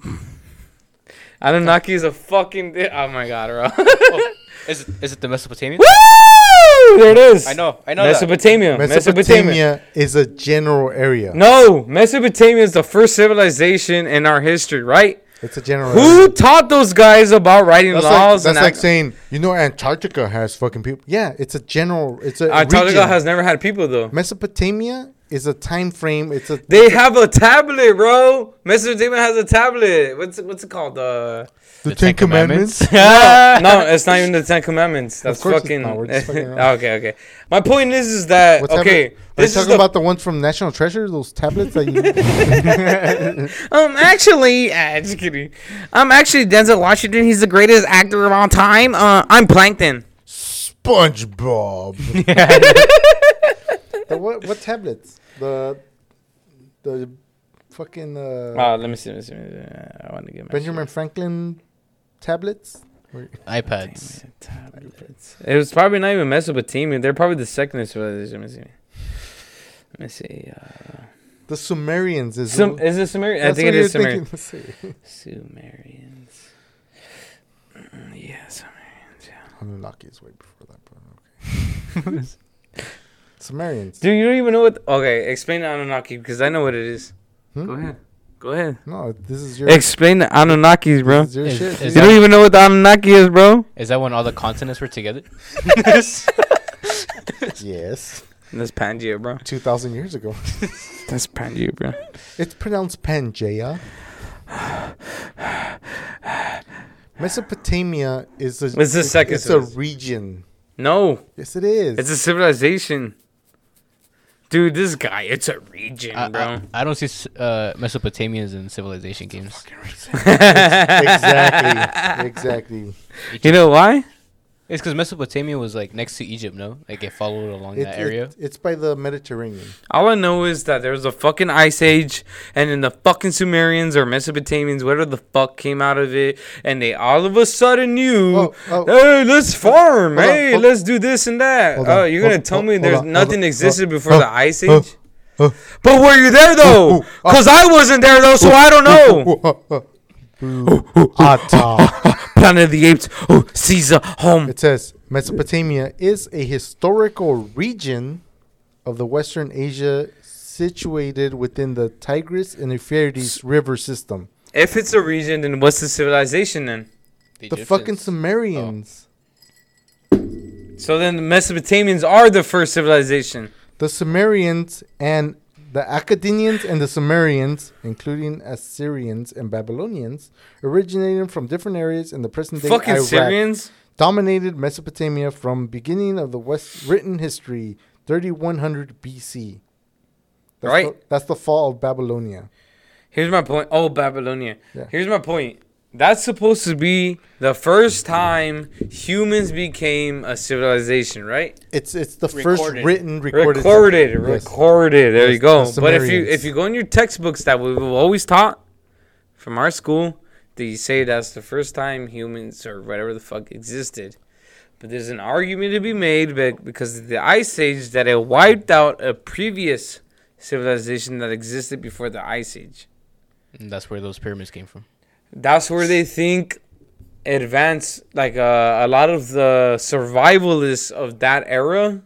[SPEAKER 1] (laughs)
[SPEAKER 2] Anunnaki is a fucking. Oh my god, bro.
[SPEAKER 4] Oh, (laughs) is it, is it the Mesopotamian?
[SPEAKER 2] Woo! There it is.
[SPEAKER 4] I know, I know that.
[SPEAKER 2] Mesopotamia. Mesopotamia.
[SPEAKER 1] Mesopotamia is a general area.
[SPEAKER 2] No, Mesopotamia is the first civilization in our history, right?
[SPEAKER 1] It's a general.
[SPEAKER 2] Who taught those guys about writing
[SPEAKER 1] That's like,
[SPEAKER 2] laws?
[SPEAKER 1] that's
[SPEAKER 2] and
[SPEAKER 1] like
[SPEAKER 2] act-
[SPEAKER 1] saying, you know, Antarctica has fucking people. Yeah, it's a general. It's a
[SPEAKER 2] Antarctica
[SPEAKER 1] region.
[SPEAKER 2] has never had people though.
[SPEAKER 1] Mesopotamia is a time frame. It's a
[SPEAKER 2] They have a tablet, bro. Mr. Demon has a tablet. What's it, what's it called? Uh,
[SPEAKER 1] the, Ten, Commandments.
[SPEAKER 2] no, (laughs) no, it's not even the Ten Commandments. That's
[SPEAKER 1] course it's
[SPEAKER 2] fucking.
[SPEAKER 1] not. We're just fucking (laughs)
[SPEAKER 2] okay, okay. My point is, is that
[SPEAKER 1] What's
[SPEAKER 2] okay?
[SPEAKER 1] happening? Are you
[SPEAKER 2] This is
[SPEAKER 1] talking
[SPEAKER 2] the,
[SPEAKER 1] about the ones from National Treasure? Those tablets that you. (laughs)
[SPEAKER 3] Um, actually, uh, just kidding. Um, actually, Denzel Washington, he's the greatest actor of all time. Uh, I'm Plankton.
[SPEAKER 1] SpongeBob. the what? What tablets? The the fucking uh,
[SPEAKER 2] Oh, let me see. Let me see. let me see. I want to get my
[SPEAKER 1] Benjamin Franklin tablets.
[SPEAKER 4] iPads.
[SPEAKER 2] tablets. It was probably not even Mesopotamia. They're probably the second civilization. Let me see. Let me see. Uh,
[SPEAKER 1] The Sumerians is.
[SPEAKER 2] Sum- is it Sumerian? I
[SPEAKER 1] that's
[SPEAKER 2] think it
[SPEAKER 1] what
[SPEAKER 2] is
[SPEAKER 1] you're
[SPEAKER 2] Sumerian. (laughs) Sumerians. Mm, Yeah, Sumerians. Yeah.
[SPEAKER 1] Anunnaki is way before that, but okay. (laughs) (laughs) Sumerians.
[SPEAKER 2] Dude, you don't even know what. Okay, explain the Anunnaki because I know what it is.
[SPEAKER 1] Hmm?
[SPEAKER 2] Go ahead. Go ahead.
[SPEAKER 1] No, this is your.
[SPEAKER 2] Explain the Anunnakis, bro.
[SPEAKER 1] This is your
[SPEAKER 4] Is-
[SPEAKER 1] shit.
[SPEAKER 4] is
[SPEAKER 1] dude.
[SPEAKER 2] You don't even know what the Anunnaki is, bro.
[SPEAKER 4] Is that when all the continents were together?
[SPEAKER 1] yes, (laughs) (laughs) Yes.
[SPEAKER 2] That's Pangea, bro.
[SPEAKER 1] two thousand years ago. (laughs)
[SPEAKER 2] That's Pangea, bro.
[SPEAKER 1] It's pronounced Pangea. Mesopotamia is a.
[SPEAKER 2] It's the second
[SPEAKER 1] It's a
[SPEAKER 2] civilization.
[SPEAKER 1] region.
[SPEAKER 2] No,
[SPEAKER 1] Yes, it is.
[SPEAKER 2] it's a civilization. Dude, this guy, it's a region,
[SPEAKER 4] I,
[SPEAKER 2] bro.
[SPEAKER 4] I, I don't see uh, Mesopotamians in civilization games. (laughs)
[SPEAKER 1] exactly. Exactly.
[SPEAKER 2] you know why?
[SPEAKER 4] It's because Mesopotamia was like next to Egypt, no? Like it followed along
[SPEAKER 1] It-
[SPEAKER 4] that
[SPEAKER 1] it-
[SPEAKER 4] area.
[SPEAKER 1] it's by the Mediterranean.
[SPEAKER 2] All I know is that there was a fucking ice age, and then the fucking Sumerians or Mesopotamians, whatever the fuck, came out of it, and they all of a sudden knew,
[SPEAKER 1] Oh, oh.
[SPEAKER 2] hey, let's farm,
[SPEAKER 1] Hold on,
[SPEAKER 2] hey,
[SPEAKER 1] hold-
[SPEAKER 2] let's do this and that.
[SPEAKER 1] Hold
[SPEAKER 2] Oh,
[SPEAKER 1] on,
[SPEAKER 2] you're gonna tell
[SPEAKER 1] hold-
[SPEAKER 2] me there's
[SPEAKER 1] on,
[SPEAKER 2] nothing
[SPEAKER 1] on,
[SPEAKER 2] existed
[SPEAKER 1] oh,
[SPEAKER 2] before
[SPEAKER 1] oh,
[SPEAKER 2] the ice
[SPEAKER 1] oh,
[SPEAKER 2] age?
[SPEAKER 1] oh.
[SPEAKER 2] But were you there though?
[SPEAKER 1] oh, oh.
[SPEAKER 2] Cause I wasn't there though, so I don't know.
[SPEAKER 1] Ata.
[SPEAKER 2] Planet of the Apes, oh, Caesar, home.
[SPEAKER 1] It says Mesopotamia is a historical region of the Western Asia situated within the Tigris and Euphrates river system.
[SPEAKER 2] If it's a region, then what's the civilization then?
[SPEAKER 1] The
[SPEAKER 4] Egyptians.
[SPEAKER 1] fucking Sumerians. Oh.
[SPEAKER 2] So then the Mesopotamians are the first civilization.
[SPEAKER 1] The Sumerians and the Akkadians and the Sumerians, including Assyrians and Babylonians, originated from different areas in the present day
[SPEAKER 2] Fucking
[SPEAKER 1] Iraq.
[SPEAKER 2] Syrians.
[SPEAKER 1] dominated Mesopotamia from beginning of the West written history 3100 BC. That's
[SPEAKER 2] Right.
[SPEAKER 1] The, that's the fall of Babylonia.
[SPEAKER 2] Here's my point. Oh, Babylonia.
[SPEAKER 1] Yeah.
[SPEAKER 2] Here's my point. That's supposed to be the first time humans became a civilization, right?
[SPEAKER 1] It's it's the
[SPEAKER 4] Recorded.
[SPEAKER 1] first written recorded.
[SPEAKER 2] Recorded,
[SPEAKER 1] Yes.
[SPEAKER 2] recorded. There
[SPEAKER 1] Yes,
[SPEAKER 2] you go.
[SPEAKER 1] the
[SPEAKER 2] But if you if you go in your textbooks that we've always taught from our school, they say that's the first time humans or whatever the fuck existed. But there's an argument to be made be- because of the ice age that it wiped out a previous civilization that existed before the ice age.
[SPEAKER 4] And that's where those pyramids came from.
[SPEAKER 2] That's where they think advance like uh, a lot of the survivalists of that era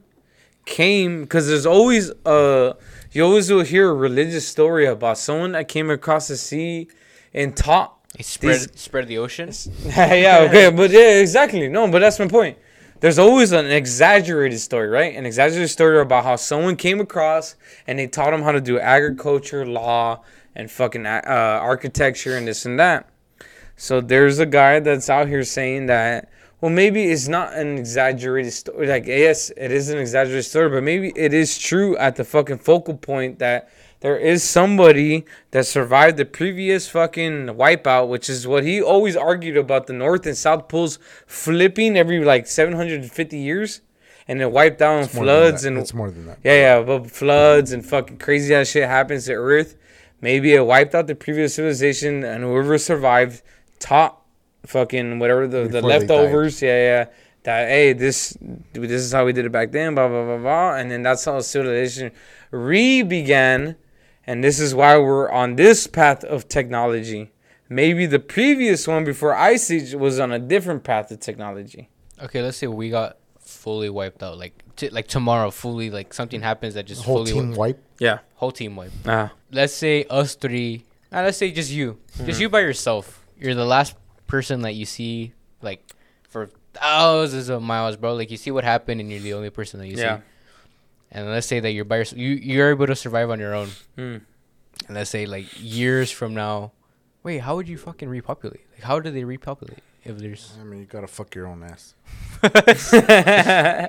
[SPEAKER 2] came because there's always uh you always will hear a religious story about someone that came across the sea and taught
[SPEAKER 4] They spread
[SPEAKER 2] These-
[SPEAKER 4] spread the ocean. (laughs)
[SPEAKER 2] yeah, okay, but yeah, exactly. No, but that's my point. There's always an exaggerated story, right? An exaggerated story about how someone came across and they taught them how to do agriculture, law, and fucking uh, architecture and this and that. So there's a guy that's out here saying that, well, maybe it's not an exaggerated story. Like, yes, it is an exaggerated story, but maybe it is true at the fucking focal point that there is somebody that survived the previous fucking wipeout, which is what he always argued about the North and South poles flipping every like 750 years, and it wiped out
[SPEAKER 1] It's
[SPEAKER 2] floods and
[SPEAKER 1] it's more than that.
[SPEAKER 2] yeah, yeah, but floods and fucking crazy ass shit happens to Earth. Maybe it wiped out the previous civilization, and whoever survived taught fucking whatever the, the
[SPEAKER 1] Before they
[SPEAKER 2] leftovers. Yeah, yeah. That hey, this this is how we did it back then. Blah blah blah blah, and then that's how civilization re-began, and this is why we're on this path of technology. Maybe the previous one before Ice Age was on a different path of technology.
[SPEAKER 4] Okay, let's say we got fully wiped out. Like t- like tomorrow, fully like something happens that just
[SPEAKER 1] whole
[SPEAKER 4] fully
[SPEAKER 1] team
[SPEAKER 4] wi-
[SPEAKER 1] wipe.
[SPEAKER 2] Yeah.
[SPEAKER 4] whole team wipe.
[SPEAKER 2] Ah.
[SPEAKER 4] Let's say us three. Uh, let's say just you,
[SPEAKER 1] Hmm.
[SPEAKER 4] just you by yourself. You're the last person that you see like for thousands of miles, bro. Like you see what happened, and you're the only person that you
[SPEAKER 2] Yeah.
[SPEAKER 4] see. And let's say that you're by yourself, you you're able to survive on your own.
[SPEAKER 2] Hmm.
[SPEAKER 4] And let's say like years from now, wait, how would you fucking repopulate? Like how do they repopulate if there's
[SPEAKER 1] I mean, you gotta fuck your own ass. (laughs)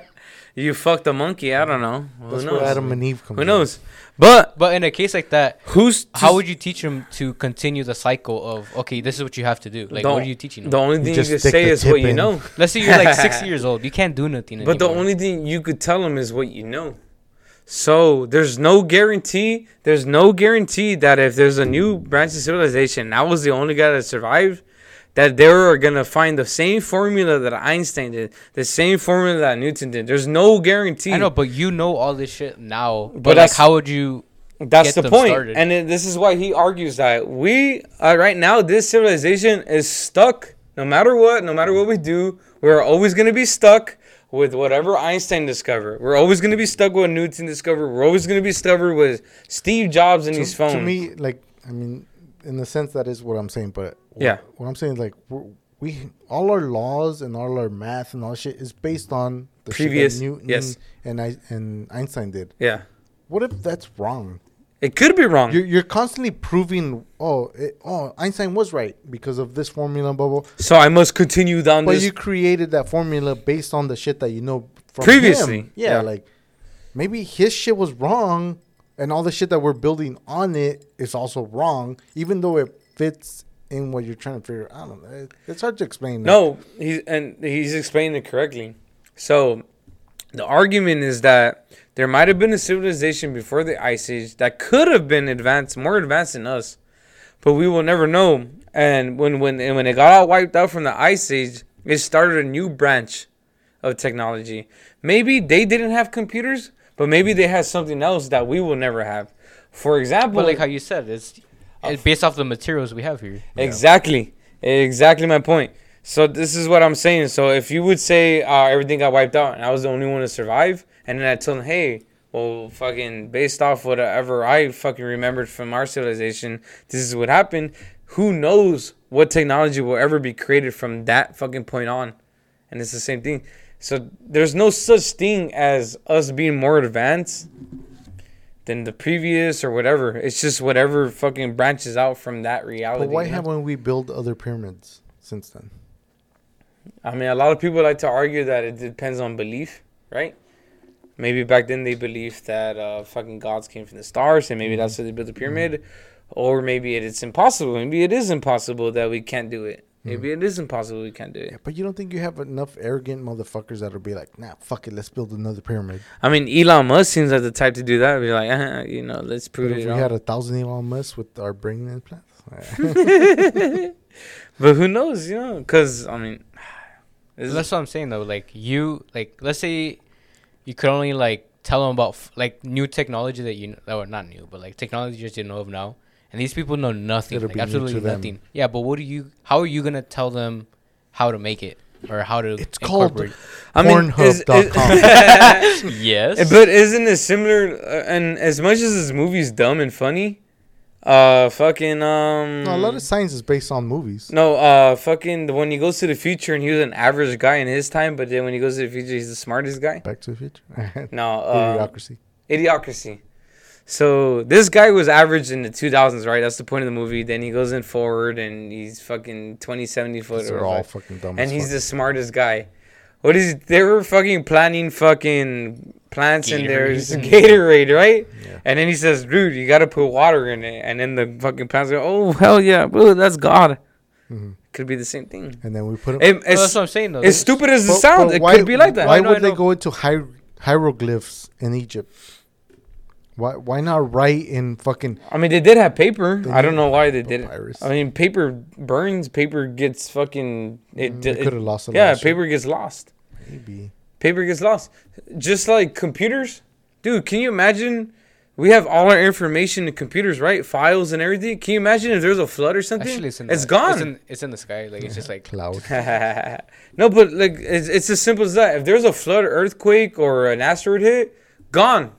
[SPEAKER 2] you fucked a monkey. I don't know. Who
[SPEAKER 1] That's
[SPEAKER 2] knows?
[SPEAKER 1] where Adam and Eve come.
[SPEAKER 2] Who knows? But
[SPEAKER 4] But in a case like that,
[SPEAKER 2] who's
[SPEAKER 4] how would you teach them to continue the cycle of okay, this is what you have to do? Like, what
[SPEAKER 2] Don't-
[SPEAKER 4] are you teaching them?
[SPEAKER 2] the only thing you,
[SPEAKER 1] just
[SPEAKER 2] can say is what
[SPEAKER 1] tip
[SPEAKER 2] you know. (laughs)
[SPEAKER 4] Let's say you're like six (laughs) years old, you can't do nothing.
[SPEAKER 2] But the only thing you could tell them is what you know. So there's no guarantee. There's no guarantee that if there's a new branch of civilization, I was the only guy that survived, that they were gonna find the same formula that Einstein did, the same formula that Newton did. There's no guarantee.
[SPEAKER 4] I know, but you know all this shit now. But,
[SPEAKER 2] But
[SPEAKER 4] like, how would you?
[SPEAKER 2] That's
[SPEAKER 4] get
[SPEAKER 2] the
[SPEAKER 4] them
[SPEAKER 2] point.
[SPEAKER 4] started.
[SPEAKER 2] And it, this is why he argues that we uh, right now this civilization is stuck. No matter what, no matter what we do, we're always going to be stuck with whatever Einstein discovered. We're always going to be stuck with what Newton discovered. We're always going to be stuck with Steve Jobs and
[SPEAKER 1] to,
[SPEAKER 2] his phone.
[SPEAKER 1] to me, like, I mean, in the sense that is what I'm saying, but what,
[SPEAKER 2] Yeah.
[SPEAKER 1] what I'm saying, is like, we're, all our laws and all our math and all shit is based on the
[SPEAKER 2] Previous-
[SPEAKER 1] Newton
[SPEAKER 2] yes.
[SPEAKER 1] and I and Einstein did.
[SPEAKER 2] yeah,
[SPEAKER 1] What if that's wrong?
[SPEAKER 2] it could be wrong.
[SPEAKER 1] You're, you're constantly proving, oh, it, oh, Einstein was right because of this formula, blah.
[SPEAKER 2] so I must continue down
[SPEAKER 1] But
[SPEAKER 2] this.
[SPEAKER 1] you created that formula based on the shit that you know from
[SPEAKER 2] Previously,
[SPEAKER 1] him. Yeah,
[SPEAKER 2] yeah.
[SPEAKER 1] like maybe his shit was wrong, and all the shit that we're building on it is also wrong, even though it fits in what you're trying to figure. I don't know. It- It's hard to explain.
[SPEAKER 2] No, he's and he's explaining it correctly. So the argument is that there might have been a civilization before the ice age that could have been advanced, more advanced than us, but we will never know. And when when and when it got all wiped out from the ice age, it started a new branch of technology. Maybe they didn't have computers, but maybe they had something else that we will never have. For example,
[SPEAKER 4] But like how you said, it's, it's based off the materials we have here.
[SPEAKER 2] Exactly. Exactly my point. So this is what I'm saying. So if you would say uh, everything got wiped out and I was the only one to survive, and then I tell them, hey, well, fucking based off whatever I fucking remembered from our civilization, this is what happened. Who knows what technology will ever be created from that fucking point on? And it's the same thing. So there's no such thing as us being more advanced than the previous or whatever. It's just whatever fucking branches out from that reality.
[SPEAKER 1] But why haven't we built other pyramids since then?
[SPEAKER 2] I mean, a lot of people like to argue that it depends on belief, right? Maybe back then they believed that uh, fucking gods came from the stars, and maybe that's why they built the pyramid. Or maybe it, it's impossible. Maybe it is impossible that we can't do it. Maybe it is impossible we can't do
[SPEAKER 1] Yeah,
[SPEAKER 2] it.
[SPEAKER 1] but you don't think you have enough arrogant motherfuckers that'll be like, nah, fuck it, let's build another pyramid.
[SPEAKER 2] I mean, Elon Musk seems like the type to do that. Be like, uh, you know, let's
[SPEAKER 1] But
[SPEAKER 2] prove
[SPEAKER 1] if
[SPEAKER 2] it.
[SPEAKER 1] we
[SPEAKER 2] wrong.
[SPEAKER 1] had a thousand Elon Musk with our brain implants, (laughs) (laughs)
[SPEAKER 2] but who knows, you know? Because I mean, (sighs)
[SPEAKER 4] That's
[SPEAKER 2] is,
[SPEAKER 4] what I'm saying though. Like you, like let's say you could only like tell them about f- like new technology that you know, or not new, but like technology you just didn't know of now, and these people know nothing,
[SPEAKER 1] It'll
[SPEAKER 4] like,
[SPEAKER 1] be new
[SPEAKER 4] absolutely
[SPEAKER 1] to them.
[SPEAKER 4] nothing. Yeah, but what do you? How are you gonna tell them how to make it or how to?
[SPEAKER 1] It's called
[SPEAKER 4] incorporate-
[SPEAKER 2] I mean, is- is-
[SPEAKER 1] Pornhub.com. (laughs)
[SPEAKER 4] yes,
[SPEAKER 2] But isn't it similar? Uh, and as much as this movie's dumb and funny, uh, fucking um,
[SPEAKER 1] no, a lot of science is based on movies.
[SPEAKER 2] no, uh, fucking the when he goes to the future and he was an average guy in his time, but then when he goes to the future, he's the smartest guy.
[SPEAKER 1] Back to the Future. (laughs)
[SPEAKER 2] No, uh,
[SPEAKER 1] Idiocracy.
[SPEAKER 2] Idiocracy. So this guy was average in the 2000s, right? That's the point of the movie. Then he goes in forward and he's fucking 20, 70 foot.
[SPEAKER 1] They're all
[SPEAKER 2] fuck-
[SPEAKER 1] fucking dumb.
[SPEAKER 2] and he's
[SPEAKER 1] fuck.
[SPEAKER 2] the smartest guy. What is? They were fucking planting fucking plants in there, (laughs)
[SPEAKER 4] Gatorade.
[SPEAKER 2] Gatorade, right?
[SPEAKER 1] Yeah.
[SPEAKER 2] And then he says, "Dude, you gotta put water in it." And then the fucking plants go, "Oh hell yeah, bro, that's God."
[SPEAKER 1] Mhm.
[SPEAKER 2] Could be the same thing.
[SPEAKER 1] And then we put it.
[SPEAKER 2] It-
[SPEAKER 4] Well, that's what I'm saying though.
[SPEAKER 2] as stupid as it
[SPEAKER 1] But-
[SPEAKER 2] sounds, it
[SPEAKER 1] why-
[SPEAKER 2] could be like that.
[SPEAKER 1] Why
[SPEAKER 4] I know, I
[SPEAKER 1] would they go into hier- hieroglyphs in Egypt? Why why not write in fucking
[SPEAKER 2] I mean, they did have paper. I don't know why they did it. I mean, paper burns. Paper gets fucking. It,
[SPEAKER 1] Mm, they could have lost a lot.
[SPEAKER 2] yeah,
[SPEAKER 1] of shit.
[SPEAKER 2] paper gets lost.
[SPEAKER 1] Maybe.
[SPEAKER 2] Paper gets lost. Just like computers, dude. Can you imagine? We have all our information in computers, right? Files and everything. Can you imagine if there's a flood or something?
[SPEAKER 4] Actually, it's in
[SPEAKER 2] it's
[SPEAKER 4] the,
[SPEAKER 2] gone.
[SPEAKER 4] It's in, it's in the sky. Like it's just like (laughs)
[SPEAKER 1] Cloud. (laughs)
[SPEAKER 2] no, but like it's, it's as simple as that. If there's a flood, earthquake, or an asteroid hit, gone.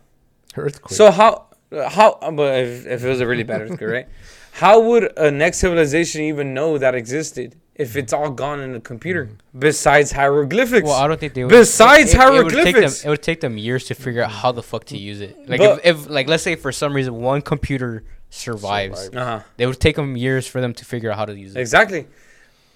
[SPEAKER 1] Earthquake.
[SPEAKER 2] So how how? Uh, but if, if it was a really bad earthquake, right? (laughs) how would a next civilization even know that existed if mm. it's all gone in a computer? Mm. Besides hieroglyphics.
[SPEAKER 4] Well, I don't think they would.
[SPEAKER 2] Besides
[SPEAKER 4] it, it, it would take them.
[SPEAKER 2] hieroglyphics.
[SPEAKER 4] It would take them years to figure out how the fuck to use it. Like
[SPEAKER 2] But-
[SPEAKER 4] if, if, like, let's say for some reason one computer survives,
[SPEAKER 1] Survive.
[SPEAKER 2] uh-huh.
[SPEAKER 4] it would take them years for them to figure out how to use it.
[SPEAKER 2] Exactly.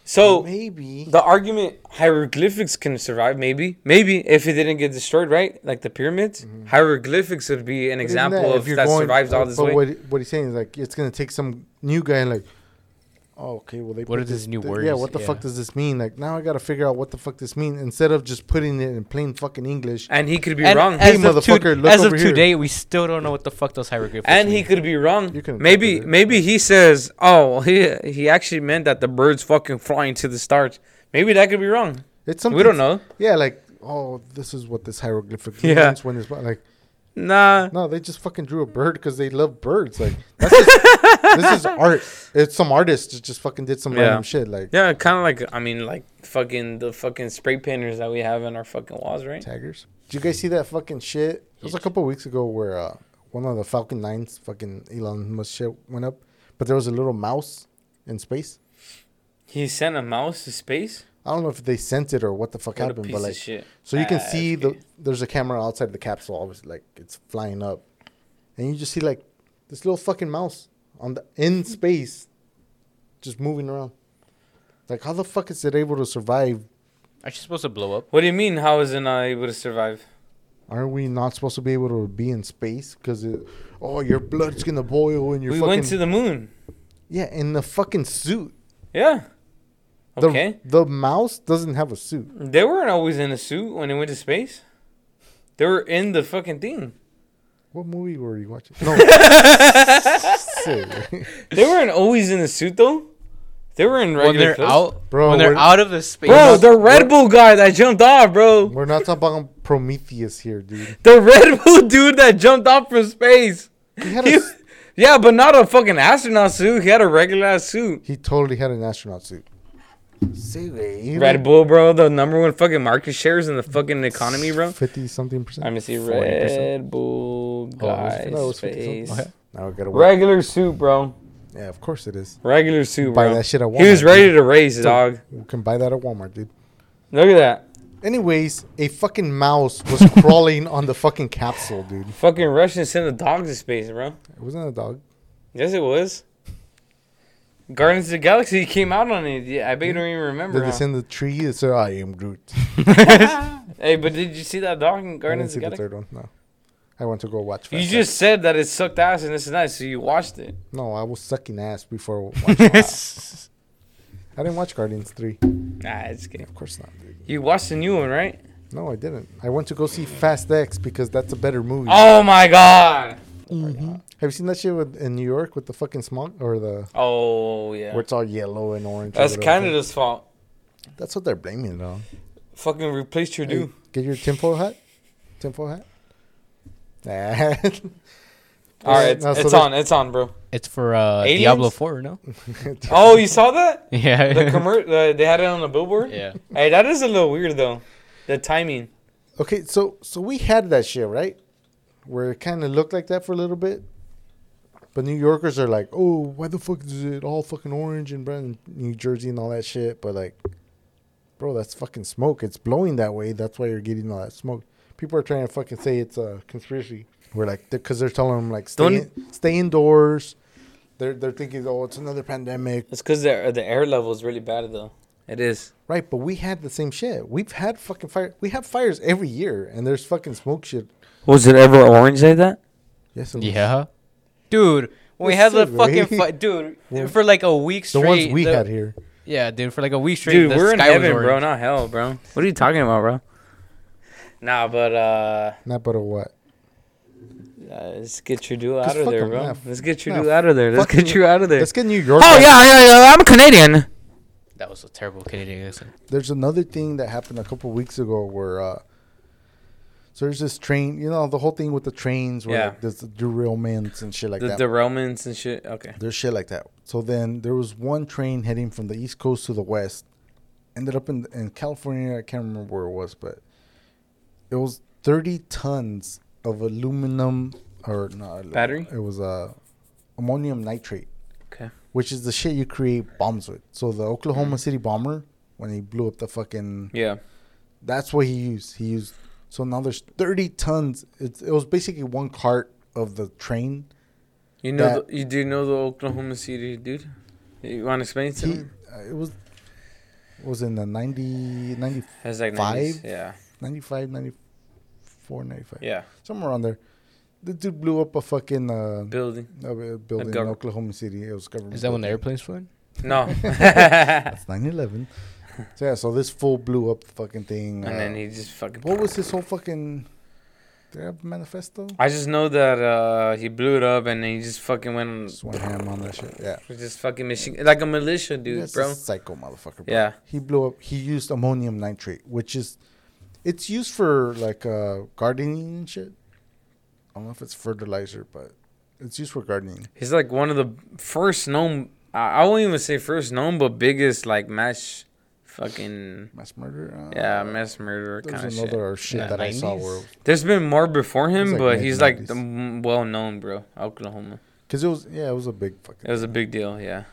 [SPEAKER 2] So
[SPEAKER 1] maybe.
[SPEAKER 2] the argument hieroglyphics can survive, maybe, maybe if it didn't get destroyed, right? Like the pyramids, mm-hmm. hieroglyphics would be an
[SPEAKER 1] But
[SPEAKER 2] example
[SPEAKER 1] that,
[SPEAKER 2] of that
[SPEAKER 1] going-
[SPEAKER 2] survives all this
[SPEAKER 1] but
[SPEAKER 2] way.
[SPEAKER 1] What, what he's saying is like it's gonna take some new guy and like, oh, okay, well they.
[SPEAKER 4] What
[SPEAKER 1] put
[SPEAKER 4] are these new
[SPEAKER 1] th-
[SPEAKER 4] words?
[SPEAKER 1] Yeah, what the
[SPEAKER 4] Yeah.
[SPEAKER 1] fuck does this mean? Like now I gotta figure out what the fuck this means instead of just putting it in plain fucking English.
[SPEAKER 2] and he could be
[SPEAKER 4] And
[SPEAKER 2] wrong.
[SPEAKER 1] Hey,
[SPEAKER 4] As of, to-
[SPEAKER 1] motherfucker, look
[SPEAKER 4] as of
[SPEAKER 1] here.
[SPEAKER 4] today, we still don't know what the fuck those hieroglyphics.
[SPEAKER 2] and he could be wrong.
[SPEAKER 1] You can
[SPEAKER 2] Maybe maybe he says, "Oh, he he actually meant that the birds fucking flying to the stars." Maybe that could be wrong.
[SPEAKER 1] It's something
[SPEAKER 2] we don't know.
[SPEAKER 1] Yeah, like oh, this is what this hieroglyphic
[SPEAKER 2] Yeah.
[SPEAKER 1] means when it's like
[SPEAKER 2] Nah.
[SPEAKER 1] no, they just fucking drew a bird because they love birds. Like that's just, (laughs) this is art. It's some artist just, just fucking did some
[SPEAKER 2] Yeah.
[SPEAKER 1] random shit like
[SPEAKER 2] Yeah, kind of like I mean, like fucking the fucking spray painters that we have in our fucking walls, right?
[SPEAKER 1] taggers. Did you guys see that fucking shit? It was a couple weeks ago where uh, one of the Falcon 9s, fucking Elon Musk shit went up, but there was a little mouse in space.
[SPEAKER 2] He sent a mouse to space.
[SPEAKER 1] I don't know if they sent it or what the fuck
[SPEAKER 2] What a
[SPEAKER 1] happened,
[SPEAKER 2] piece
[SPEAKER 1] but
[SPEAKER 2] of
[SPEAKER 1] like,
[SPEAKER 2] shit.
[SPEAKER 1] so you can
[SPEAKER 2] Ah,
[SPEAKER 1] see
[SPEAKER 2] okay.
[SPEAKER 1] the there's a camera outside the capsule, obviously, like it's flying up, and you just see like this little fucking mouse on the in space, just moving around. Like, how the fuck is it able to survive?
[SPEAKER 4] Are you supposed to blow up?
[SPEAKER 2] What do you mean? How is it not able to survive?
[SPEAKER 1] Aren't we not supposed to be able to be in space? Because oh, your blood's gonna boil and your
[SPEAKER 2] we
[SPEAKER 1] fucking We
[SPEAKER 2] went to the moon.
[SPEAKER 1] yeah in the fucking suit.
[SPEAKER 2] Yeah.
[SPEAKER 1] The,
[SPEAKER 2] Okay.
[SPEAKER 1] The mouse doesn't have a suit.
[SPEAKER 2] They weren't always in a suit when they went to space. They were in the fucking thing.
[SPEAKER 1] What movie were you watching? No. (laughs)
[SPEAKER 2] They weren't always in a suit though. They were in regular When
[SPEAKER 4] they're
[SPEAKER 2] clothes.
[SPEAKER 4] out,
[SPEAKER 1] Bro,
[SPEAKER 4] when they're out of the space.
[SPEAKER 2] Bro, the Red Bull guy that jumped off, bro.
[SPEAKER 1] We're not talking about Prometheus here, dude.
[SPEAKER 2] The Red Bull dude that jumped off from space.
[SPEAKER 1] He had
[SPEAKER 2] He-
[SPEAKER 1] a, s-
[SPEAKER 2] yeah, but not a fucking astronaut suit. He had a regular ass suit.
[SPEAKER 1] he totally had an astronaut suit. See, he
[SPEAKER 2] Red Bull, bro, the number one fucking market shares in the fucking economy, bro.
[SPEAKER 1] Fifty something percent.
[SPEAKER 2] I'm gonna see
[SPEAKER 1] 40%.
[SPEAKER 2] Red Bull
[SPEAKER 4] Oh, it
[SPEAKER 2] guy's
[SPEAKER 1] No, it was 50 Now we gotta wait.
[SPEAKER 2] Regular suit, bro.
[SPEAKER 1] Yeah, of course it is.
[SPEAKER 2] Regular suit,
[SPEAKER 1] Buy
[SPEAKER 2] bro.
[SPEAKER 1] that shit at Walmart.
[SPEAKER 2] He was ready
[SPEAKER 1] dude.
[SPEAKER 2] to
[SPEAKER 1] raise,
[SPEAKER 2] dog.
[SPEAKER 1] You can buy that at Walmart, dude.
[SPEAKER 2] Look at that.
[SPEAKER 1] Anyways, a fucking mouse was (laughs) crawling on the fucking capsule, dude.
[SPEAKER 2] Fucking Russians sent a dog to space, bro.
[SPEAKER 1] It wasn't a dog.
[SPEAKER 2] Yes, it was. Guardians of the Galaxy came out on it. Yeah, I bet you don't even remember.
[SPEAKER 1] Did they
[SPEAKER 2] huh?
[SPEAKER 1] send the tree? It said, "I am Groot." (laughs) (laughs)
[SPEAKER 2] Hey, but did you see that dog in
[SPEAKER 1] I didn't
[SPEAKER 2] Guardians
[SPEAKER 1] see
[SPEAKER 2] of the
[SPEAKER 1] the third one. No, I went to go watch.
[SPEAKER 2] You just said that it sucked ass and this and that, so you watched it.
[SPEAKER 1] No, I was sucking ass before (laughs) watching. I didn't watch Guardians three.
[SPEAKER 2] Nah, it's kidding.
[SPEAKER 1] Of course not, dude.
[SPEAKER 2] You watched the new one, right?
[SPEAKER 1] No, I didn't. I went to go see Fast X because that's a better movie.
[SPEAKER 2] Oh my god.
[SPEAKER 1] Have you seen that shit with, in New York with the fucking smog or the
[SPEAKER 2] Oh yeah.
[SPEAKER 1] where it's all yellow and orange?
[SPEAKER 2] That's
[SPEAKER 1] whatever?
[SPEAKER 2] Canada's fault.
[SPEAKER 1] That's what they're blaming it on.
[SPEAKER 2] Fucking replace Trudeau.
[SPEAKER 1] Hey, get your tinfoil hat. Tinfoil hat. Nah. (laughs)
[SPEAKER 2] All right, it's,
[SPEAKER 1] No, so
[SPEAKER 2] it's on. It's on, bro.
[SPEAKER 4] It's for uh,
[SPEAKER 2] Aliens?
[SPEAKER 4] Diablo 4, no? (laughs)
[SPEAKER 2] Oh, you saw that? (laughs)
[SPEAKER 4] Yeah.
[SPEAKER 2] The commer- uh, They had it on the billboard.
[SPEAKER 4] yeah.
[SPEAKER 2] Hey, that is a little weird though. The timing.
[SPEAKER 1] Okay, so so we had that shit right, where it kind of looked like that for a little bit, but New Yorkers are like, "Oh, why the fuck is it all fucking orange and brown, in New Jersey and all that shit?" But like, bro, that's fucking smoke. It's blowing that way. That's why you're getting all that smoke. People are trying to fucking say it's a conspiracy. We're like, because they're telling them like, stay in, stay indoors. They're they're thinking, oh, it's another pandemic,
[SPEAKER 2] It's because the the air level is really bad though. It is.
[SPEAKER 1] right? But we had the same shit. We've had fucking fire. We have fires every year, and there's fucking smoke shit.
[SPEAKER 2] Was it ever orange like that?
[SPEAKER 1] Yes, it was.
[SPEAKER 4] Yeah. Dude, when we
[SPEAKER 1] Yes,
[SPEAKER 4] had the fucking
[SPEAKER 1] right? (laughs)
[SPEAKER 4] fi- dude
[SPEAKER 1] Well,
[SPEAKER 4] for like a week straight.
[SPEAKER 1] The
[SPEAKER 4] straight.
[SPEAKER 1] ones we
[SPEAKER 4] the-
[SPEAKER 1] had here.
[SPEAKER 4] Yeah, dude, for like a week straight.
[SPEAKER 2] Dude,
[SPEAKER 4] the
[SPEAKER 2] we're in
[SPEAKER 4] sky was
[SPEAKER 2] heaven, bro,
[SPEAKER 4] orange.
[SPEAKER 2] not hell, bro. What are you talking about, bro? Nah, but uh,
[SPEAKER 1] Not but a what?
[SPEAKER 2] uh let's get your
[SPEAKER 1] Just
[SPEAKER 2] out of
[SPEAKER 1] fuck
[SPEAKER 2] there, bro.
[SPEAKER 1] nah,
[SPEAKER 2] Let's get
[SPEAKER 1] nah,
[SPEAKER 2] Trudeau out of there. Let's
[SPEAKER 1] fuck
[SPEAKER 2] get you out of there.
[SPEAKER 1] Let's get New York.
[SPEAKER 2] Oh
[SPEAKER 1] out.
[SPEAKER 2] yeah, yeah, yeah. I'm a Canadian.
[SPEAKER 4] That was a terrible Canadian accent.
[SPEAKER 1] There's another thing that happened a couple weeks ago where uh so there's this train, you know, the whole thing with the trains where
[SPEAKER 2] Yeah.
[SPEAKER 1] like, there's the derailments and shit like
[SPEAKER 2] the
[SPEAKER 1] that.
[SPEAKER 2] The derailments and shit. Okay.
[SPEAKER 1] there's shit like that. So then there was one train heading from the east coast to the west. Ended up in in California, I can't remember where it was, but it was 30 tons of aluminum or no
[SPEAKER 2] Battery?
[SPEAKER 1] It was uh, ammonium nitrate.
[SPEAKER 2] Okay.
[SPEAKER 1] which is the shit you create bombs with. So the Oklahoma City bomber, when he blew up the fucking,
[SPEAKER 2] Yeah.
[SPEAKER 1] that's what he used. He used. So now there's 30 tons. It's, it was basically one cart of the train.
[SPEAKER 2] You know, the, you do know the Oklahoma City dude. You want to explain it to
[SPEAKER 1] He,
[SPEAKER 2] him?
[SPEAKER 1] uh, it was was in the 90, 90
[SPEAKER 2] It's like 90s. Yeah.
[SPEAKER 1] 95, 94, 95.
[SPEAKER 2] Yeah.
[SPEAKER 1] Somewhere around there. The dude blew up a fucking uh,
[SPEAKER 2] Building.
[SPEAKER 1] a building in
[SPEAKER 2] gov-
[SPEAKER 1] Oklahoma City. It was government.
[SPEAKER 4] Is that when the
[SPEAKER 1] building.
[SPEAKER 4] airplanes flew?
[SPEAKER 2] No. (laughs)
[SPEAKER 1] That's (laughs) 9/11. So yeah, so this fool blew up the fucking thing.
[SPEAKER 2] and
[SPEAKER 1] uh,
[SPEAKER 2] then he just fucking.
[SPEAKER 1] what was his whole fucking? Did I have a manifesto?
[SPEAKER 2] I just know that uh, he blew it up and then he just fucking went on.
[SPEAKER 1] Just went ham on that shit. Yeah, (laughs)
[SPEAKER 2] Just fucking machine. Like a militia dude,
[SPEAKER 1] That's
[SPEAKER 2] bro.
[SPEAKER 1] psycho motherfucker. Bro.
[SPEAKER 2] Yeah.
[SPEAKER 1] he blew up. He used ammonium nitrate, which is, it's used for like uh gardening and shit. I don't know if it's fertilizer, but it's used for gardening.
[SPEAKER 2] He's like one of the first known. I I won't even say first known, but biggest like mass fucking.
[SPEAKER 1] Mass murder. Uh,
[SPEAKER 2] Yeah, mass murderer
[SPEAKER 1] There's
[SPEAKER 2] kind of shit.
[SPEAKER 1] another shit,
[SPEAKER 4] Yeah,
[SPEAKER 1] that I saw where
[SPEAKER 2] There's been more before him,
[SPEAKER 1] like
[SPEAKER 2] but he's like the well known, bro. Oklahoma.
[SPEAKER 1] because it was yeah it was a big fucking.
[SPEAKER 2] It was a big deal, yeah.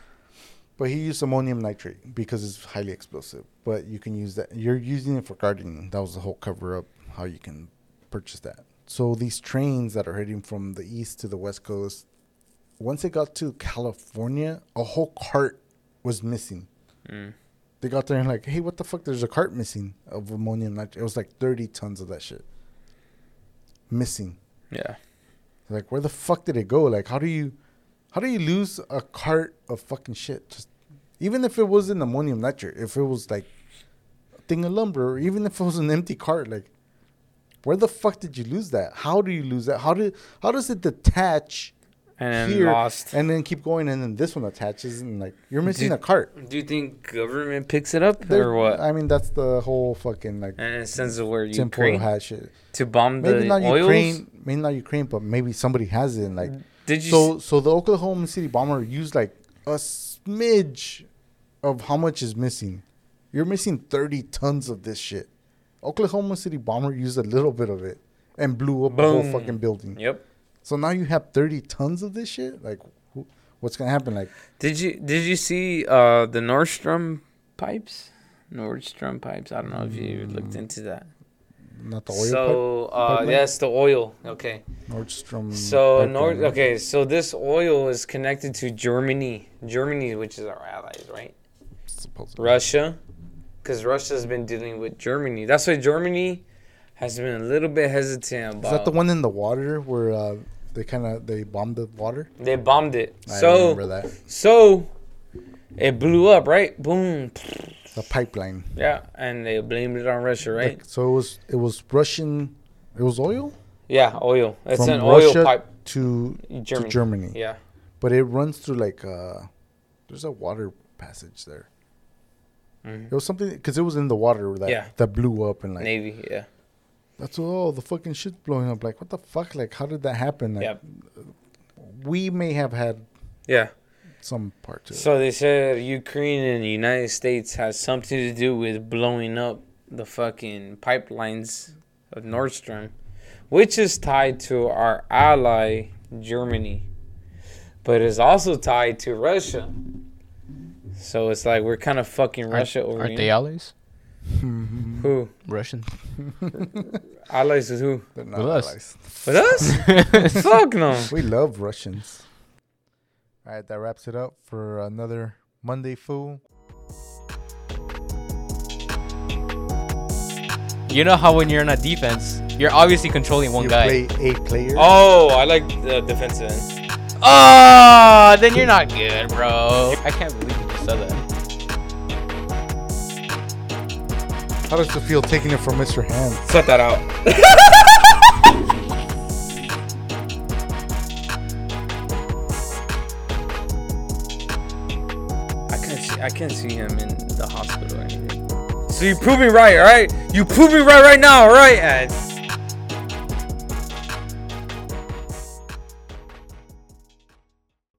[SPEAKER 1] But he used ammonium nitrate because it's highly explosive. But you can use that. You're using it for gardening. That was the whole cover up how you can purchase that. So these trains that are heading from the east to the west coast, once they got to California, a whole cart was missing.
[SPEAKER 2] Mm.
[SPEAKER 1] They got there and like, hey, what the fuck? There's a cart missing of ammonium nitrate. It was like 30 tons of that shit missing.
[SPEAKER 2] Yeah.
[SPEAKER 1] Like, where the fuck did it go? Like, how do you, how do you lose a cart of fucking shit? Just even if it wasn't ammonium nitrate, if it was like a thing of lumber, or even if it was an empty cart, like, where the fuck did you lose that? How do you lose that? How do how does it detach
[SPEAKER 2] And then
[SPEAKER 1] here
[SPEAKER 2] lost.
[SPEAKER 1] and then keep going and then this one attaches and like you're missing
[SPEAKER 2] Did-
[SPEAKER 1] a cart?
[SPEAKER 2] Do you think government picks it up
[SPEAKER 1] There-
[SPEAKER 2] or what?
[SPEAKER 1] I mean, that's the whole fucking like
[SPEAKER 2] and it sends it where
[SPEAKER 1] temporal
[SPEAKER 2] Ukraine to bomb
[SPEAKER 1] Maybe
[SPEAKER 2] the
[SPEAKER 1] not
[SPEAKER 2] oils.
[SPEAKER 1] Ukraine, maybe not Ukraine, but maybe somebody has it. And like,
[SPEAKER 2] Did you?
[SPEAKER 1] so so the Oklahoma City bomber used like a smidge of how much is missing. You're missing 30 tons of this shit. Oklahoma City bomber used a little bit of it and blew up the whole fucking building.
[SPEAKER 2] yep.
[SPEAKER 1] So now you have 30 tons of this shit. Like, who, what's gonna happen? Like,
[SPEAKER 2] Did you did you see uh the Nord Stream pipes? Nord Stream pipes. I don't know if you looked into that.
[SPEAKER 1] not the oil
[SPEAKER 2] so uh
[SPEAKER 1] pipeline?
[SPEAKER 2] yes, the oil. Okay.
[SPEAKER 1] Nord Stream.
[SPEAKER 2] So Nord. Okay. So this oil is connected to Germany. Germany, which is our allies, right?
[SPEAKER 1] Supposedly.
[SPEAKER 2] Russia, because Russia's been dealing with Germany. That's why Germany has been a little bit hesitant about.
[SPEAKER 1] Is that the one in the water where uh, they kind of they bombed the water?
[SPEAKER 2] They bombed it.
[SPEAKER 1] I
[SPEAKER 2] so
[SPEAKER 1] remember that.
[SPEAKER 2] so it blew up, right? Boom.
[SPEAKER 1] The pipeline.
[SPEAKER 2] Yeah, and they blamed it on Russia, right?
[SPEAKER 1] Like, so it was it was Russian. It was oil
[SPEAKER 2] Yeah, oil. It's
[SPEAKER 1] from
[SPEAKER 2] an oil
[SPEAKER 1] Russia
[SPEAKER 2] pipe.
[SPEAKER 1] to
[SPEAKER 2] Germany.
[SPEAKER 1] to Germany.
[SPEAKER 2] Yeah.
[SPEAKER 1] But it runs through like uh, there's a water passage there.
[SPEAKER 2] Mhm.
[SPEAKER 1] It was something because it was in the water that
[SPEAKER 2] Yeah.
[SPEAKER 1] that blew up and like
[SPEAKER 2] Navy. Yeah.
[SPEAKER 1] That's oh the fucking shit's blowing up. Like what the fuck? Like how did that happen? Like,
[SPEAKER 2] Yeah.
[SPEAKER 1] we may have had
[SPEAKER 2] Yeah.
[SPEAKER 1] some part to it.
[SPEAKER 2] So they said Ukraine and the United States has something to do with blowing up the fucking pipelines of Nord Stream, which is tied to our ally Germany, but is also tied to Russia. So it's like we're kind of fucking Russia over
[SPEAKER 4] Aren't
[SPEAKER 2] here.
[SPEAKER 4] they allies?
[SPEAKER 2] Who
[SPEAKER 4] Russian. (laughs)
[SPEAKER 2] allies with who?
[SPEAKER 1] They're not
[SPEAKER 4] With us.
[SPEAKER 1] allies.
[SPEAKER 2] With us? (laughs) Fuck no.
[SPEAKER 1] We love Russians. All right, that wraps it up for another Monday Fool.
[SPEAKER 4] You know how when you're in a defense, you're obviously controlling one
[SPEAKER 1] you
[SPEAKER 4] guy.
[SPEAKER 1] play eight players.
[SPEAKER 2] Oh, I like the defensive end.
[SPEAKER 4] Oh, then you're not good, bro. I can't believe you just said that.
[SPEAKER 1] How does it feel taking it from Mr. Hand?
[SPEAKER 2] Cut that out. I can't see. I can't see him in the hospital or anything. So you prove me right, all right? You prove me right right now, all right? And